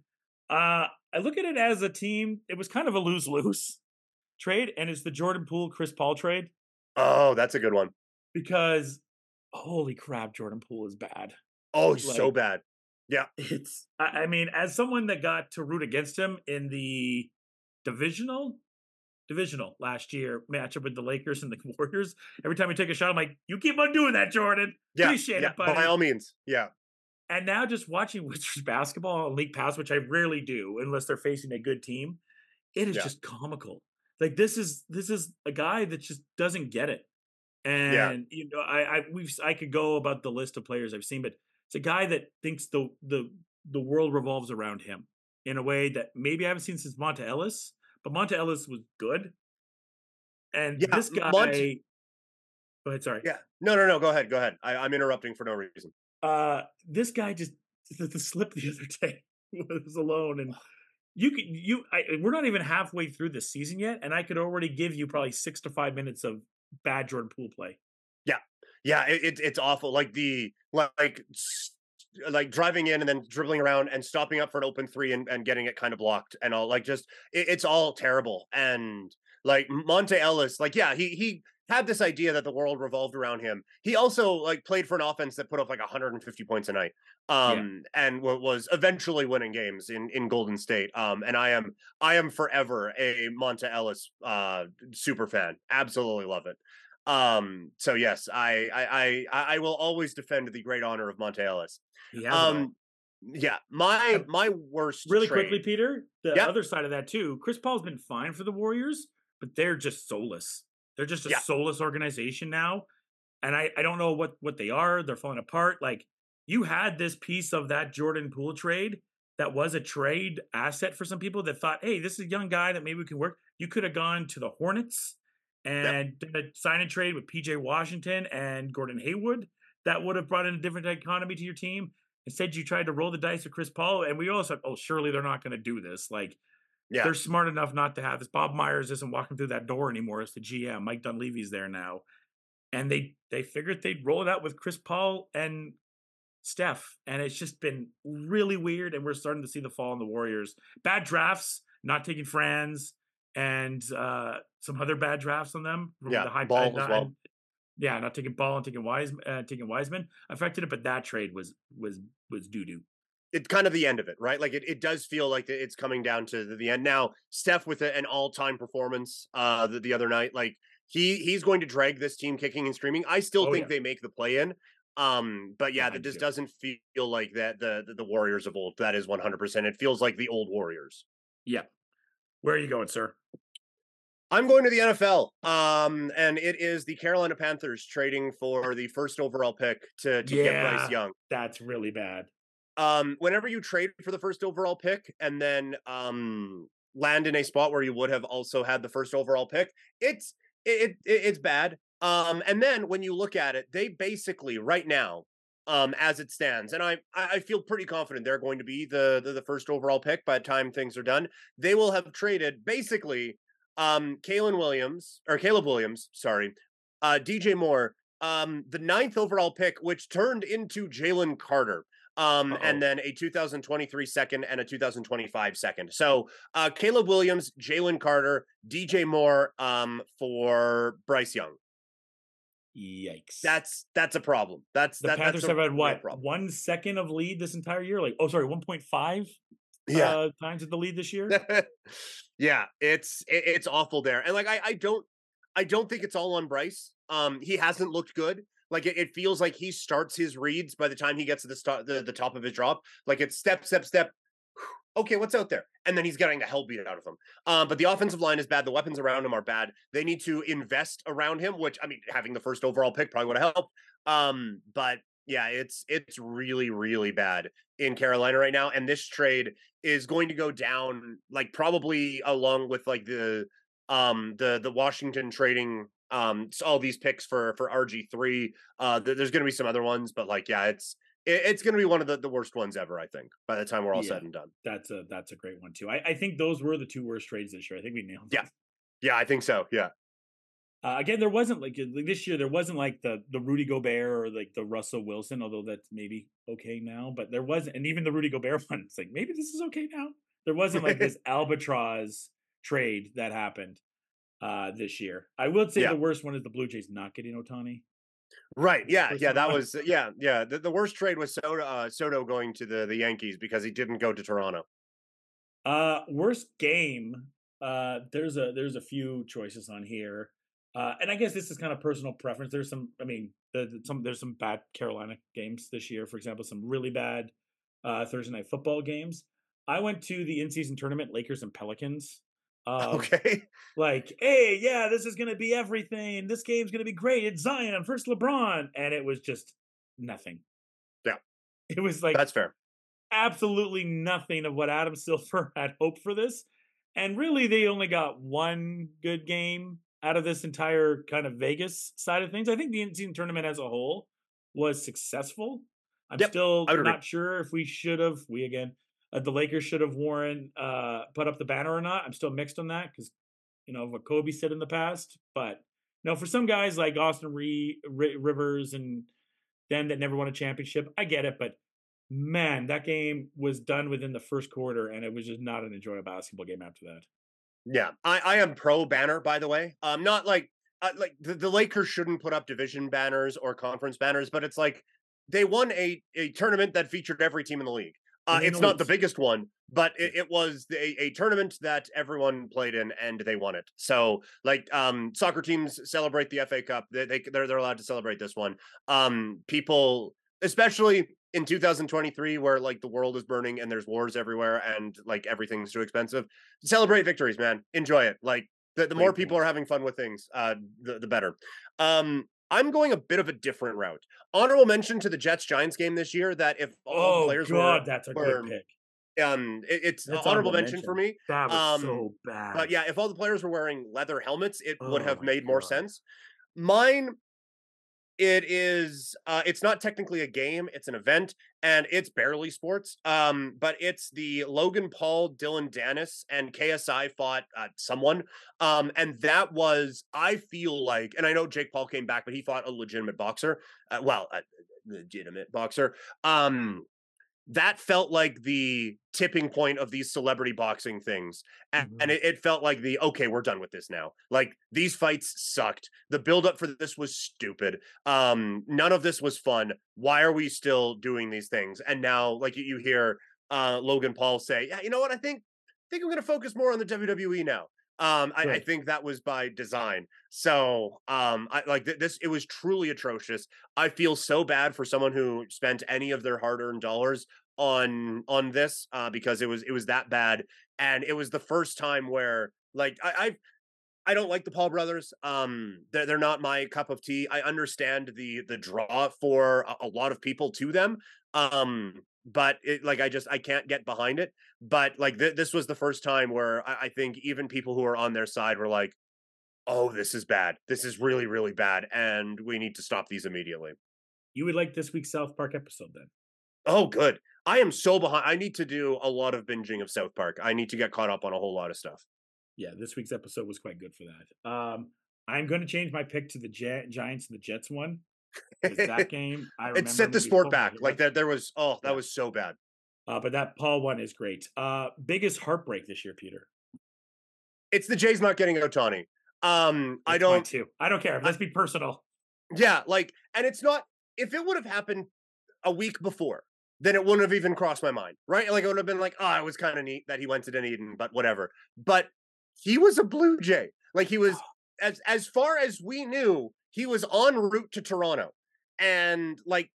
Uh, I look at it as a team. It was kind of a lose lose trade, and it's the Jordan Poole Chris Paul trade. Oh, that's a good one. Because holy crap, Jordan Poole is bad. Oh, he's like, so bad. Yeah. It's. I, I mean, as someone that got to root against him in the divisional divisional last year matchup with the Lakers and the Warriors. Every time we take a shot, I'm like, you keep on doing that, Jordan. Yeah, Appreciate yeah, it, buddy. By all means. Yeah. And now just watching Wizards basketball on League Pass, which I rarely do unless they're facing a good team, it is yeah. just comical. Like this is this is a guy that just doesn't get it. And yeah. you know, I I we've I could go about the list of players I've seen, but it's a guy that thinks the the the world revolves around him in a way that maybe I haven't seen since Monta Ellis but Monta Ellis was good. And yeah, this guy. Mont- go ahead. Sorry. Yeah. No, no, no. Go ahead. Go ahead. I, I'm interrupting for no reason. Uh, this guy just the, the slip the other day was alone, and you could you. I, we're not even halfway through the season yet, and I could already give you probably six to five minutes of bad Jordan Poole play. Yeah, yeah. It, it it's awful. Like the like like driving in and then dribbling around and stopping up for an open three and, and getting it kind of blocked and all like just it, it's all terrible. And like monta ellis like yeah he he had this idea that the world revolved around him. He also like played for an offense that put up like 150 points a night um yeah. and was eventually winning games in in golden state um and i am i am forever a monta ellis uh super fan. Absolutely love it um, so yes, I, I I I will always defend the great honor of Monta Ellis. Um, Yeah, my my worst. Really trade, quickly, Peter. The Yep. other side of that too. Chris Paul's been fine for the Warriors, but they're just soulless. They're just a Yeah. soulless organization now, and I I don't know what what they are. They're falling apart. Like you had this piece of that Jordan Poole trade that was a trade asset for some people that thought, hey, this is a young guy that maybe we can work. You could have gone to the Hornets and a sign and trade with PJ Washington and Gordon Hayward. That would have brought in a different economy to your team. Instead, you tried to roll the dice with Chris Paul, and we all said, "Oh, surely they're not going to do this." Like, Yeah, they're smart enough not to have this. Bob Myers isn't walking through that door anymore as the GM. Mike Dunleavy's there now, and they they figured they'd roll it out with Chris Paul and Steph, and it's just been really weird. And we're starting to see the fall in the Warriors. Bad drafts, not taking Franz, and uh some other bad drafts on them. Yeah, the high Ball uh, as well. and- Yeah, not taking Ball and taking Wise, uh, taking Wiseman affected it, but that trade was was was doo doo. it's kind of the end of it, right? Like it, it does feel like it's coming down to the, the end now. Steph with a, an all time performance uh the, the other night, like he he's going to drag this team kicking and screaming. I still Oh, think yeah. they make the play in. Um, but yeah, that just doesn't feel like that the, the the Warriors of old. That is one hundred percent. It feels like the old Warriors. Yeah. Where are you going, sir? I'm going to the NFL. Um, and it is the Carolina Panthers trading for the first overall pick to, to get Bryce Young. That's really bad. um whenever you trade for the first overall pick and then um land in a spot where you would have also had the first overall pick it's it, it it's bad um and then when you look at it they basically right now um as it stands and i i feel pretty confident they're going to be the, the the first overall pick by the time things are done they will have traded basically um Kalen Williams or Caleb Williams sorry uh DJ Moore um the ninth overall pick which turned into Jalen Carter um, Uh-oh. and then a 2023 second and a 2025 second. So uh, Caleb Williams, Jalen Carter, DJ Moore um, for Bryce Young. Yikes. That's that's a problem. That's the that, Panthers that's a have had what problem. one second of lead this entire year. Like, oh, sorry, one point five Yeah, uh, times of the lead this year. yeah, it's it, it's awful there, and like I I don't I don't think it's all on Bryce. Um, he hasn't looked good. Like it, it feels like he starts his reads by the time he gets to the start the, the top of his drop. Like it's step step step. Okay, what's out there? And then he's getting the hell beat out of him. Um, but the offensive line is bad. The weapons around him are bad. They need to invest around him, which I mean, having the first overall pick probably would have helped. Um, but yeah, it's it's really really bad in Carolina right now, and this trade is going to go down like probably along with like the um the the Washington trading um all these picks for for RG3 uh th- there's going to be some other ones but like yeah it's it, it's going to be one of the, the worst ones ever I think by the time we're all Yeah. said and done. That's a that's a great one too. I, I think those were the two worst trades this year. I think we nailed. Yeah. them. Yeah, I think so. Yeah. Uh, again, there wasn't like, like this year. There wasn't like the the Rudy Gobert or like the Russell Wilson, although that's maybe okay now. But there wasn't, and even the Rudy Gobert one. It's like maybe this is okay now. There wasn't like this albatross trade that happened uh this year. I will say Yeah. the worst one is the Blue Jays not getting Ohtani. Right. Yeah. Yeah. That was- yeah. Yeah. The, the worst trade was Soto uh, Soto going to the the Yankees because he didn't go to Toronto. Uh worst game. Uh there's a there's a few choices on here. Uh and I guess this is kind of personal preference. There's some I mean, the, the- some there's some bad Carolina games this year, for example, some really bad uh Thursday night football games. I went to the in-season tournament Lakers and Pelicans. Um, okay. like, hey, yeah, this is gonna be everything. This game's gonna be great. It's Zion first LeBron, and it was just nothing. Yeah. it was like That's fair. absolutely nothing of what Adam Silver had hoped for this. And really, they only got one good game out of this entire kind of Vegas side of things. I think the in-season tournament as a whole was successful. I'm Yep, still I would agree. not sure if we should have, we again, uh, the Lakers should have worn, uh, put up the banner or not. I'm still mixed on that because, you know, what Kobe said in the past. But no, for some guys like Austin Reaves and them that never won a championship, I get it. But man, that game was done within the first quarter, and it was just not an enjoyable basketball game after that. Yeah, I, I am pro banner, by the way. Um, not like uh, like the, the Lakers shouldn't put up division banners or conference banners, but it's like they won a a tournament that featured every team in the league. Uh, it's not the biggest one, but it, it was a, a tournament that everyone played in, and they won it. So, like, um, soccer teams celebrate the FA Cup; they, they they're they're allowed to celebrate this one. Um, people especially in 2023 where like the world is burning and there's wars everywhere and like everything's too expensive. Celebrate victories, man. Enjoy it. Like the, the more people are having fun with things, uh, the, the better. Um, I'm going a bit of a different route. Honorable mention to the Jets Giants game this year that if all the Oh players God, were, that's a were- good pick. um, it- it's That's honorable honorable mention, for me. That was Um, so bad. But yeah, if all the players were wearing leather helmets, it would Oh have my made more sense. Mine, it is. Uh, it's not technically a game; it's an event, and it's barely sports. Um, but it's the Logan Paul, Dillon Danis, and KSI fought uh, someone. Um, and that was, I feel like, and I know Jake Paul came back, but he fought a legitimate boxer. Uh, well, legitimate boxer. Um, that felt like the tipping point of these celebrity boxing things and, and Mhm. it, it felt like the okay we're done with this now. Like these fights sucked. The buildup for this was stupid. Um none of this was fun. Why are we still doing these things? And now like you, you hear uh logan paul say yeah you know what? I think I think i'm gonna focus more on the wwe now um I, I think that was by design so um i like th- this it was truly atrocious i feel so bad for someone who spent any of their hard-earned dollars on on this uh because it was it was that bad and it was the first time where like i i I don't like the Paul brothers. Um, they're, they're not my cup of tea. I understand the the draw for a, a lot of people to them. Um, but it, like I just I can't get behind it. But like th- this was the first time where I, I think even people who are on their side were like, "Oh, this is bad. This is really really bad, and we need to stop these immediately." you would like this week's South Park episode then? Oh, good. I am so behind. I need to do a lot of binging of South Park. I need to get caught up on a whole lot of stuff. Yeah, this week's episode was quite good for that. Um, I'm going to change my pick to the Gi- Giants and the Jets one. That game, I remember it set the sport back. Like there, there was. Oh, that Yeah. was so bad. Uh, but that Paul one is great. Uh, biggest heartbreak this year, Peter. It's the Jays not getting Ohtani. Um, I don't. too. I don't care. Let's be personal. Yeah, like, and it's not. If it would have happened a week before, then it wouldn't have even crossed my mind, right? Like, it would have been like, oh, it was kind of neat that he went to Dunedin, but whatever. But he was a Blue Jay. Like, he was as as far as we knew, he was en route to Toronto, and like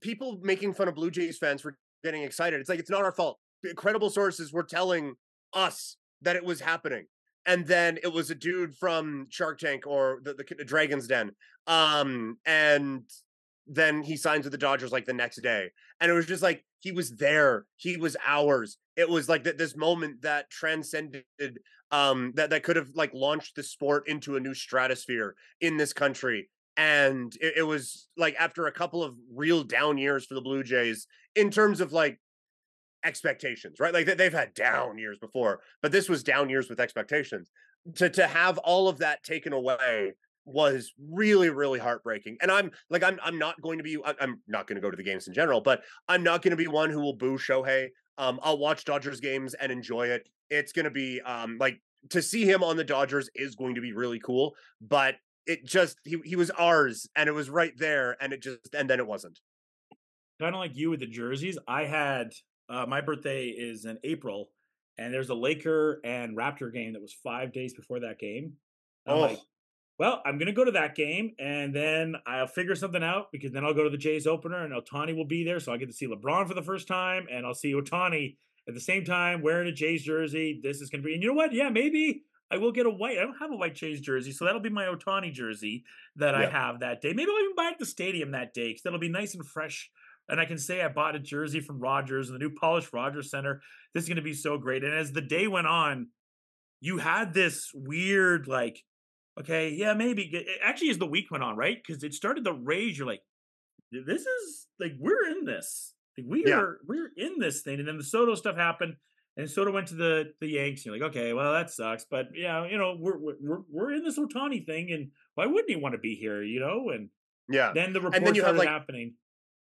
people making fun of Blue Jays fans for getting excited. It's like it's not our fault. Credible sources were telling us that it was happening. And then it was a dude from Shark Tank or the, the, the Dragon's Den. Um, and then he signs with the Dodgers like the next day. And it was just like he was there. He was ours. It was like that this moment that transcended um that, that could have like launched the sport into a new stratosphere in this country. And it, it was like after a couple of real down years for the Blue Jays in terms of like expectations, right? Like they- they've had down years before, but this was down years with expectations. To to have all of that taken away was really really heartbreaking. And I'm like I'm I'm not going to be I'm not going to go to the games in general, but I'm not going to be one who will boo Shohei. Um I'll watch Dodgers games and enjoy it. It's going to be um like to see him on the Dodgers is going to be really cool, but it just he he was ours and it was right there and it just and then it wasn't. kind of like you with the jerseys. I had uh, my birthday is in April, and there's a Laker and Raptor game that was five days before that game. I'm Oh. like, well, I'm gonna go to that game, and then I'll figure something out because then I'll go to the Jays opener, and Ohtani will be there, so I get to see LeBron for the first time, and I'll see Ohtani at the same time wearing a Jays jersey. This is gonna be, and you know what? Yeah, maybe. I will get a white. I don't have a white Jays jersey, so that'll be my Ohtani jersey that I have that day. Maybe I'll even buy it at the stadium that day because that'll be nice and fresh and I can say I bought a jersey from Rogers, the new polished Rogers Center. This is going to be so great. And as the day went on, you had this weird, like, okay, yeah, maybe. it- Actually, as the week went on, right? Because it started to rage. You're like, this is like we're in this. Like we Yeah. are we're in this thing. And then the Soto stuff happened, and Soto went to the the Yanks. You're like, okay, well that sucks, but yeah, you know, we're we're we're in this Ohtani thing, and why wouldn't he want to be here? You know, and Yeah. then the then reports you have, like, happening.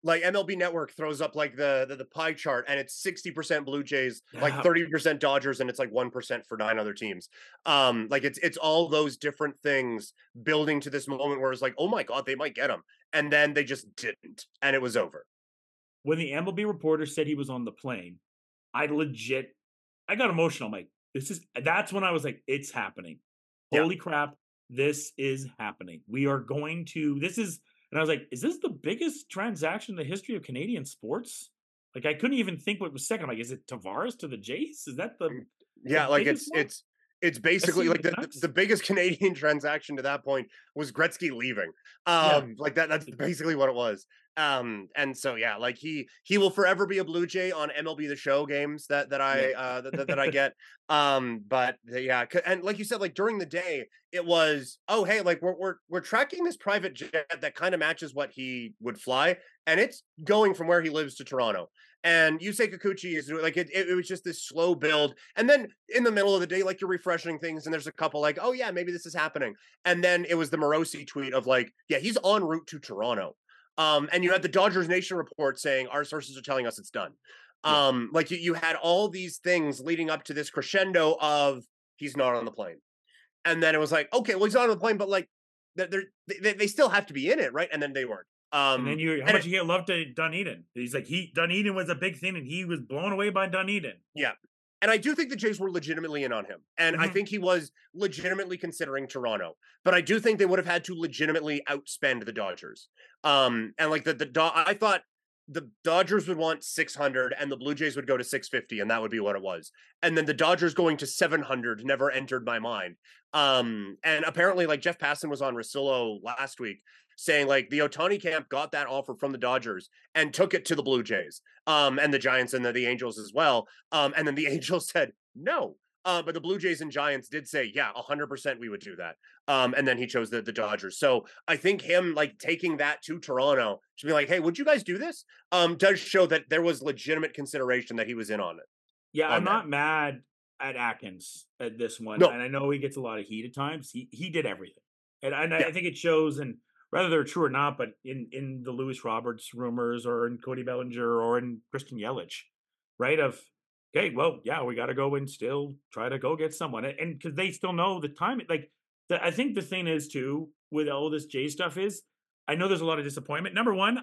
like MLB Network throws up like the the, the pie chart, and it's sixty percent Blue Jays, like thirty percent Dodgers, and it's like one percent for nine other teams. Um, like it's it's all those different things building to this moment where it's like, oh my god, they might get him, and then they just didn't, and it was over. When the MLB reporter said he was on the plane, I legit, I got emotional. I'm like, this is, that's when I was like, it's happening. Yeah. Holy crap, this is happening. We are going to, this is, and I was like, "Is this the biggest transaction in the history of Canadian sports?" Like, I couldn't even think what was second. I'm like, is it Tavares to the Jays? Is that the? Yeah, the like it's one? it's it's basically like the, the, the biggest Canadian transaction to that point was Gretzky leaving. Um, like that that's basically what it was. Um, and so yeah, like he he will forever be a Blue Jay on MLB the Show games that that I uh that, that, that I get. Um, but uh, yeah, and like you said, like during the day, it was oh hey, like we're we're we're tracking this private jet that kind of matches what he would fly, and it's going from where he lives to Toronto. And you say Kikuchi is like it, it, it was just this slow build. And then in the middle of the day, like you're refreshing things, and there's a couple like, oh yeah, maybe this is happening. And then it was the Morosi tweet of like, yeah, he's en route to Toronto. Um, and you had the Dodgers Nation report saying our sources are telling us it's done. Yeah. Um, like you, you had all these things leading up to this crescendo of he's not on the plane. And then it was like, okay, well, he's not on the plane, but like they're, they're, they they still have to be in it, right? And then they weren't. Um, And then you, how much you get love to Dunedin? He's like, he Dunedin was a big thing, and he was blown away by Dunedin. And I do think the Jays were legitimately in on him. And I Mhm. think he was legitimately considering Toronto. But I do think they would have had to legitimately outspend the Dodgers. Um, and like the the Do- I thought the Dodgers would want 600 and the Blue Jays would go to 650 and that would be what it was. And then the Dodgers going to 700 never entered my mind. Um, and apparently like Jeff Passan was on Rosillo last week saying like the Ohtani camp got that offer from the Dodgers and took it to the Blue Jays. Um, and the Giants and the, the Angels as well. Um, and then the Angels said no. Uh, but the Blue Jays and Giants did say, yeah, 100% we would do that. Um, and then he chose the, the Dodgers. So I think him like taking that to Toronto to be like, hey, would you guys do this? Um, does show that there was legitimate consideration that he was in on it. Yeah, on I'm that. not mad at Atkins at this one, No. and I know he gets a lot of heat at times. He he did everything, and, and Yeah. I think it shows. And whether they're true or not, but in in the Lewis Roberts rumors, or in Cody Bellinger, or in Christian Yelich, right? Of okay, well, yeah, we got to go and still try to go get someone, and because they still know the time. Like, the, I think the thing is too with all this Jay stuff is, I know there's a lot of disappointment. Number one,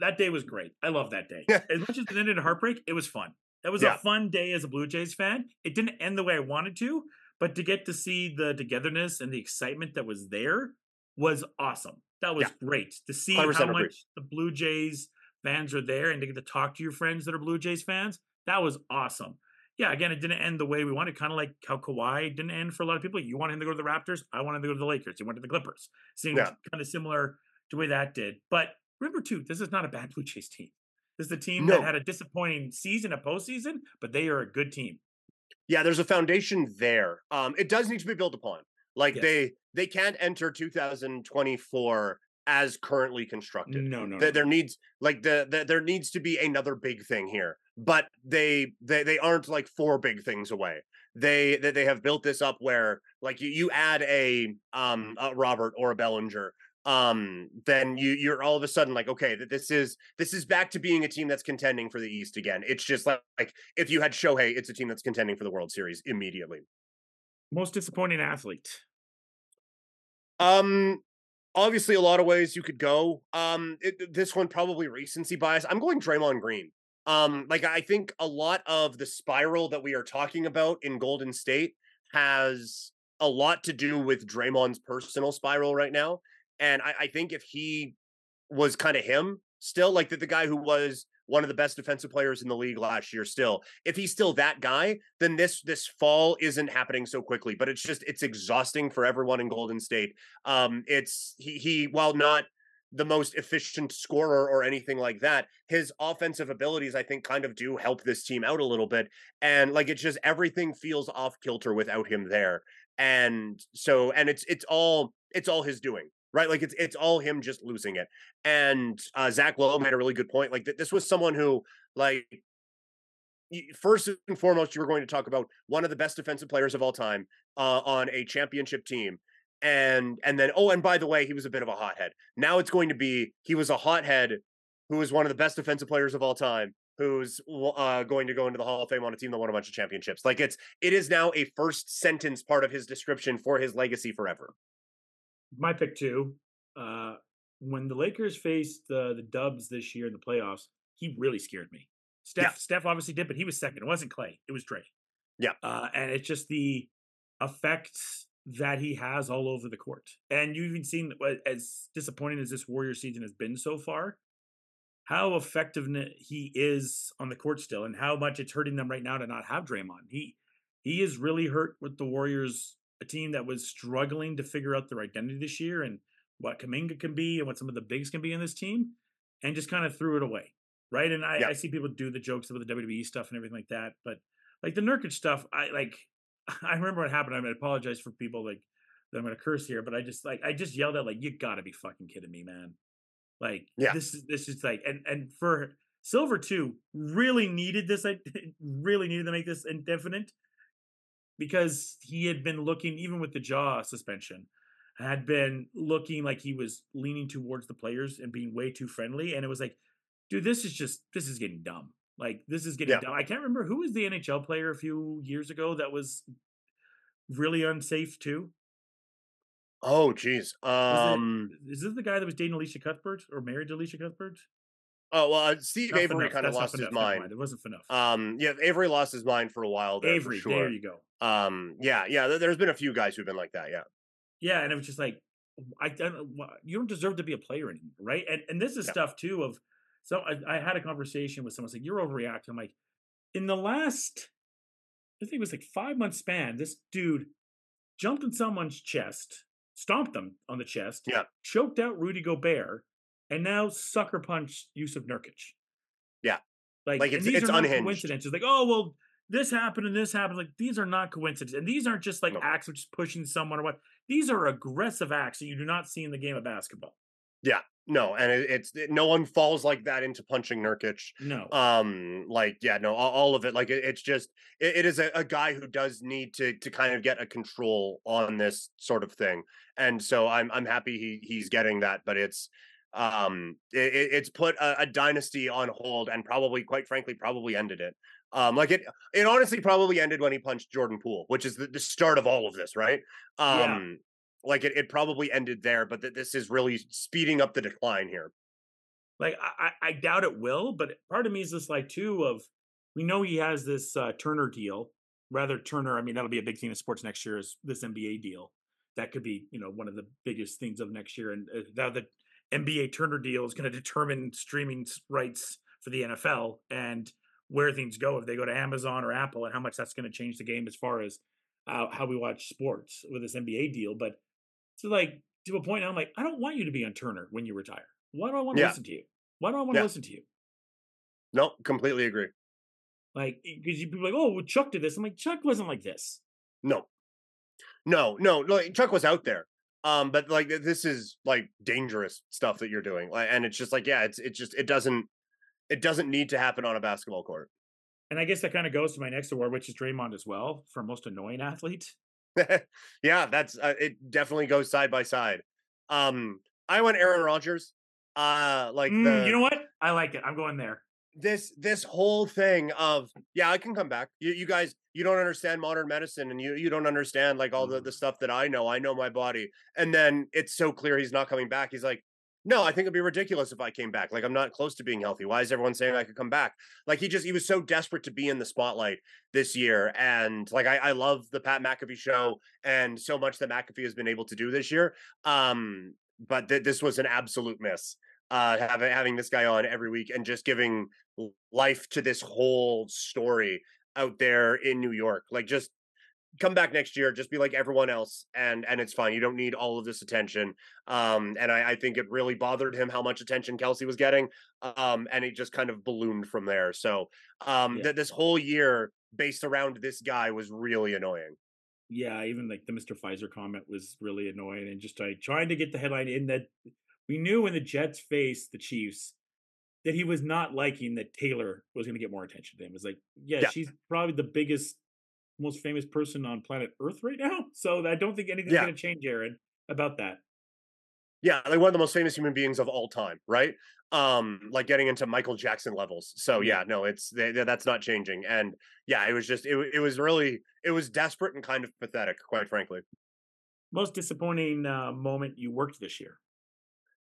that day was great. I love that day. Yeah. As much as it ended in heartbreak, it was fun. That was Yeah. a fun day as a Blue Jays fan. It didn't end the way I wanted to, but to get to see the togetherness and the excitement that was there was awesome. That was great to see 100% how much the Blue Jays fans are there and to get to talk to your friends that are Blue Jays fans. That was awesome. Yeah, again, it didn't end the way we wanted, kind of like how Kawhi didn't end for a lot of people. You wanted him to go to the Raptors. I wanted him to go to the Lakers. He went to the Clippers. Seemed Yeah. kind of similar to the way that did. But remember, too, this is not a bad Blue Jays team. This is the team No. that had a disappointing season, a postseason, but they are a good team. Yeah, there's a foundation there. Um, it does need to be built upon. Like Yes. they they can't enter 2024 as currently constructed. No, no, There, there needs like the, the there needs to be another big thing here, but they they they aren't like four big things away. They they, they have built this up where like you, you add a um a Robert or a Bellinger, um then you you're all of a sudden like okay that this is this is back to being a team that's contending for the East again. It's just like, like if you had Shohei, it's a team that's contending for the World Series immediately. Most disappointing athlete. Um, obviously, a lot of ways you could go. Um, it, this one probably recency bias. I'm going Draymond Green. Um, like I think a lot of the spiral that we are talking about in Golden State has a lot to do with Draymond's personal spiral right now. And I, I think if he was kind of him still, like the, the guy who was one of the best defensive players in the league last year, still, if he's still that guy, then this this fall isn't happening so quickly. But it's just it's exhausting for everyone in Golden State. Um, it's he he while not the most efficient scorer or anything like that, his offensive abilities I think kind of do help this team out a little bit. And like it's just everything feels off kilter without him there. And so and it's it's all it's all his doing. Right, like it's it's all him just losing it, and uh, Zach Lowe made a really good point. Like th- this was someone who, like, first and foremost, you were going to talk about one of the best defensive players of all time uh, on a championship team, and and then oh, and by the way, he was a bit of a hothead. Now it's going to be he was a hothead who was one of the best defensive players of all time, who's uh, going to go into the Hall of Fame on a team that won a bunch of championships. Like it's it is now a first sentence part of his description for his legacy forever. My pick two. Uh, when the Lakers faced the the Dubs this year in the playoffs, he really scared me. Steph, Yeah. Steph obviously did, but he was second. It wasn't Clay. It was Dre. Yeah. Uh, and it's just the effects that he has all over the court. And you've even seen uh, as disappointing as this Warrior season has been so far, how effective he is on the court still, and how much it's hurting them right now to not have Draymond. He he is really hurt with the Warriors, a team that was struggling to figure out their identity this year and what Kuminga can be and what some of the bigs can be in this team, and just kind of threw it away. Right. And I, yeah. I see people do the jokes about the WWE stuff and everything like that. But like the Nurkic stuff, I like I remember what happened. I mean, I apologize for people like that I'm gonna curse here, but I just like I just yelled out like, you gotta be fucking kidding me, man. Like yeah. this is this is like and and for Silver too, really needed this. I really needed to make this indefinite because he had been looking, even with the jaw suspension, had been looking like he was leaning towards the players and being way too friendly. And it was like, dude, this is just this is getting dumb. Like this is getting yeah. dumb. I can't remember who was the NHL player a few years ago that was really unsafe too. Oh, geez. Um, is, it, is this the guy that was dating Elisha Cuthbert or married to Elisha Cuthbert? Oh well, uh, Steve not Avery kind of lost his mind. It wasn't enough. Um, yeah, Avery lost his mind for a while. There, Avery, sure. there you go. Um, yeah, yeah. There's been a few guys who've been like that. Yeah. Yeah, and it was just like, I don't. You don't deserve to be a player anymore, right? And and this is yeah. stuff too of. So I, I had a conversation with someone like, "You're overreacting." I'm like, in the last, I think it was like five month span, this dude jumped in someone's chest, stomped them on the chest, yeah, choked out Rudy Gobert, and now sucker punched Jusuf Nurkic. Yeah, like, like it's, these it's are unhinged. not coincidences. Like, oh well, this happened and this happened. Like these are not coincidences, and these aren't just like no. acts of just pushing someone or what. These are aggressive acts that you do not see in the game of basketball. Yeah, no, and it, it's it, no one falls like that into punching Nurkic. No, um, like yeah, no, all, all of it. Like it, it's just it, it is a, a, guy who does need to to kind of get a control on this sort of thing, and so I'm I'm happy he he's getting that, but it's um it, it's put a, a, dynasty on hold and probably quite frankly probably ended it. Um like it it honestly probably ended when he punched jordan poole which is the, the start of all of this right? Um yeah. like it, it probably ended there but that this is really speeding up the decline here. Like I, I doubt it will but part of me is just like too of we know he has this uh turner deal rather turner i mean that'll be a big thing in sports next year is this nba deal. That could be you know one of the biggest things of next year and uh, now that NBA Turner deal is going to determine streaming rights for the NFL and where things go if they go to Amazon or Apple and how much that's going to change the game as far as uh, how we watch sports with this NBA deal. But to like to a point, I'm like, I don't want you to be on Turner when you retire. Why do I want to yeah. listen to you? Why do I want to yeah. listen to you? No, completely agree. Like, because you people like, oh, well, Chuck did this. I'm like, Chuck wasn't like this. No, no, no, no. Chuck was out there. Um, but like this is like dangerous stuff that you're doing, and it's just like yeah, it's it's just it doesn't it doesn't need to happen on a basketball court. And I guess that kind of goes to my next award, which is Draymond as well for most annoying athlete. yeah, that's uh, it. Definitely goes side by side. Um, I went Aaron Rodgers. Uh, like mm, the, you know what? I like it. I'm going there this this whole thing of yeah i can come back. You, you guys you don't understand modern medicine and you you don't understand like all the, the mm. stuff that i know. I know my body. And then it's so clear he's not coming back. He's like no i think it'd be ridiculous if i came back. Like i'm not close to being healthy. Why is everyone saying i could come back? Like he just he was so desperate to be in the spotlight this year and like i, I love the pat mcafee show and so much that mcafee has been able to do this year um but th- this was an absolute miss uh having having this guy on every week and just giving life to this whole story out there in New York. Like just come back next year, just be like everyone else, and and it's fine. You don't need all of this attention. Um, and I, I think it really bothered him how much attention Kelce was getting. Um, and it just kind of ballooned from there. So um, yeah. th- this whole year based around this guy was really annoying. Yeah, even like the Mr. Pfizer comment was really annoying, and just like trying to get the headline in that we knew when the Jets faced the Chiefs that he was not liking that Taylor was going to get more attention to him. It's like, yeah, yeah, she's probably the biggest, most famous person on planet Earth right now. So I don't think anything's yeah. going to change, Aaron, about that. Yeah, like one of the most famous human beings of all time, right? Um, like getting into Michael Jackson levels. So yeah, no, it's they, that's not changing. And yeah, it was just it, it was really it was desperate and kind of pathetic, quite frankly. Most disappointing uh, moment you worked this year.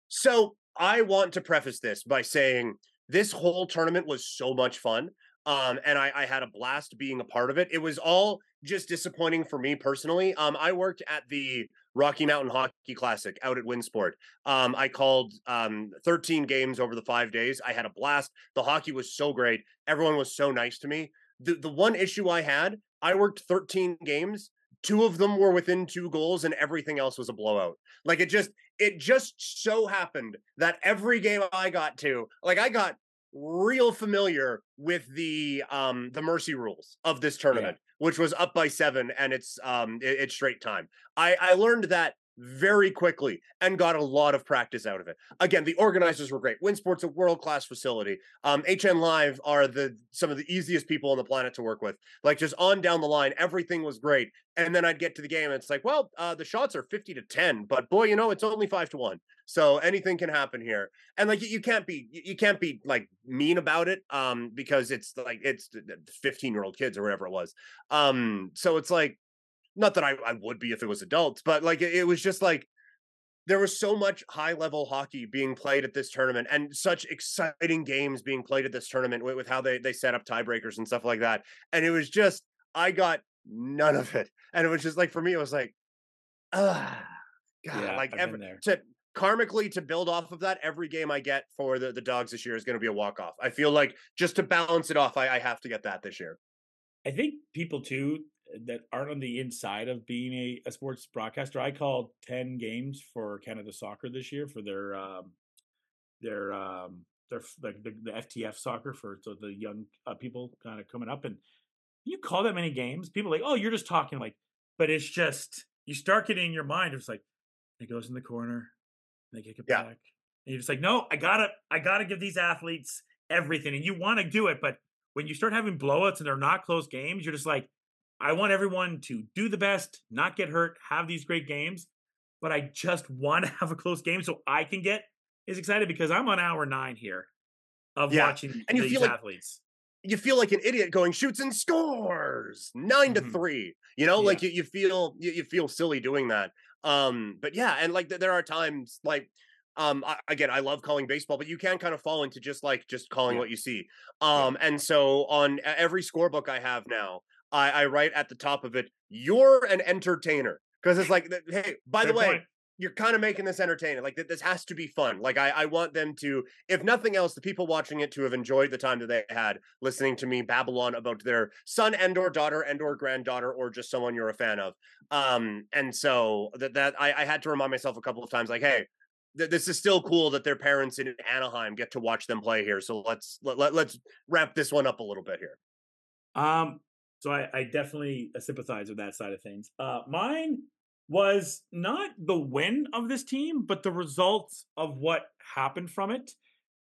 So I want to preface this by saying this whole tournament was so much fun. Um, and I, I had a blast being a part of it. It was all just disappointing for me personally. Um, I worked at the Rocky Mountain Hockey Classic out at Winsport. Um, I called um, 13 games over the five days. I had a blast. The hockey was so great. Everyone was so nice to me. The the one issue I had, I worked 13 games. Two of them were within two goals, and everything else was a blowout. Like it just it just so happened that every game I got to, like I got real familiar with the um the mercy rules of this tournament which was up by seven and it's um it, it's straight time i i learned that very quickly and got a lot of practice out of it. Again, the organizers were great. Winsport's a world class facility. Um, HN Live are the some of the easiest people on the planet to work with. Like just on down the line, everything was great. And then I'd get to the game, and it's like, well, uh, the shots are fifty to ten, but boy, you know, it's only five to one. So anything can happen here. And like you can't be you can't be like mean about it um because it's like it's 15 year old kids or whatever it was. Um so it's like not that I, I would be if it was adults, but like it, it was just like there was so much high level hockey being played at this tournament and such exciting games being played at this tournament with, with how they they set up tiebreakers and stuff like that. And it was just I got none of it. And it was just like for me, it was like, ah, God, Yeah, like ever, there. to karmically to build off of that, every game I get for the, the Dawgs this year is going to be a walk off. I feel like just to balance it off, I, I have to get that this year. I think people too that aren't on the inside of being a, a sports broadcaster. I called ten games for Canada Soccer this year for their um, their um, their like the, the FTF soccer for so the young uh, people kind of coming up. And you call that many games, people like, oh, you're just talking like, but it's just you start getting in your mind. It's like it goes in the corner, they kick it Yeah. back, and you're just like, no, I gotta, I gotta give these athletes everything, and you want to do it, but when you start having blowouts and they're not close games, you're just like, I want everyone to do the best, not get hurt, have these great games, but I just want to have a close game so I can get as excited because I'm on hour nine here of Yeah, watching and you these feel like- athletes. you feel like an idiot going shoots and scores 9 to Mhm. three. You know, like you, you feel you, you feel silly doing that. Um, but yeah, and like th- there are times like um I, again I love calling baseball, but you can kind of fall into just like just calling Yeah. what you see. Um, and so on every scorebook I have now, I, I write at the top of it, "You're an entertainer," because it's like, hey, by the way, point. you're kind of making this entertaining. Like th- this has to be fun. Like I, I want them to, if nothing else, the people watching it to have enjoyed the time that they had listening to me babble on about their son and or daughter and or granddaughter or just someone you're a fan of. Um, and so that that I, I had to remind myself a couple of times, like, hey, this is still cool that their parents in Anaheim get to watch them play here. So let's let, let let's wrap this one up a little bit here. Um, so I, I definitely uh, sympathize with that side of things. Uh, mine was not the win of this team, but the results of what happened from it,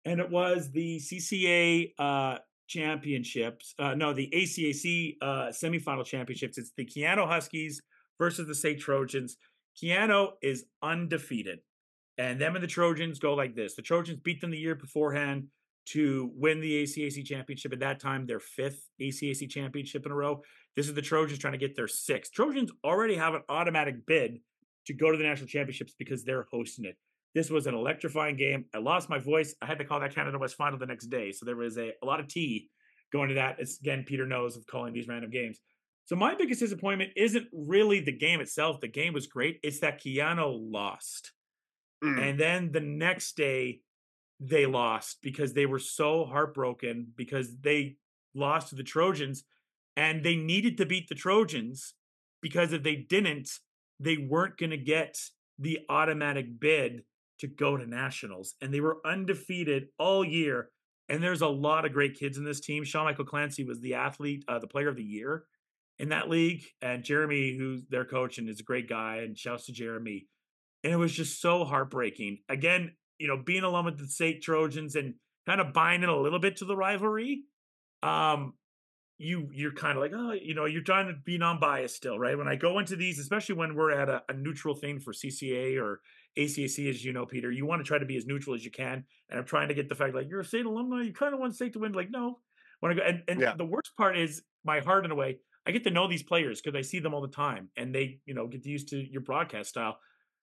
and it was the CCA uh, championships. Uh, no, the ACAC uh, semifinal championships. It's the Keyano Huskies versus the SAIT Trojans. Keyano is undefeated, and them and the Trojans go like this: the Trojans beat them the year beforehand to win the ACAC championship. At that time, their fifth ACAC championship in a row. This is the Trojans trying to get their sixth. Trojans already have an automatic bid to go to the national championships because they're hosting it. This was an electrifying game. I lost my voice. I had to call that Canada West final the next day. So there was a, a lot of tea going to that. It's again, Peter knows of calling these random games. So my biggest disappointment isn't really the game itself. The game was great. It's that Keyano lost. Mm. And then the next day, they lost because they were so heartbroken because they lost to the Trojans and they needed to beat the Trojans because if they didn't, they weren't going to get the automatic bid to go to nationals. And they were undefeated all year. And there's a lot of great kids in this team. Sean Michael Clancy was the athlete, uh, the player of the year in that league. And Jeremy, who's their coach and is a great guy, and shouts to Jeremy. And it was just so heartbreaking. Again, you know, being along with the SAIT Trojans and kind of buying in a little bit to the rivalry. Um, you you're kind of like, oh, you know, you're trying to be non-biased still, right? When I go into these, especially when we're at a, a neutral thing for CCA or ACAC, as you know, Peter, you want to try to be as neutral as you can. And I'm trying to get the fact like you're a SAIT alumni, you kind of want SAIT to win. Like, no, when I go, and, and Yeah. the worst part is my heart in a way. I get to know these players because I see them all the time, and they, you know, get used to your broadcast style.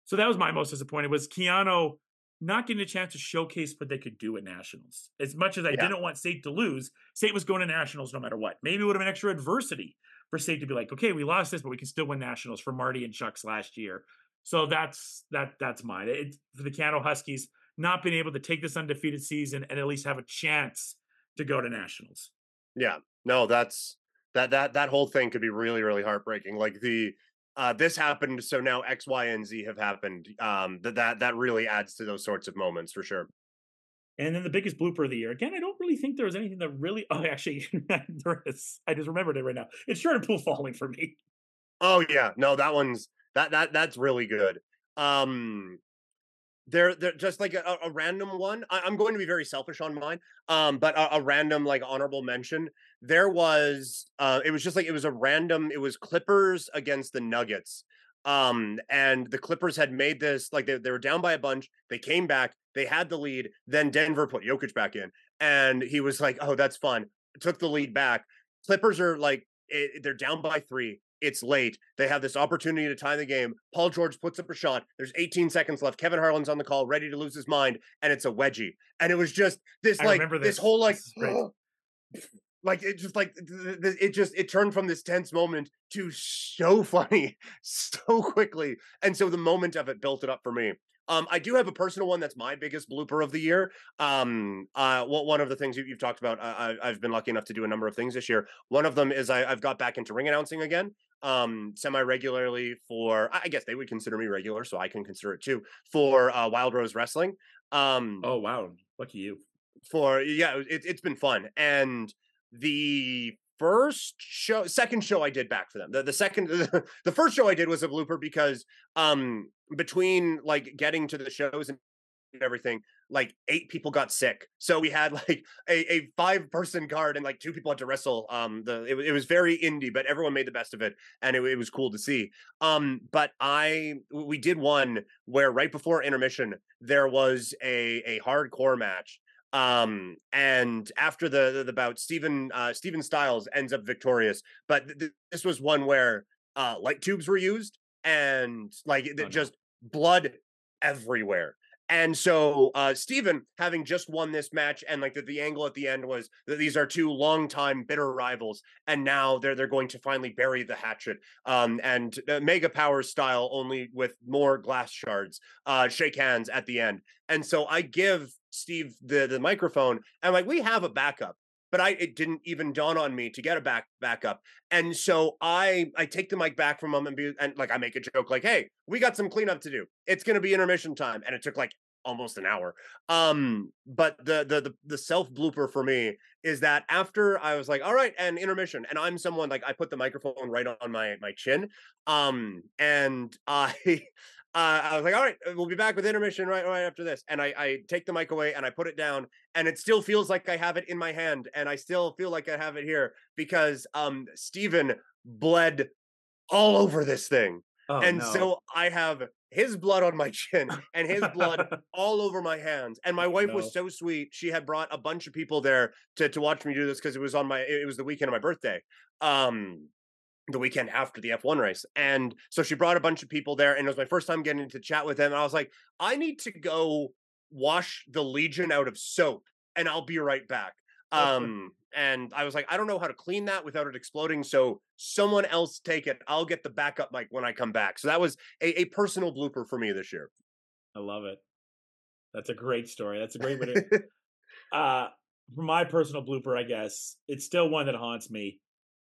So that was my most disappointed was Keyano not getting a chance to showcase what they could do at nationals. As much as I Yeah. didn't want SAIT to lose, SAIT was going to nationals no matter what. Maybe it would have been extra adversity for SAIT to be like, okay, we lost this, but we can still win nationals for Marty and Chuck's last year. So that's that that's mine. It, for the Keyano Huskies, not being able to take this undefeated season and at least have a chance to go to nationals. Yeah. No, that's that that that whole thing could be really really heartbreaking. Like the uh this happened so now X Y and Z have happened. Um that that that really adds to those sorts of moments for sure. And then the biggest blooper of the year. Again, I don't really think there was anything that really. Oh, actually, there is. I just remembered it right now. It's Jordan Poole falling for me. Oh yeah. No, that one's that that that's really good. Um they're they're just like a, a random one. I, I'm going to be very selfish on mine. Um, but a, a random like honorable mention. There was uh it was just like it was a random, it was Clippers against the Nuggets. Um, and the Clippers had made this like they, they were down by a bunch, they came back, they had the lead, then Denver put Jokic back in, and he was like, Oh, that's fun. Took the lead back. Clippers are like it, they're down by three. It's late. They have this opportunity to tie the game. Paul George puts up a shot. There's 18 seconds left. Kevin Harlan's on the call, ready to lose his mind, and it's a wedgie. And it was just this I like this. this. whole like This is like it just like it just it turned from this tense moment to so funny so quickly. And so the moment of it built it up for me. Um, I do have a personal one that's my biggest blooper of the year. Um, uh, one of the things you, you've talked about, I, I've been lucky enough to do a number of things this year. One of them is I, I've got back into ring announcing again, um, semi regularly for. I I guess they would consider me regular, so I can consider it too for uh, Wild Rose Wrestling. Um, Oh wow, lucky you. for yeah, it, it's been fun. And the first show, second show I did back for them. The, the second, the first show I did was a blooper because um between like getting to the shows and everything, like eight people got sick. So we had like a, a five person card and like two people had to wrestle. Um, the it, it was very indie, but everyone made the best of it, and it, it was cool to see. Um, but I we did one where right before intermission there was a a hardcore match um and after the the, the bout stephen uh stephen styles ends up victorious but th- this was one where uh light tubes were used and like Oh, no. just blood everywhere. And so uh Steven having just won this match and like the, the angle at the end was that these are two longtime bitter rivals and now they're they're going to finally bury the hatchet um and uh, mega power style only with more glass shards uh shake hands at the end. And so I give Steve the the microphone and like we have a backup but I it didn't even dawn on me to get a back backup. And so I I take the mic back from him and be and like I make a joke like, "Hey, we got some cleanup to do. It's going to be intermission time." And it took like almost an hour. Um but the the the, the self blooper for me is that after I was like, "All right, and intermission." And I'm someone like I put the microphone right on my my chin. Um and I uh, I was like, all right, we'll be back with intermission right right after this. And I, I take the mic away and I put it down, and it still feels like I have it in my hand, and I still feel like I have it here because um Steven bled all over this thing. Oh, and no. so I have his blood on my chin and his blood all over my hands. And my wife No. was so sweet. She had brought a bunch of people there to to watch me do this because it was on my it was the weekend of my birthday. Um the weekend after the F1 race. And so she brought a bunch of people there and it was my first time getting to chat with them. And I was like, I need to go wash the Legion out of soap and I'll be right back. Um and I was like, I don't know how to clean that without it exploding. So someone else take it. I'll get the backup mic when I come back. So that was a, a personal blooper for me this year. I love it. That's a great story. That's a great way to. uh, for my personal blooper, I guess it's still one that haunts me.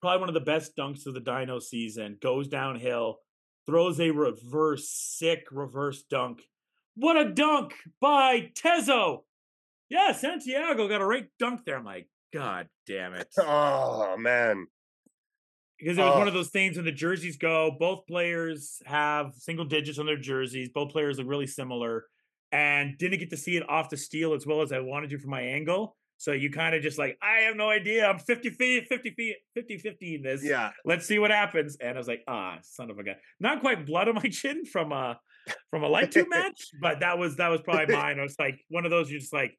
Probably one of the best dunks of the Dino season. Goes downhill, throws a reverse, sick reverse dunk. What a dunk by Tezo! Yeah, Santiago got a right dunk there. I'm like, God damn it. oh man. because it was one Oh. of those things when the jerseys go, both players have single digits on their jerseys. Both players look really similar, and didn't get to see it off the steel as well as I wanted to from my angle. So you kind of just like, I have no idea. I'm 50 feet, 50 feet, 50 50 in this. Yeah. Let's see what happens. And I was like, ah, son of a gun. Not quite blood on my chin from a from a light tube match, but that was that was probably mine. I was like one of those you're just like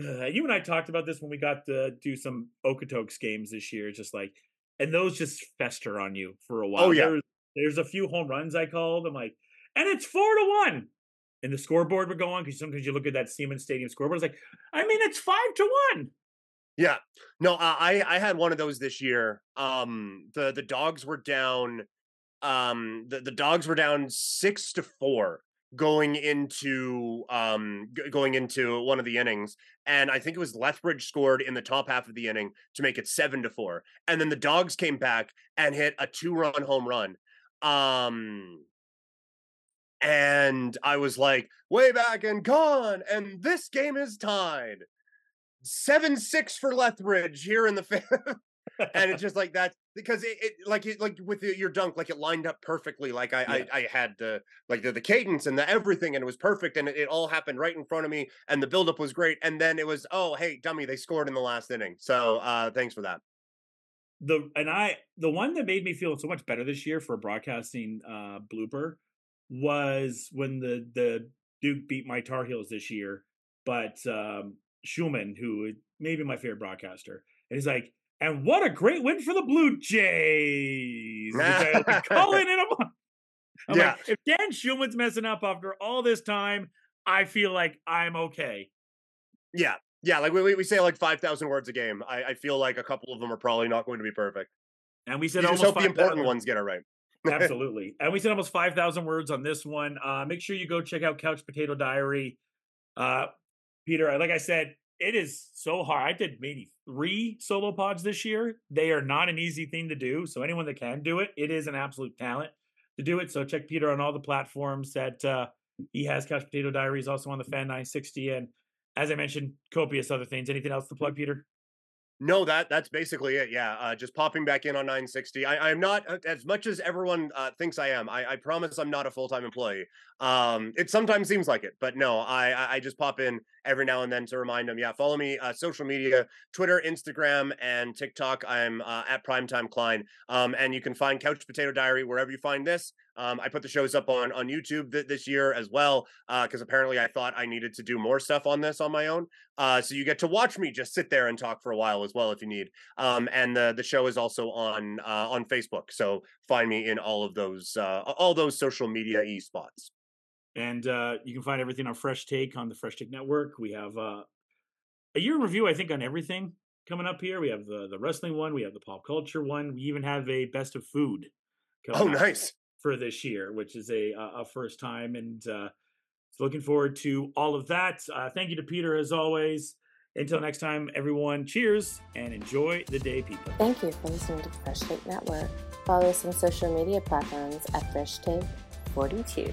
uh, you and I talked about this when we got to do some Okotoks games this year. Just like, and those just fester on you for a while. Oh, yeah. There's, there's a few home runs I called. I'm like, and it's four to one. And the scoreboard would go on because sometimes you look at that Seaman Stadium scoreboard. It's like, I mean, it's five to one. Yeah. No, I I had one of those this year. Um the the Dawgs were down um the, the Dawgs were down 6 to 4 going into um going into one of the innings and I think it was Lethbridge scored in the top half of the inning to make it 7 to 4 and then the Dawgs came back and hit a two run home run. Um and I was like, way back and gone, and this game is tied. Seven six for Lethbridge here in the fifth, and it's just like that because it, it like it like with your dunk like it lined up perfectly like I Yeah. I, I had the like the, the cadence and the everything and it was perfect and it, it all happened right in front of me and the buildup was great and then it was oh hey dummy they scored in the last inning. So uh thanks for that. The and I the one that made me feel so much better this year for a broadcasting uh blooper was when the the Duke beat my Tar Heels this year, but um Shulman, who is maybe my favorite broadcaster, and he's like, and what a great win for the Blue Jays. Which I like, call in in a month. I'm Yeah. like, if Dan Shulman's messing up after all this time, I feel like I'm okay. yeah yeah like we, we- say like 5000 words a game I, I feel like a couple of them are probably not going to be perfect And we you said just almost hope the important 5,000 ones get it right Absolutely. And we said almost 5,000 words on this one. Uh, make sure you go check out Couch Potato Diary. Uh, Peter, like I said, it is so hard. I did maybe three solo pods this year. They are not an easy thing to do. So anyone that can do it, it is an absolute talent to do it. So check Peter on all the platforms that uh, he has. Couch Potato Diary is also on the Fan 960. And as I mentioned, copious other things. Anything else to plug, Peter? No, that that's basically it. Yeah, uh, just popping back in on 960. I, I'm not uh, as much as everyone uh, thinks I am. I, I promise I'm not a full time employee. Um, it sometimes seems like it, but no, I I I just pop in every now and then to remind them. Yeah, follow me uh, social media, Twitter, Instagram, and TikTok. I'm uh, at Primetime Klein. Um, and you can find Couch Potato Diary wherever you find this. Um, I put the shows up on on YouTube th- this year as well because apparently I thought I needed to do more stuff on this on my own. Uh, so you get to watch me just sit there and talk for a while as well if you need. Um, and the the show is also on uh, on Facebook. So find me in all of those uh, all those social media e spots. And uh, you can find everything on Fresh Take on the Fresh Take Network. We have uh, a year review, I think, on everything coming up here. We have the the wrestling one, we have the pop culture one. We even have a best of food. Oh, up nice. For this year, which is a a first time, and uh, looking forward to all of that. Uh, thank you to Peter as always. Until next time, everyone, cheers and enjoy the day, people. Thank you for listening to the Fresh Take Network. Follow us on social media platforms at Fresh Take 42.